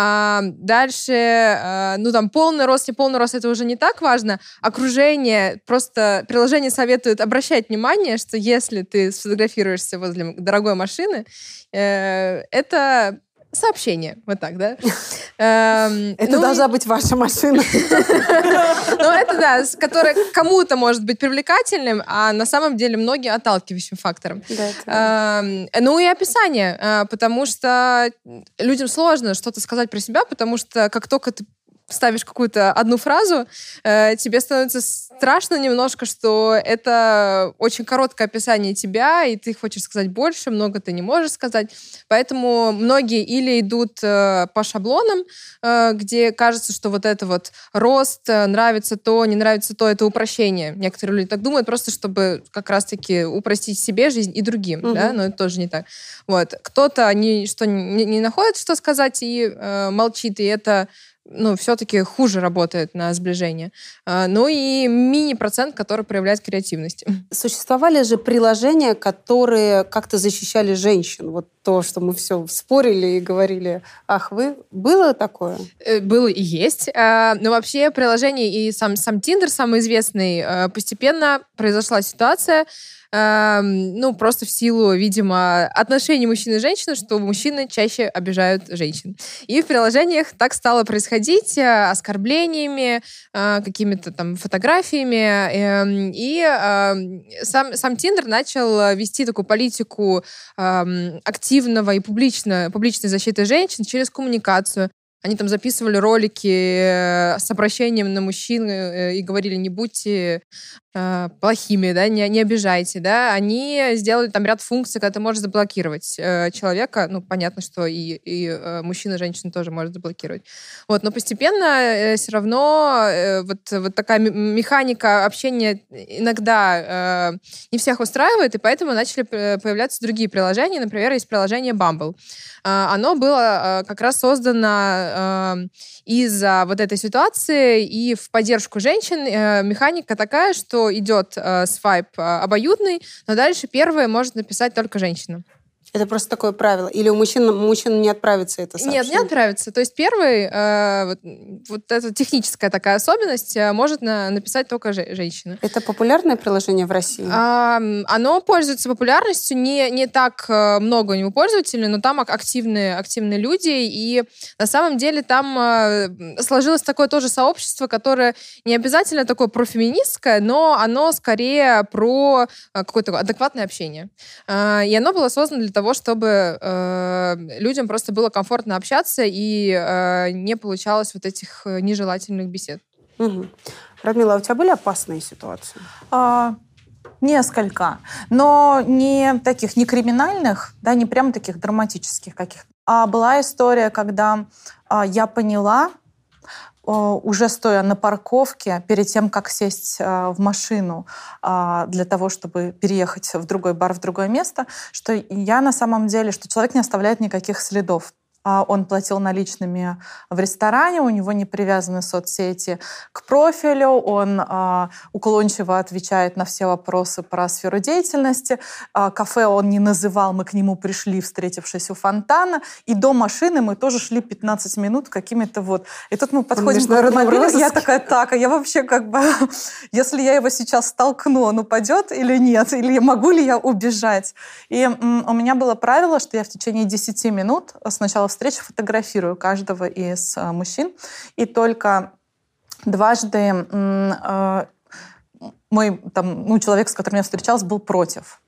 А, дальше, а, ну там полный рост, не полный рост, это уже не так важно. Окружение, просто приложение советует обращать внимание, что если ты сфотографируешься возле дорогой машины, э, это сообщение, вот так, да? Эм, Это ну должна быть ваша машина. ну, это да, которое кому-то может быть привлекательным, а на самом деле многие отталкивающим фактором. Эм, Ну и описание, э, потому что людям сложно что-то сказать про себя, потому что как только ты ставишь какую-то одну фразу, э, тебе становится страшно немножко, что это очень короткое описание тебя, и ты хочешь сказать больше, много ты не можешь сказать. Поэтому многие или идут э, по шаблонам, э, где кажется, что вот это вот рост, э, нравится то, не нравится то, это упрощение. Некоторые люди так думают, просто чтобы как раз-таки упростить себе жизнь и другим, Мгм. да, но это тоже не так. Вот. Кто-то не, что не, не находит, что сказать, и э, молчит, и это ну, все-таки хуже работает на сближение. А, ну и мини-процент, который проявляет креативность. Существовали же приложения, которые как-то защищали женщин. Вот то, что мы все спорили и говорили. Ах, вы... Было такое? Э, Было и есть. А, Но вообще приложение и сам, сам Тиндер, самый известный, э, постепенно произошла ситуация, эм, ну, просто в силу, видимо, отношений мужчин и женщин, что мужчины чаще обижают женщин. И в приложениях так стало происходить э, оскорблениями, какими-то там фотографиями. эм, И сам, сам Тиндер начал вести такую политику эм, активного и публично, публичной защиты женщин через коммуникацию. Они там записывали ролики э, с обращением на мужчин э, и говорили, не будьте э, плохими, да, не, не обижайте, да. Они сделали там ряд функций, когда ты можешь заблокировать э, человека. Ну, понятно, что и, и э, мужчина, и женщина тоже может заблокировать. Вот, но постепенно все равно э, вот, вот такая механика общения иногда э, не всех устраивает, и поэтому начали п- появляться другие приложения. Например, есть приложение Bumble. А, Оно было э, как раз создано э, из-за вот этой ситуации и в поддержку женщин. Э, Механика такая, что идет э, свайп э, обоюдный, но дальше первое может написать только женщина. Это просто такое правило. Или у мужчин, мужчин не отправится это сообщение? Нет, не отправится. То есть первый, э, вот, вот эта техническая такая особенность э, может на- написать только же- женщина. Это популярное приложение в России? А, оно пользуется популярностью, не, не так э, много у него пользователей, но там ак- активные, активные люди, и на самом деле там э, сложилось такое тоже сообщество, которое не обязательно такое профеминистское, но оно скорее про какое-то адекватное общение. И оно было создано для того, чтобы э, людям просто было комфортно общаться и э, не получалось вот этих э, нежелательных бесед. Мгм. Радмила, а у тебя были опасные ситуации? А, несколько, но не таких, не криминальных, да, не прям таких драматических каких. А была история, когда а, я поняла, уже стоя на парковке, перед тем, как сесть а, в машину а, для того, чтобы переехать в другой бар, в другое место, что я на самом деле, что человек не оставляет никаких следов. А, Он платил наличными в ресторане, у него не привязаны соцсети к профилю, он а, уклончиво отвечает на все вопросы про сферу деятельности. А, Кафе он не называл, мы к нему пришли, встретившись у фонтана, и до машины мы тоже шли 15 минут какими-то вот. И тут мы подходим к автомобилю, я такая, так, а я вообще как бы, если я его сейчас столкну, он упадет или нет, или могу ли я убежать? И у меня было правило, что я в течение 10 минут с встречи фотографирую каждого из э, мужчин, и только дважды э, мой там, ну, человек, с которым я встречалась, был против.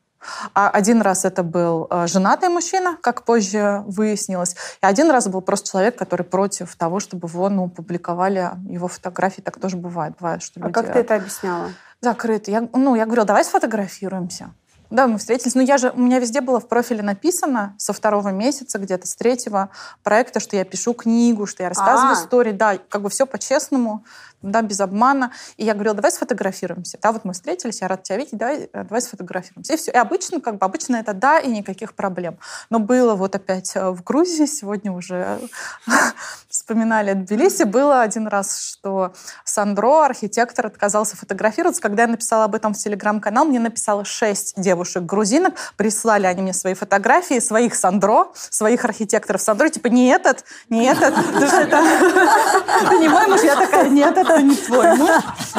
А один раз это был э, женатый мужчина, как позже выяснилось, и один раз был просто человек, который против того, чтобы его ну, публиковали его фотографии. Так тоже бывает. Бывает, что А люди... как ты это объясняла? Закрыты. Я, ну, я говорила, давай сфотографируемся. Да, мы встретились. Но я же, у меня везде было в профиле написано со второго месяца, где-то с третьего проекта, что я пишу книгу, что я рассказываю А. истории. Да, как бы все по-честному, да, без обмана. И я говорила, давай сфотографируемся. Да, вот мы встретились, я рада тебя видеть, давай, э, давай сфотографируемся. И все. И обычно, как бы, обычно это да, и никаких проблем. Но было вот опять э, в Грузии, сегодня уже вспоминали Тбилиси, было один раз, что Сандро, архитектор, отказался фотографироваться. Когда я написала об этом в телеграм-канал, мне написало шесть девушек-грузинок, прислали они мне свои фотографии, своих Сандро, своих архитекторов Сандро, типа, не этот, не этот, это, не мой муж, я такая, нет, это не твой муж,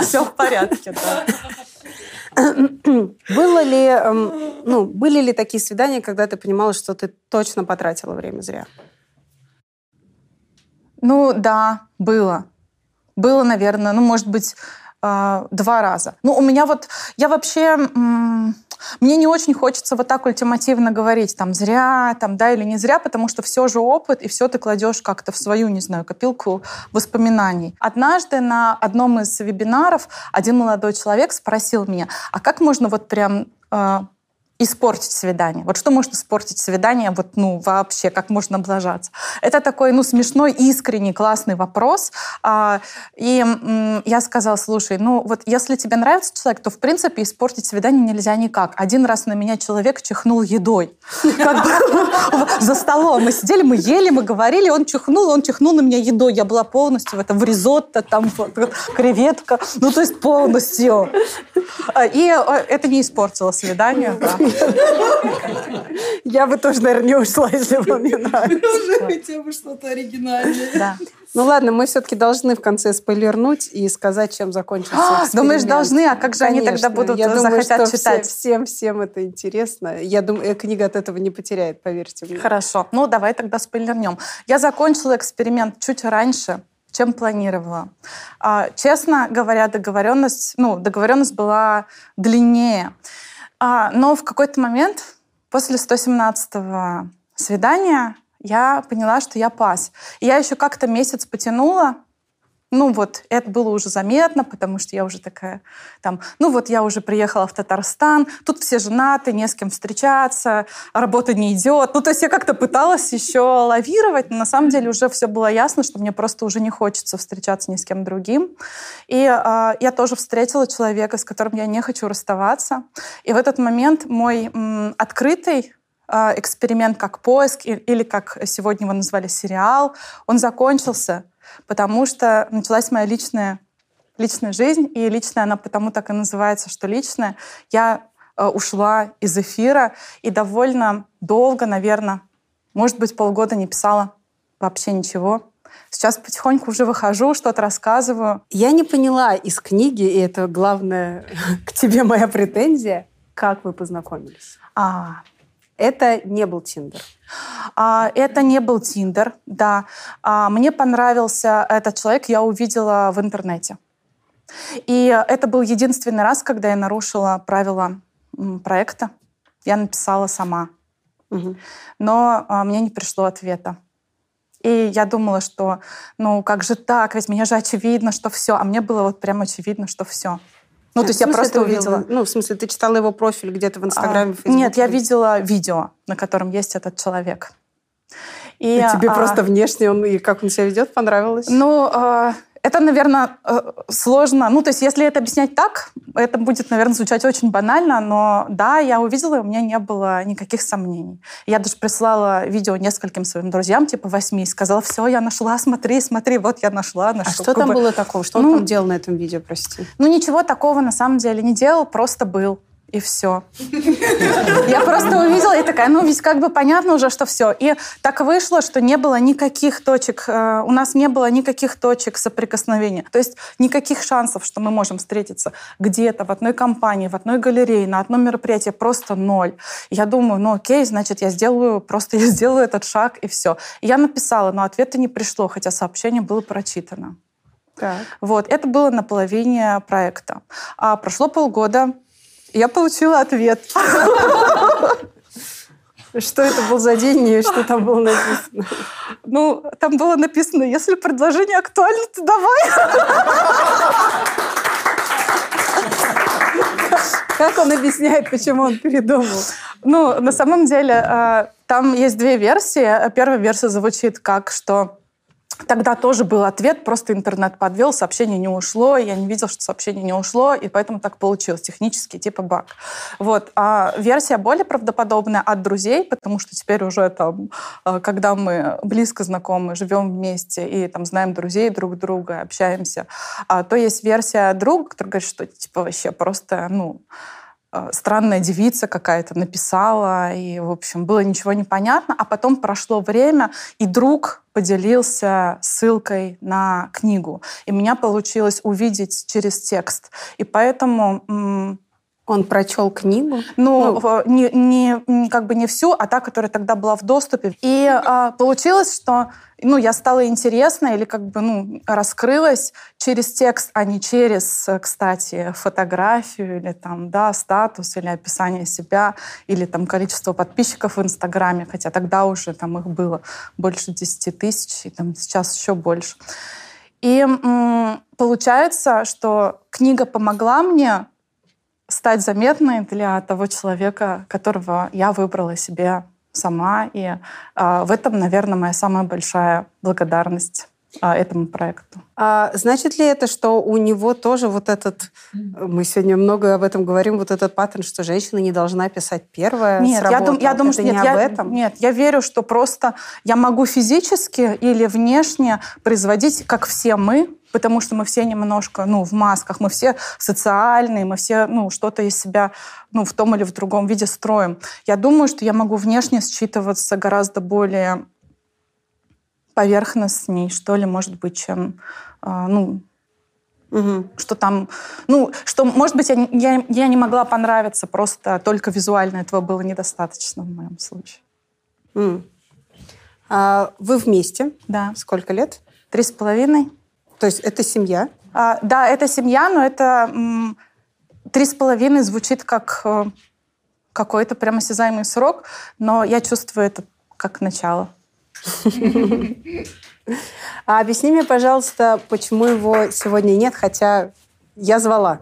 все в порядке, да. Было ли, эм, ну, были ли такие свидания, когда ты понимала, что ты точно потратила время зря? Ну, да, было. Было, наверное, ну, может быть, э, два раза. Ну, у меня вот, я вообще, мне не очень хочется вот так ультимативно говорить, там, зря, там, да, или не зря, потому что все же опыт, и все ты кладешь как-то в свою, не знаю, копилку воспоминаний. Однажды на одном из вебинаров один молодой человек спросил меня, а как можно вот прям э, испортить свидание. Вот что может испортить свидание, вот, ну, вообще, как можно облажаться? Это такой, ну, смешной, искренний, классный вопрос. А, и я сказала, слушай, ну, вот если тебе нравится человек, то, в принципе, испортить свидание нельзя никак. Один раз на меня человек чихнул едой. За столом. Мы сидели, мы ели, мы говорили, он чихнул, он чихнул на меня едой. Я была полностью в этом, в ризотто, там креветка, ну, то есть полностью. А, И э, это не испортило свидание, да. Я бы тоже, наверное, не ушла, если бы мне нравилось. Уже хотя бы что-то оригинальное. Да. Ну ладно, мы все-таки должны в конце спойлернуть и сказать, чем закончился А, эксперимент. думаешь, должны? А как же они тогда будут, Я думаю, захотят что читать? все- всем, всем это интересно. Я думаю, э, книга от этого не потеряет, поверьте мне. Хорошо. Ну, давай тогда спойлернем. Я закончила эксперимент чуть раньше, чем планировала. А, честно говоря, договоренность, ну, договоренность была длиннее. А, но в какой-то момент, после 117-го свидания, я поняла, что я пас. И я еще как-то месяц потянула, ну вот, это было уже заметно, потому что я уже такая, там, ну вот я уже приехала в Татарстан, тут все женаты, не с кем встречаться, работа не идет. Ну то есть я как-то пыталась еще лавировать, но на самом деле уже все было ясно, что мне просто уже не хочется встречаться ни с кем другим. И э, я тоже встретила человека, с которым я не хочу расставаться. И в этот момент мой м, открытый э, эксперимент как поиск или как сегодня его назвали сериал, он закончился, потому что началась моя личная, личная жизнь, и личная она потому так и называется, что личная. Я э, ушла из эфира и довольно долго, наверное, может быть, полгода не писала вообще ничего. Сейчас потихоньку уже выхожу, что-то рассказываю. Я не поняла из книги, и это главное к тебе моя претензия, как вы познакомились. А, Это не был Тиндер. А, это не был Тиндер, да. А, мне понравился этот человек, я увидела в интернете. И это был единственный раз, когда я нарушила правила проекта. Я написала сама. Но а, мне не пришло ответа. И я думала, что, ну, как же так, ведь мне же очевидно, что все. А мне было вот прям очевидно, что все. Ну, А, то есть в я просто увидела? Ну, в смысле, ты читала его профиль где-то в Инстаграме, А? Нет, я видела видео, на котором есть этот человек. И тебе а, просто внешне он и как он себя ведет понравилось? Ну, э, это, наверное, э, сложно. Ну, то есть, если это объяснять так, это будет, наверное, звучать очень банально, но да, я увидела, и у меня не было никаких сомнений. Я даже прислала видео нескольким своим друзьям, типа восьми, и сказала, все, я нашла, смотри, смотри, вот я нашла, нашла. А что там бы, было такого? Что ну, он там делал на этом видео, прости? Ну, ничего такого на самом деле не делал, просто был. И все. Я просто увидела и такая, ну ведь как бы понятно уже, что все. И так вышло, что не было никаких точек, э, у нас не было никаких точек соприкосновения. То есть никаких шансов, что мы можем встретиться где-то в одной компании, в одной галерее, на одном мероприятии, просто ноль. Я думаю, ну окей, значит, я сделаю, просто я сделаю этот шаг и все. И я написала, но ответа не пришло, хотя сообщение было прочитано. Вот, это было на половине проекта. А прошло полгода, я получила ответ. Что это был за день и что там было написано? Ну, там было написано, если предложение актуально, то давай. Как он объясняет, почему он передумал? Ну, на самом деле, э, там есть две версии. Первая версия звучит как, что Тогда тоже был ответ, просто интернет подвел, сообщение не ушло, я не видел, что сообщение не ушло, и поэтому так получилось, технически, типа баг. Вот. А версия более правдоподобная от друзей, потому что теперь уже там, э, когда мы близко знакомы, живем вместе и там знаем друзей друг друга, общаемся, а, то есть версия друга, который говорит, что типа вообще просто, ну, странная девица какая-то написала, и, в общем, было ничего не понятно. А потом прошло время, и друг поделился ссылкой на книгу. И меня получилось увидеть через текст. И поэтому... Он прочел книгу? Ну, в- не, не- как бы не всю, а та, которая тогда была в доступе. И а, получилось, что ну, я стала интересна или как бы ну, раскрылась через текст, а не через, кстати, фотографию или там, да, статус или описание себя или там количество подписчиков в Инстаграме, хотя тогда уже там их было больше 10 тысяч, и там сейчас еще больше. И м, получается, что книга помогла мне стать заметной для того человека, которого я выбрала себе сама. И а, в этом, наверное, моя самая большая благодарность а, этому проекту. А значит ли это, что у него тоже вот этот, мы сегодня много об этом говорим, вот этот паттерн, что женщина не должна писать первое Нет, я, дум- я думаю, Это что нет, не я, об этом? нет, я верю, что просто я могу физически или внешне производить, как все мы, потому что мы все немножко, ну, в масках, мы все социальные, мы все, ну, что-то из себя, ну, в том или в другом виде строим. Я думаю, что я могу внешне считываться гораздо более поверхностней, что ли, может быть, чем, а, ну, что там, ну, что, может быть, я, я, я не могла понравиться, просто только визуально этого было недостаточно в моем случае. М. А вы вместе? Да. Сколько лет? Три с половиной. То есть это семья? А, да, это семья, но это м, три с половиной звучит как э, какой-то прямо осязаемый срок, но я чувствую это как начало. А объясни мне, пожалуйста, почему его сегодня нет, хотя я звала.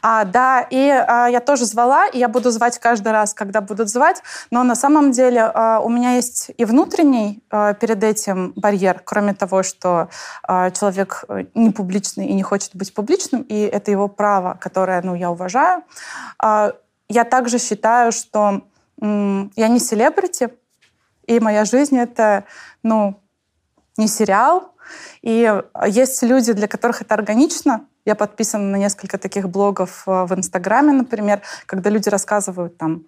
А, да, и а, я тоже звала, и я буду звать каждый раз, когда будут звать, но на самом деле а, у меня есть и внутренний а, перед этим барьер, кроме того, что а, человек э, не публичный и не хочет быть публичным, и это его право, которое ну, я уважаю. А, я также считаю, что м, я не селебрити, и моя жизнь — это, ну, не сериал. И есть люди, для которых это органично. Я подписана на несколько таких блогов э, в Инстаграме, например, когда люди рассказывают там,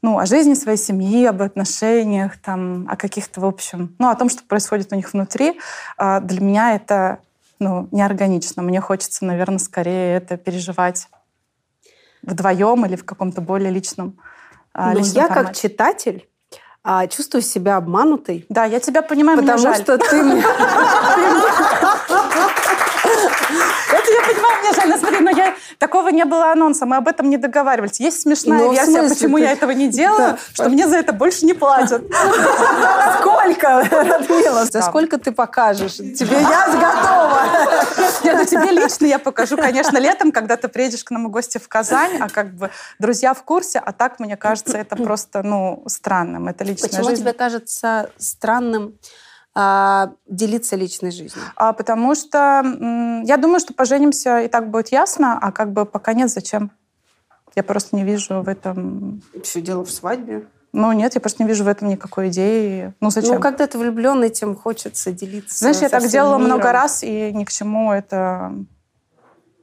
ну, о жизни своей семьи, об отношениях, там, о каких-то, в общем, ну, о том, что происходит у них внутри. А Для меня это, ну, неорганично. Мне хочется, наверное, скорее это переживать вдвоем или в каком-то более личном а, Но личном я как формате. читатель а, чувствую себя обманутой. Да, я тебя понимаю, мне потому жаль. что ты мне... Это я понимаю, мне жаль. Но смотри, но я... такого не было анонса, мы об этом не договаривались. Есть смешная Ну, в версия, почему Ты- я этого не делаю, Да. что мне за это больше не платят. Сколько, Радмила? За сколько ты покажешь? Тебе я готова. Нет, ну тебе лично я покажу, конечно, летом, когда ты приедешь к нам в гости в Казань, а как бы друзья в курсе, а так, мне кажется, это просто, ну, странным. Это личная Почему жизнь. тебе кажется странным а, делиться личной жизнью? А, потому что м, я думаю, что поженимся и так будет ясно, а как бы пока нет, зачем? Я просто не вижу в этом... Все дело в свадьбе. Ну, нет, я просто не вижу в этом никакой идеи. Ну, зачем? Ну, когда ты влюбленный, тем хочется делиться. Знаешь, я так делала миром. много раз, и ни к чему это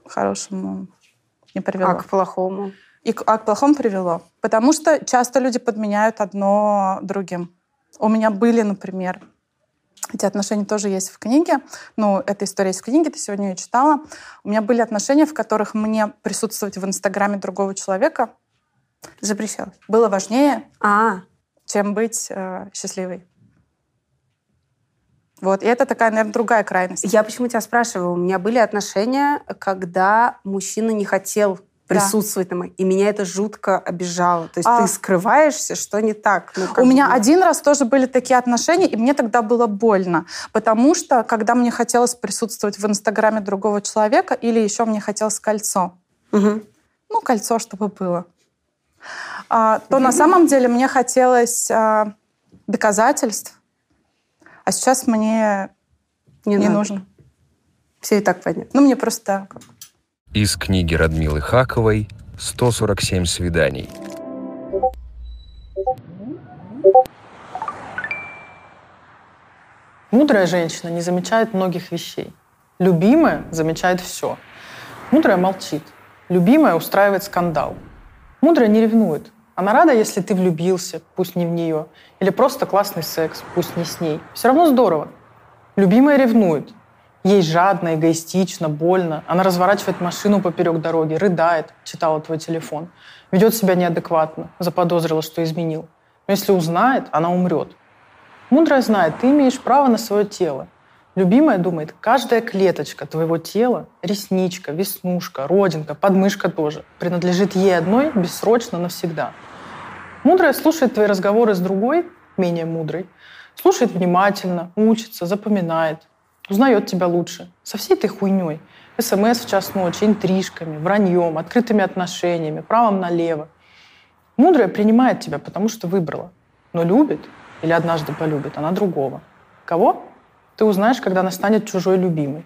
хорошему не привело. А к плохому? И а к плохому привело. Потому что часто люди подменяют одно другим. У меня были, например, эти отношения тоже есть в книге. Ну, эта история есть в книге, ты сегодня ее читала. У меня были отношения, в которых мне присутствовать в Инстаграме другого человека запрещалось. Было важнее, а. чем быть э, счастливой. Вот, и это такая, наверное, другая крайность. Я почему тебя спрашиваю? У меня были отношения, когда мужчина не хотел присутствовать на моих. И меня это жутко обижало. То есть А. ты скрываешься, что не так. Ну, У меня бы. один раз тоже были такие отношения, и мне тогда было больно, потому что когда мне хотелось присутствовать в Инстаграме другого человека, или еще мне хотелось кольцо, ну, ну, кольцо, чтобы было. А, то на самом деле мне хотелось а, доказательств, а сейчас мне не, надо. нужно. Все и так понятно. Ну, мне просто... Из книги Радмилы Хаковой «147 свиданий». Мудрая женщина не замечает многих вещей. Любимая замечает все. Мудрая молчит. Любимая устраивает скандал. Мудрая не ревнует. Она рада, если ты влюбился, пусть не в нее. Или просто классный секс, пусть не с ней. Все равно здорово. Любимая ревнует. Ей жадно, эгоистично, больно. Она разворачивает машину поперек дороги, рыдает, читала твой телефон. Ведет себя неадекватно, заподозрила, что изменил. Но если узнает, она умрет. Мудрая знает, ты имеешь право на свое тело. Любимая думает, каждая клеточка твоего тела, ресничка, веснушка, родинка, подмышка тоже, принадлежит ей одной бессрочно навсегда. Мудрая слушает твои разговоры с другой, менее мудрой, слушает внимательно, учится, запоминает, узнает тебя лучше. Со всей этой хуйней. СМС в час ночи, интрижками, враньем, открытыми отношениями, правом налево. Мудрая принимает тебя, потому что выбрала. Но любит или однажды полюбит она другого. Кого? Ты узнаешь, когда она станет чужой любимой.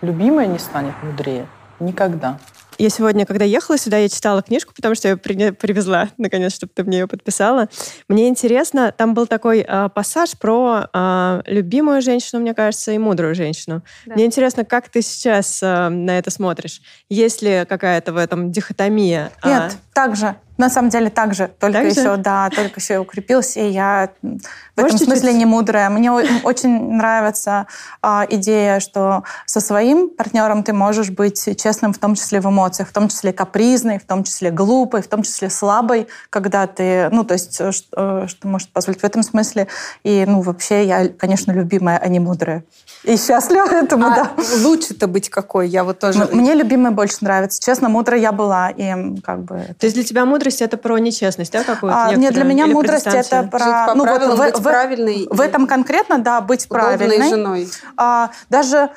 Любимая не станет мудрее. Никогда. Я сегодня, когда ехала сюда, я читала книжку, потому что я при- привезла, наконец, чтобы ты мне ее подписала. Мне интересно, там был такой э, пассаж про э, любимую женщину, мне кажется, и мудрую женщину. Да. Мне интересно, как ты сейчас э, на это смотришь? Есть ли какая-то в этом дихотомия? А, Нет, так же. На самом деле так же. Только Так же? еще, да, только еще укрепилась. И я м, в Можешь этом смысле чуть-чуть? не мудрая. Мне очень нравится а, идея, что со своим партнером ты можешь быть честным, в том числе в эмоциях, в том числе капризной, в том числе глупой, в том числе слабой, когда ты, ну, то есть, э, что, э, что может позволить в этом смысле. И, ну, вообще, я, конечно, любимая, а не мудрая. И счастлива этому, А да. лучше-то быть какой? Я вот тоже... Мне любимая больше нравится. Честно, мудрая я была. И как бы... То есть для тебя мудрость это про нечестность, да, какую-то? А, нет, для меня Или мудрость это про ну, вот в, быть в- правильной в этом конкретно, да, быть правильной. женой. А, даже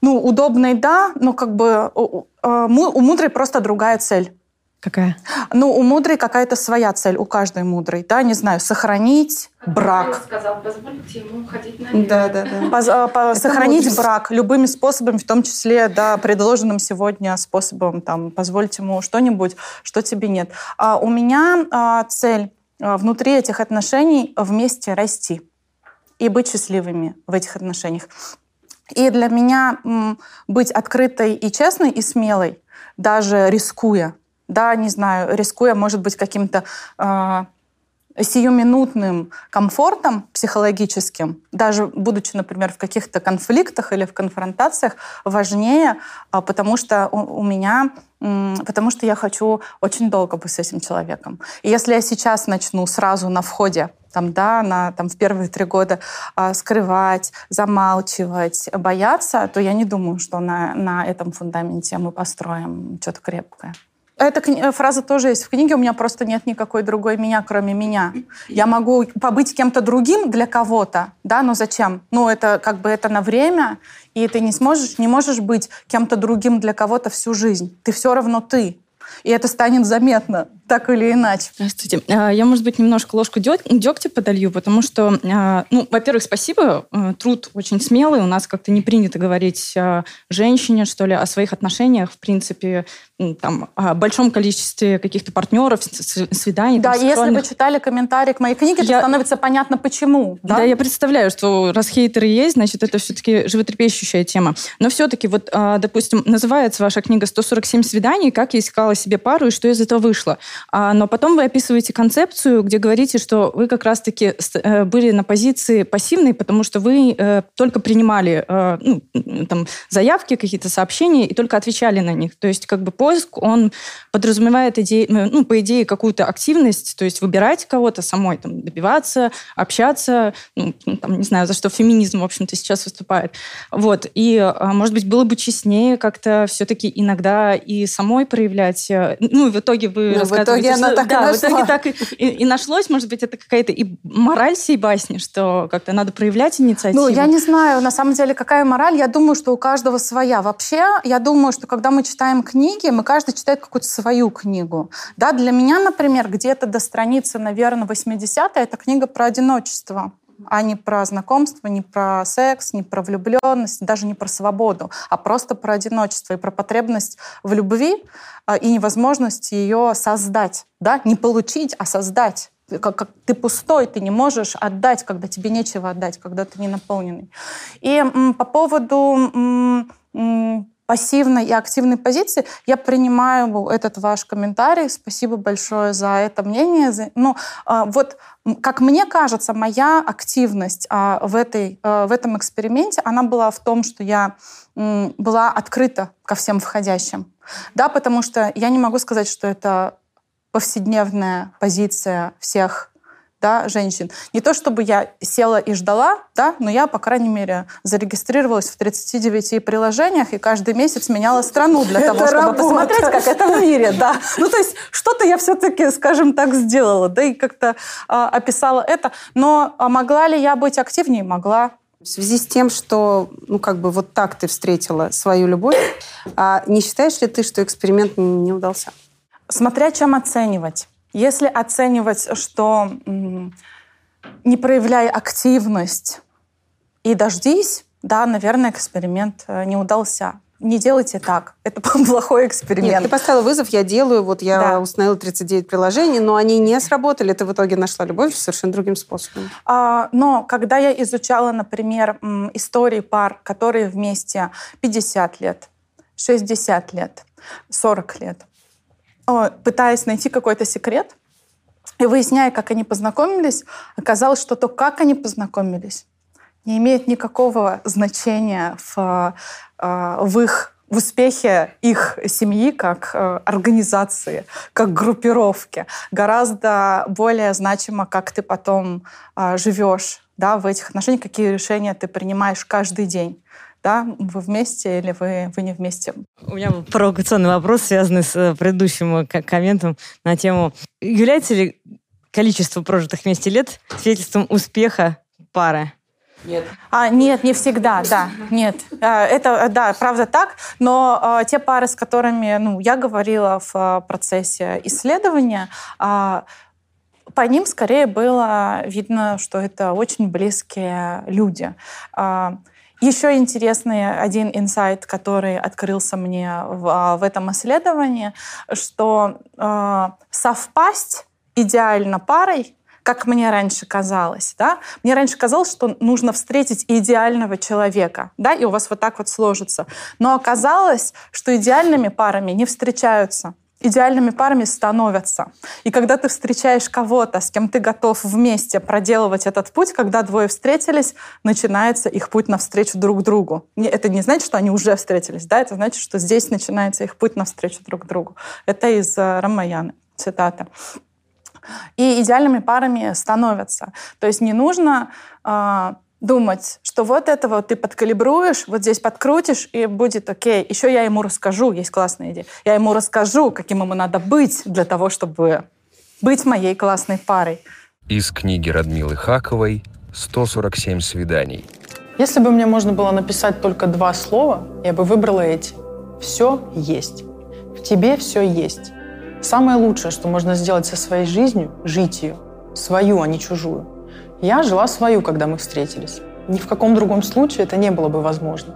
ну, удобной, да, но как бы у, у- а, у мудрой просто другая цель. Какая? Ну, у мудрой какая-то своя цель, у каждой мудрой, да, не знаю, сохранить брак. сказал, позволите ему ходить на Да, да, да. Поз- а, по- сохранить мудрость. брак любыми способами, в том числе, да, предложенным сегодня способом, там, позвольте ему что-нибудь, что тебе нет. А у меня а, цель а, внутри этих отношений вместе расти и быть счастливыми в этих отношениях. И для меня м, быть открытой и честной и смелой, даже рискуя, да, не знаю, рискуя, может быть, каким-то а, сиюминутным комфортом психологическим, даже будучи, например, в каких-то конфликтах или в конфронтациях, важнее, а, потому что у, у меня, потому что я хочу очень долго быть с этим человеком. И если я сейчас начну сразу на входе там, да, на, там, в первые три года а, скрывать, замалчивать, бояться, то я не думаю, что на, на этом фундаменте мы построим что-то крепкое. Эта э, фраза тоже есть в книге. У меня просто нет никакой другой меня, кроме меня. Я могу побыть кем-то другим для кого-то, да, но зачем? Ну, это как бы это на время, и ты не сможешь, не можешь быть кем-то другим для кого-то всю жизнь. Ты все равно ты. И это станет заметно, так или иначе. Здравствуйте. А, Я, может быть, немножко ложку дегтя подолью, потому что, а, ну, во-первых, спасибо. э, Труд очень смелый. У нас как-то не принято говорить женщине, что ли, о своих отношениях, в принципе, там, о большом количестве каких-то партнеров, свиданий. Да, там, если вы читали комментарии к моей книге, то становится понятно, почему. Да? я представляю, что раз хейтеры есть, значит, это все-таки животрепещущая тема. Но все-таки, вот, а, допустим, называется ваша книга «147 свиданий. Как я искала себе пару и что из этого вышло». А, Но потом вы описываете концепцию, где говорите, что вы как раз-таки э, были на позиции пассивной, потому что вы э, только принимали э, ну, там, заявки, какие-то сообщения и только отвечали на них. То есть как бы поиск, он подразумевает, идеи, ну, по идее, какую-то активность, то есть выбирать кого-то самой, там, добиваться, общаться, ну, там, не знаю, за что феминизм, в общем-то, сейчас выступает. Вот. И, а, может быть, было бы честнее как-то все-таки иногда и самой проявлять. Э, Ну, и в итоге вы Ну, в итоге она что- так и да, в нашла. итоге так и, и- и нашлось. Может быть, это какая-то и мораль сей басни, что как-то надо проявлять инициативу. Ну, я не знаю, на самом деле, какая мораль. Я думаю, что у каждого своя. Вообще, я думаю, что когда мы читаем книги, мы каждый читает какую-то свою книгу. Да, для меня, например, где-то до страницы, наверное, 80 это книга про одиночество а не про знакомство, не про секс, не про влюбленность, даже не про свободу, а просто про одиночество и про потребность в любви а, и невозможность ее создать. Да? Не получить, а создать. Как, как ты пустой, ты не можешь отдать, когда тебе нечего отдать, когда ты не наполненный. И м, по поводу м, м, пассивной и активной позиции, я принимаю этот ваш комментарий. Спасибо большое за это мнение. За- Ну, а, вот, как мне кажется, моя активность а, в, этой, а, в этом эксперименте, она была в том, что я была открыта ко всем входящим. Да, потому что я не могу сказать, что это повседневная позиция всех да, женщин. Не то чтобы я села и ждала, да, но я, по крайней мере, зарегистрировалась в 39 приложениях и каждый месяц меняла страну для Это того, чтобы работа. посмотреть, как это в мире, да. Ну, то есть что-то я все-таки, скажем так, сделала, да, и как-то а, описала это. Но а могла ли я быть активнее? Могла. В связи с тем, что, ну, как бы вот так ты встретила свою любовь, а не считаешь ли ты, что эксперимент не удался? Смотря чем оценивать. Если оценивать, что не проявляй активность и дождись, да, наверное, эксперимент э, не удался. Не делайте так. Это плохой эксперимент. Нет, ты поставила вызов, я делаю, вот я Да. установила 39 приложений, но они не сработали, ты в итоге нашла любовь совершенно другим способом. А, но когда я изучала, например, истории пар, которые вместе 50 лет, 60 лет, 40 лет, пытаясь найти какой-то секрет, и выясняя, как они познакомились, оказалось, что то, как они познакомились, не имеет никакого значения в, э, в их в успехе их семьи как э, организации, как группировки. Гораздо более значимо, как ты потом э, живешь да, в этих отношениях, какие решения ты принимаешь каждый день. Да? Вы вместе или вы, вы не вместе. У меня провокационный вопрос, связанный с э, предыдущим э, комментом на тему, является ли количество прожитых вместе лет свидетельством успеха пары? Нет. А, нет, не всегда, да, нет. А, Это, да, правда так, но а, те пары, с которыми ну, я говорила в а, процессе исследования, по ним скорее было видно, что это очень близкие люди. Еще интересный один инсайт, который открылся мне в, а, в этом исследовании, что а, совпасть идеально парой как мне раньше казалось, да? Мне раньше казалось, что нужно встретить идеального человека, да, и у вас вот так вот сложится. Но оказалось, что идеальными парами не встречаются. Идеальными парами становятся. И когда ты встречаешь кого-то, с кем ты готов вместе проделывать этот путь, когда двое встретились, начинается их путь навстречу друг другу. Это не значит, что они уже встретились, да? Это значит, что здесь начинается их путь навстречу друг другу. Это из э, Рамаяны, цитата и идеальными парами становятся. То есть не нужно а, думать, что вот это вот ты подкалибруешь, вот здесь подкрутишь, и будет окей. Еще я ему расскажу, есть классная идея, я ему расскажу, каким ему надо быть для того, чтобы быть моей классной парой. Из книги Радмилы Хаковой «147 свиданий». Если бы мне можно было написать только два слова, я бы выбрала эти. Все есть. В тебе все есть. Самое лучшее, что можно сделать со своей жизнью, жить ее. Свою, а не чужую. Я жила свою, когда мы встретились. Ни в каком другом случае это не было бы возможно.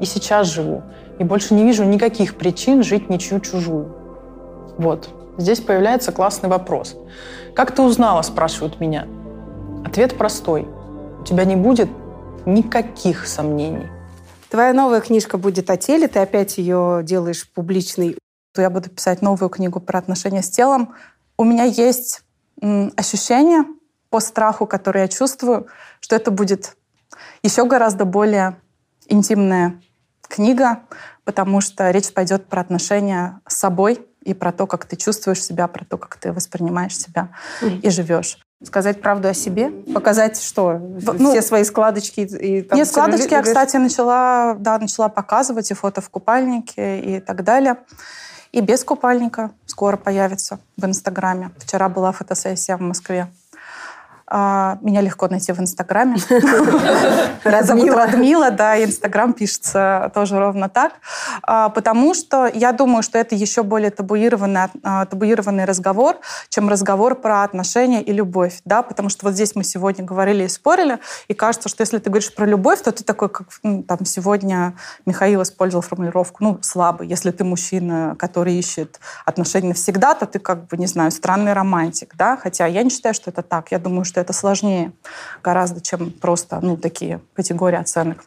И сейчас живу. И больше не вижу никаких причин жить ничью чужую. Вот. Здесь появляется классный вопрос. Как ты узнала, спрашивают меня. Ответ простой. У тебя не будет никаких сомнений. Твоя новая книжка будет о теле, ты опять ее делаешь публичной. я буду писать новую книгу про отношения с телом. У меня есть ощущение по страху, который я чувствую, что это будет еще гораздо более интимная книга, потому что речь пойдет про отношения с собой и про то, как ты чувствуешь себя, про то, как ты воспринимаешь себя и живешь. Сказать правду о себе? Показать что? ну, Все свои складочки и там Нет, складочки я, целлюлит- кстати, начала, да, начала показывать и фото в купальнике и так далее. И без купальника. скоро появится в Инстаграме. Вчера была фотосессия в Москве. А, Меня легко найти в Инстаграме. Зовут Радмила. Радмила, да, Инстаграм пишется тоже ровно так. А, Потому что я думаю, что это еще более табуированный, а, табуированный разговор, чем разговор про отношения и любовь. Да? Потому что вот здесь мы сегодня говорили и спорили, и кажется, что если ты говоришь про любовь, то ты такой, как ну, там сегодня Михаил использовал формулировку, ну, слабый. Если ты мужчина, который ищет отношения навсегда, то ты как бы, не знаю, странный романтик. Да? Хотя я не считаю, что это так. Я думаю, что это сложнее гораздо, чем просто ну, такие категории оценок.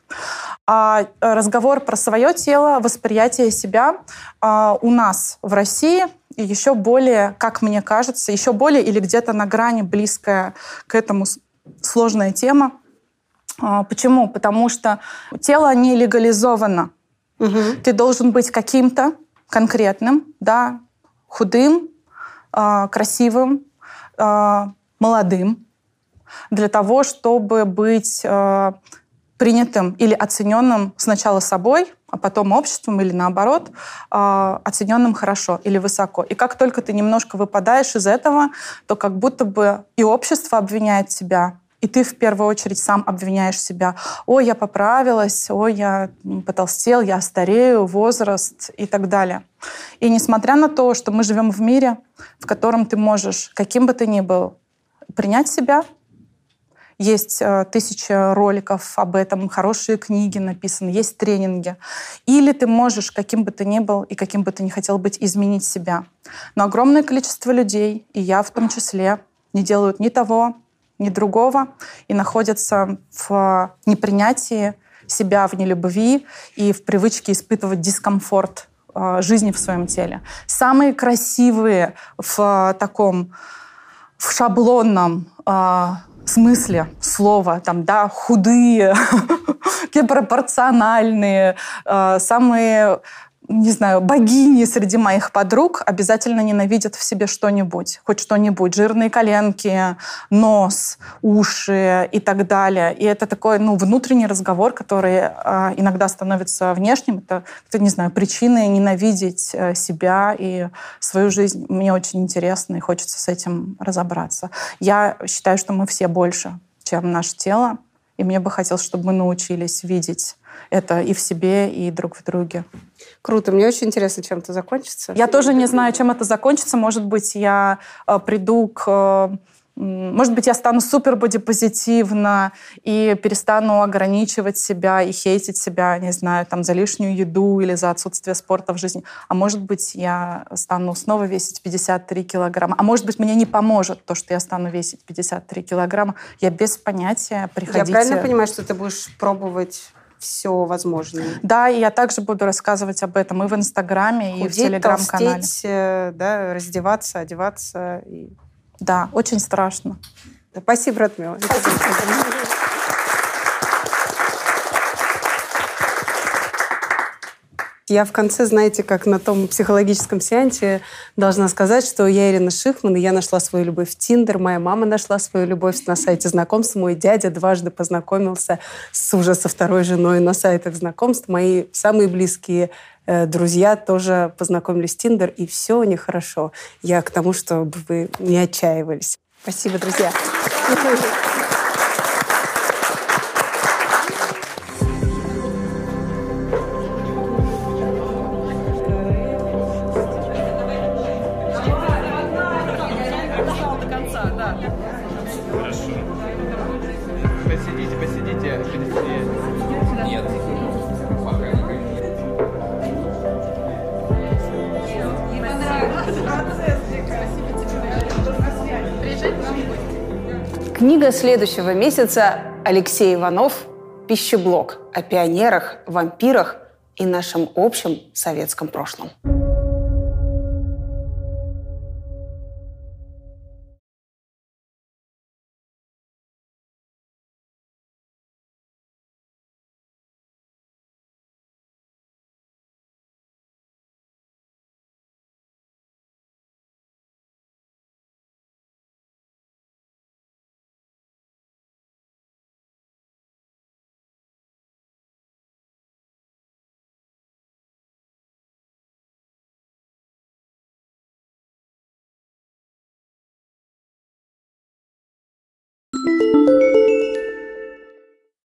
А э, разговор про свое тело, восприятие себя а, у нас в России еще более, как мне кажется, еще более или где-то на грани близкая к этому сложная тема. А, Почему? Потому что тело не легализовано. Ты должен быть каким-то конкретным, да, худым, а, красивым, а, молодым, для того, чтобы быть э, принятым или оцененным сначала собой, а потом обществом или наоборот, э, оцененным хорошо или высоко. И как только ты немножко выпадаешь из этого, то как будто бы и общество обвиняет тебя, и ты в первую очередь сам обвиняешь себя. Ой, я поправилась, ой, я потолстел, я старею, возраст и так далее. И несмотря на то, что мы живем в мире, в котором ты можешь, каким бы ты ни был, принять себя, есть э, тысяча роликов об этом, хорошие книги написаны, есть тренинги. Или ты можешь, каким бы ты ни был и каким бы ты ни хотел быть, изменить себя. Но огромное количество людей, и я в том числе, не делают ни того, ни другого и находятся в непринятии себя, в нелюбви и в привычке испытывать дискомфорт э, жизни в своем теле. Самые красивые в таком в шаблонном э, смысле? Слова, там, да, худые, такие пропорциональные, э, самые, не знаю, богини среди моих подруг обязательно ненавидят в себе что-нибудь, хоть что-нибудь, жирные коленки, нос, уши и так далее. И это такой, ну, внутренний разговор, который э, иногда становится внешним. Это, это, не знаю, причины ненавидеть э, себя и свою жизнь. Мне очень интересно и хочется с этим разобраться. Я считаю, что мы все больше, чем наше тело. И мне бы хотелось, чтобы мы научились видеть это и в себе, и друг в друге. Круто. Мне очень интересно, чем это закончится. Я тоже не знаю, чем это закончится. Может быть, я э, приду к... э, может быть, я стану супер бодипозитивна и перестану ограничивать себя и хейтить себя, не знаю, там, за лишнюю еду или за отсутствие спорта в жизни. А может быть, я стану снова весить 53 килограмма. А может быть, мне не поможет то, что я стану весить 53 килограмма. Я без понятия. Приходите. Я правильно понимаю, что ты будешь пробовать все возможное? Да, и я также буду рассказывать об этом и в Инстаграме, и в Худеть, Телеграм-канале. толстеть, э, да, раздеваться, одеваться. И... Да, очень страшно. Спасибо, Радмила. Я в конце, знаете, как на том психологическом сеансе должна сказать, что я Ирина Шихман, и я нашла свою любовь в Тиндер, моя мама нашла свою любовь на сайте знакомств, мой дядя дважды познакомился с уже со второй женой на сайтах знакомств, мои самые близкие э, друзья тоже познакомились в Тиндер, и все у них хорошо. Я к тому, чтобы вы не отчаивались. Спасибо, друзья. Книга следующего месяца Алексей Иванов «Пищеблок» о пионерах, вампирах и нашем общем советском прошлом.